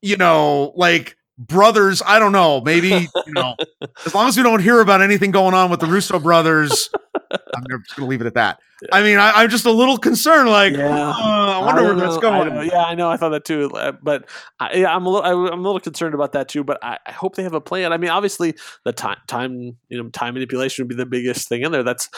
you know, like brothers. I don't know. Maybe you know, as long as we don't hear about anything going on with the Russo brothers, I'm just going to leave it at that. I mean, I, I'm just a little concerned. Like, Yeah. uh, I wonder where don't that's know. I going. Yeah, I know. I thought that too. uh, But I, yeah, I'm a little, I, I'm a little concerned about that too. But I, I hope they have a plan. I mean, obviously, the time, time, you know, time manipulation would be the biggest thing in there. That's,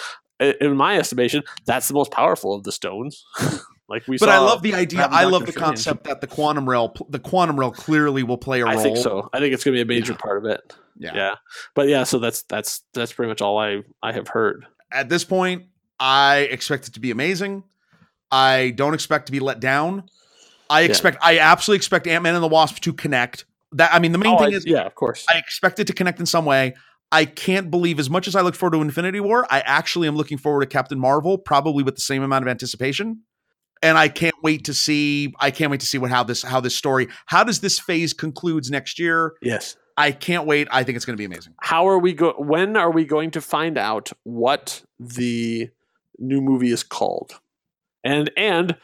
in my estimation, that's the most powerful of the stones. like we But saw. I love the idea. I love the concept that the quantum realm, the quantum realm, clearly will play a role. I think so. I think it's going to be a major Yeah. part of it. Yeah. Yeah. But yeah, so that's that's that's pretty much all I I have heard. At this point, I expect it to be amazing. I don't expect to be let down. I Yeah. expect. I absolutely expect Ant Man and the Wasp to connect. That I mean, the main Oh, thing I- is, yeah, of course. I expect it to connect in some way. I can't believe as much as I look forward to Infinity War, I actually am looking forward to Captain Marvel, probably with the same amount of anticipation. And I can't wait to see. I can't wait to see what how this how this story how does this phase concludes next year. yes. I can't wait. I think it's going to be amazing. How are we go? When are we going to find out what the new movie is called? And and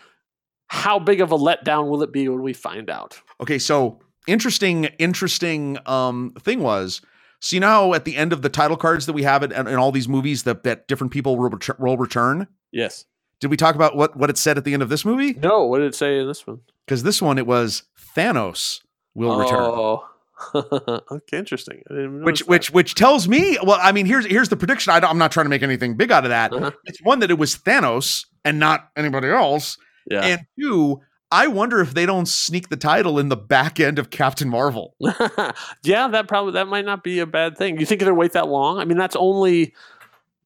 how big of a letdown will it be when we find out? Okay, so interesting, interesting um thing was. So you know at the end of the title cards that we have in, in all these movies that that different people will, will return. Yes. Did we talk about what what it said at the end of this movie? No. What did it say in this one? Because this one it was Thanos will return. Oh. okay, interesting. Which that. which which tells me well i mean here's here's the prediction I am not trying to make anything big out of that Uh-huh. it's one that it was thanos and not anybody else yeah. and two i wonder if they don't sneak the title in the back end of captain marvel yeah, that probably that might not be a bad thing. You think they'll wait that long? I mean, that's only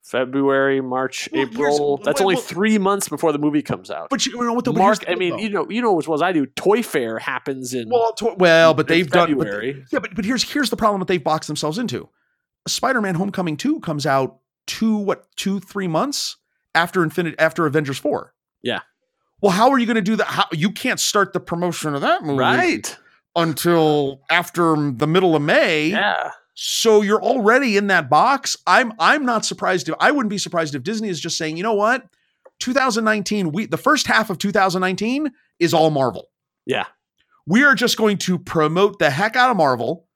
February, March, Well, April. That's well, only well- three months before the movie comes out. but you know what the Mark? I mean, deal, you know, you know as well as I do. Toy Fair happens in well, to- well but they've done but- February. yeah but, but here's here's the problem that they've boxed themselves into spider-man homecoming 2 comes out two what two three months after infinite after avengers 4 Yeah. well how are you going to do that how, you can't start the promotion of that movie right? until after the middle of May. Yeah, So you're already in that box. I'm I'm not surprised if I wouldn't be surprised if Disney is just saying, you know what? 2019, we the first half of 2019 is all Marvel. yeah. We are just going to promote the heck out of Marvel.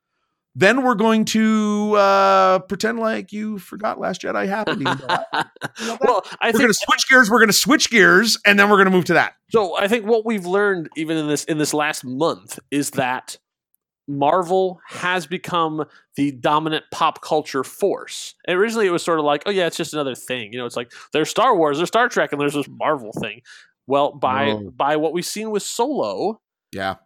Then we're going to uh, pretend like you forgot Last Jedi happened. even though- You know, well, I we're think going to switch gears. We're going to switch gears, and then we're going to move to that. So I think what we've learned even in this in this last month is that Marvel has become the dominant pop culture force. And originally it was sort of like, oh yeah, it's just another thing. You know, it's like there's Star Wars, there's Star Trek, and there's this Marvel thing. Well, by No. by what we've seen with Solo, Yeah.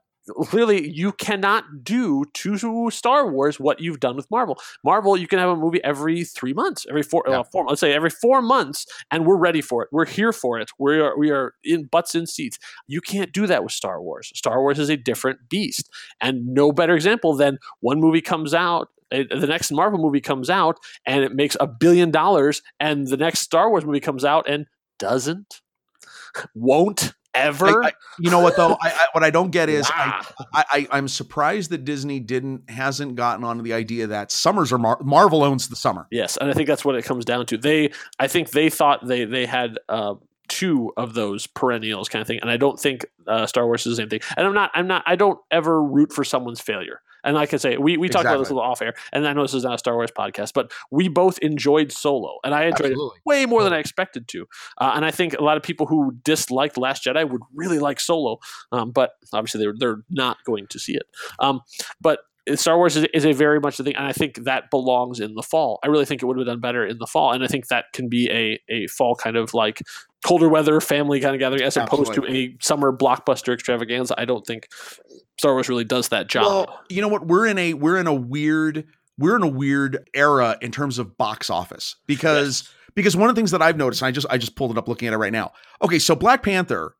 Clearly you cannot do to Star Wars what you've done with Marvel. Marvel, you can have a movie every three months, every four, Yeah. uh, four let's say every four months, and we're ready for it. We're here for it. We are we are in butts in seats. You can't do that with Star Wars. Star Wars is a different beast, and no better example than one movie comes out. uh, The next Marvel movie comes out and it makes a billion dollars, and the next Star Wars movie comes out and doesn't, won't ever. I- I- you know what though? I, what I don't get is I, Wow. I, I I'm surprised that Disney didn't hasn't gotten onto the idea that summers are Mar- Marvel owns the summer. Yes, and I think that's what it comes down to. They, I think they thought they they had uh, two of those perennials kind of thing, and I don't think uh, Star Wars is the same thing. And I'm not, I'm not, I don't ever root for someone's failure. And like I say, we we talked about this a little off air, and I know this is not a Star Wars podcast, but we both enjoyed Solo, and I enjoyed Absolutely. it way more than I expected to. Uh, and I think a lot of people who disliked Last Jedi would really like Solo, um, but obviously they're they're not going to see it. Um, but Star Wars is, is a very much the thing, and I think that belongs in the fall. I really think it would have done better in the fall, and I think that can be a a fall kind of like colder weather family kind of gathering as opposed to a summer blockbuster extravaganza. I don't think Star Wars really does that job. Well, you know what? We're in a we're in a weird we're in a weird era in terms of box office because because one of the things that I've noticed, and I just I just pulled it up looking at it right now. Okay, so Black Panther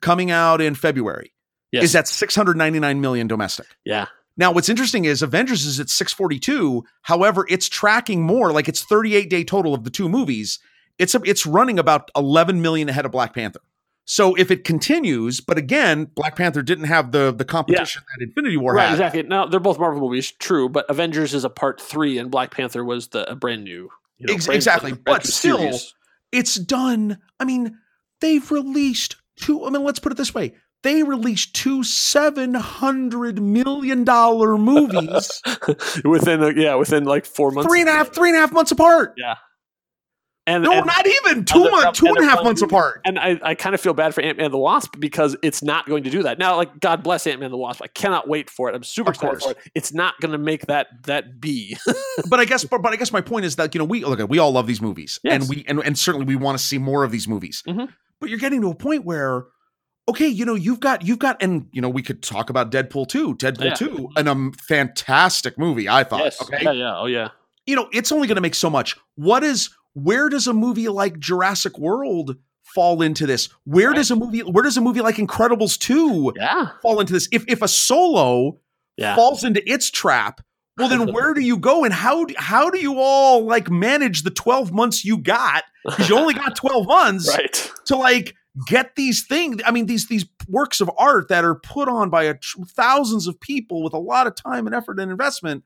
coming out in February yes. is at 699 million domestic. yeah. Now, what's interesting is Avengers is at 642. However, it's tracking more like it's 38 day total of the two movies. It's a, it's running about 11 million ahead of Black Panther. So if it continues, but again, Black Panther didn't have the the competition that Infinity War Right, had. exactly. Now they're both Marvel movies, true, but Avengers is a part three, and Black Panther was the a brand new. You know, Ex- brand- exactly, but still- series. It's done. I mean, they've released two. I mean, let's put it this way: they released two 700 million dollar movies, within a, yeah, within like four months. three and a half, three and a half months apart. Yeah. and No, and, not even two months, two and and a half months apart. and I, I kind of feel bad for Ant Man and the Wasp because it's not going to do that. Now, like God bless Ant Man and the Wasp, I cannot wait for it. I'm super Of excited for it. It's not going to make that that be. but I guess, but, but I guess my point is that you know we look, we all love these movies, and we and, and certainly we want to see more of these movies. Mhm. But you're getting to a point where, okay, you know, you've got you've got, and you know, we could talk about Deadpool two, Deadpool Yeah. two, and a um, fantastic movie. I thought. yes. Okay, Yeah. Yeah. Oh yeah. you know, it's only going to make so much. What is where does a movie like Jurassic World fall into this? Where Right. does a movie where does a movie like Incredibles two Yeah. fall into this? If if a solo Yeah. falls into its trap, well then where do you go and how do, how do you all like manage the 12 months you got because you only got 12 months right. to like get these things I mean these these works of art that are put on by a tr- thousands of people with a lot of time and effort and investment.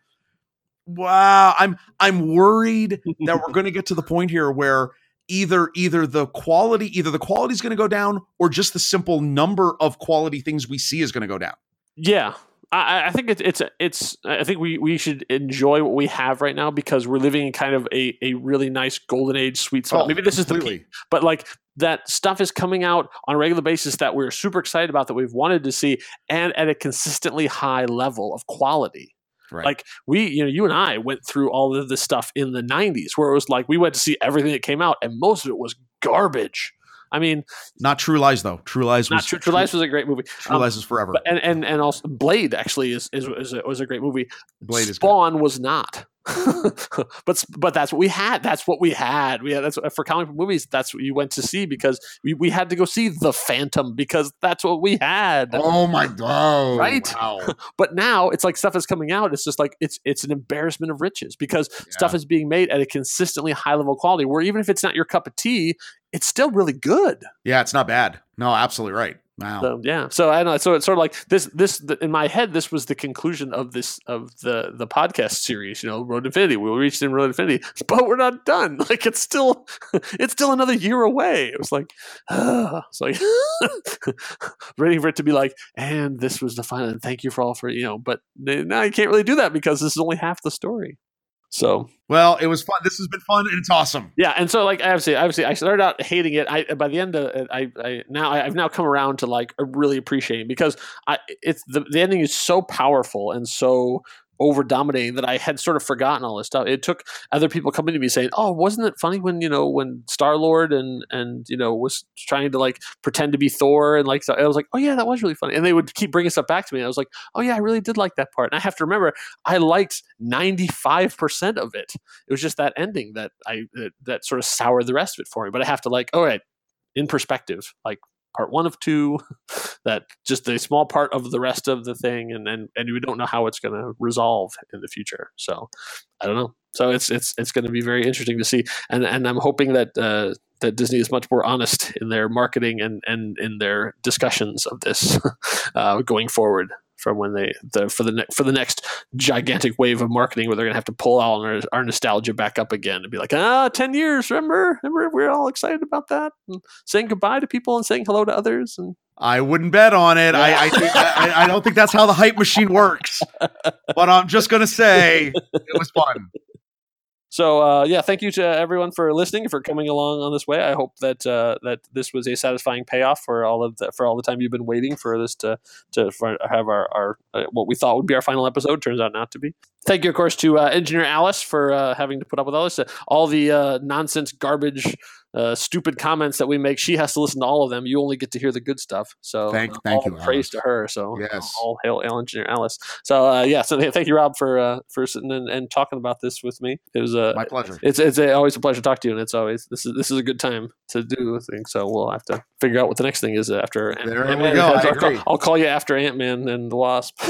Wow, I'm I'm worried that we're going to get to the point here where either either the quality either the quality is going to go down or just the simple number of quality things we see is going to go down. Yeah. I, I think it's it's it's. I think we, we should enjoy what we have right now because we're living in kind of a, a really nice golden age sweet spot. Oh, Maybe this is the completely. peak, but like that stuff is coming out on a regular basis that we're super excited about that we've wanted to see and at a consistently high level of quality. Right. Like we, you know, you and I went through all of this stuff in the '90s, where it was like we went to see everything that came out, and most of it was garbage. I mean, Not True Lies though. True Lies was True, True Lies was a great movie. True Um, Lies is forever. but, and, and and also Blade actually is is, is a, was a great movie. Blade. Spawn was not. but but that's what we had. That's what we had. We had that's uh, for comic book movies. That's what you went to see because we, we had to go see the Phantom because that's what we had. Oh my god! Oh, right? Wow. But now it's like stuff is coming out. It's just like it's it's an embarrassment of riches because stuff is being made at a consistently high level quality. Where even if it's not your cup of tea, it's still really good. yeah, it's not bad. No, absolutely right. Wow. So yeah, so I know. So it's sort of like this. This the, in my head, this was the conclusion of this of the the podcast series. You know, Road Infinity. We reached in Road Infinity, but we're not done. Like it's still it's still another year away. It was like it's like ready for it to be like, and this was the final. And thank you for all for you know. But now you can't really do that because this is only half the story. So well, it was fun. This has been fun and it's awesome. yeah, and so like obviously, obviously, I started out hating it. I by the end of it, I, I now I've now come around to like really appreciating because I it's the the ending is so powerful and so over dominating that I had sort of forgotten all this stuff. It took other people coming to me saying, "Oh, wasn't it funny when you know when Star Lord and and you know was trying to like pretend to be Thor and like so I was like, oh yeah, that was really funny." And they would keep bringing stuff back to me. And I was like, "Oh yeah, I really did like that part." And I have to remember, I liked ninety five percent of it. It was just that ending that I that, that sort of soured the rest of it for me. But I have to like, all right, in perspective, like part one of two, that just a small part of the rest of the thing, and and and we don't know how it's going to resolve in the future. So I don't know. So it's it's it's going to be very interesting to see, and and I'm hoping that. Uh, that Disney is much more honest in their marketing and, and in their discussions of this uh, going forward from when they the for the ne- for the next gigantic wave of marketing where they're gonna have to pull all our, our nostalgia back up again and be like ah 10 years remember remember we are all excited about that and saying goodbye to people and saying hello to others and I wouldn't bet on it. I I, think, I I don't think that's how the hype machine works. But I'm just gonna say it was fun. So uh, yeah, thank you to everyone for listening for coming along on this way. I hope that uh, that this was a satisfying payoff for all of the for all the time you've been waiting for this to to have our, our uh, what we thought would be our final episode turns out not to be. Thank you, of course, to uh, engineer Alice for uh, having to put up with all this, uh, all the nonsense, garbage, uh, stupid comments that we make. She has to listen to all of them. You only get to hear the good stuff. So Thank- uh, thank all you, praise Alice. to her. So Yes. all hail, hail engineer Alice. So uh, yeah, so thank you, Rob, for uh, for sitting and, and talking about this with me. It was uh, My pleasure. it's it's a, always a pleasure to talk to you, and it's always this is this is a good time to do things. So we'll have to figure out what the next thing is after. There we Ant-Man. go, I'll, call. I'll call you after Ant Man and the Wasp.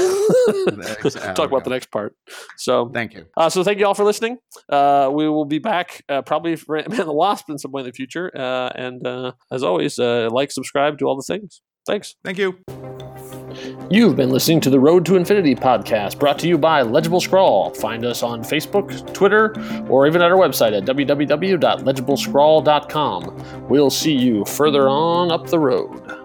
Talk about the next part. So. Thank you. Uh, so thank you all for listening. Uh, we will be back uh, probably for Ant Man and the Wasp in some point in the future. Uh, and uh, as always, uh, like, subscribe, do all the things. Thanks. Thank you. You've been listening to the Road to Infinity podcast, brought to you by Legible Scrawl. Find us on Facebook, Twitter, or even at our website at www.legiblescrawl.com. We'll see you further on up the road.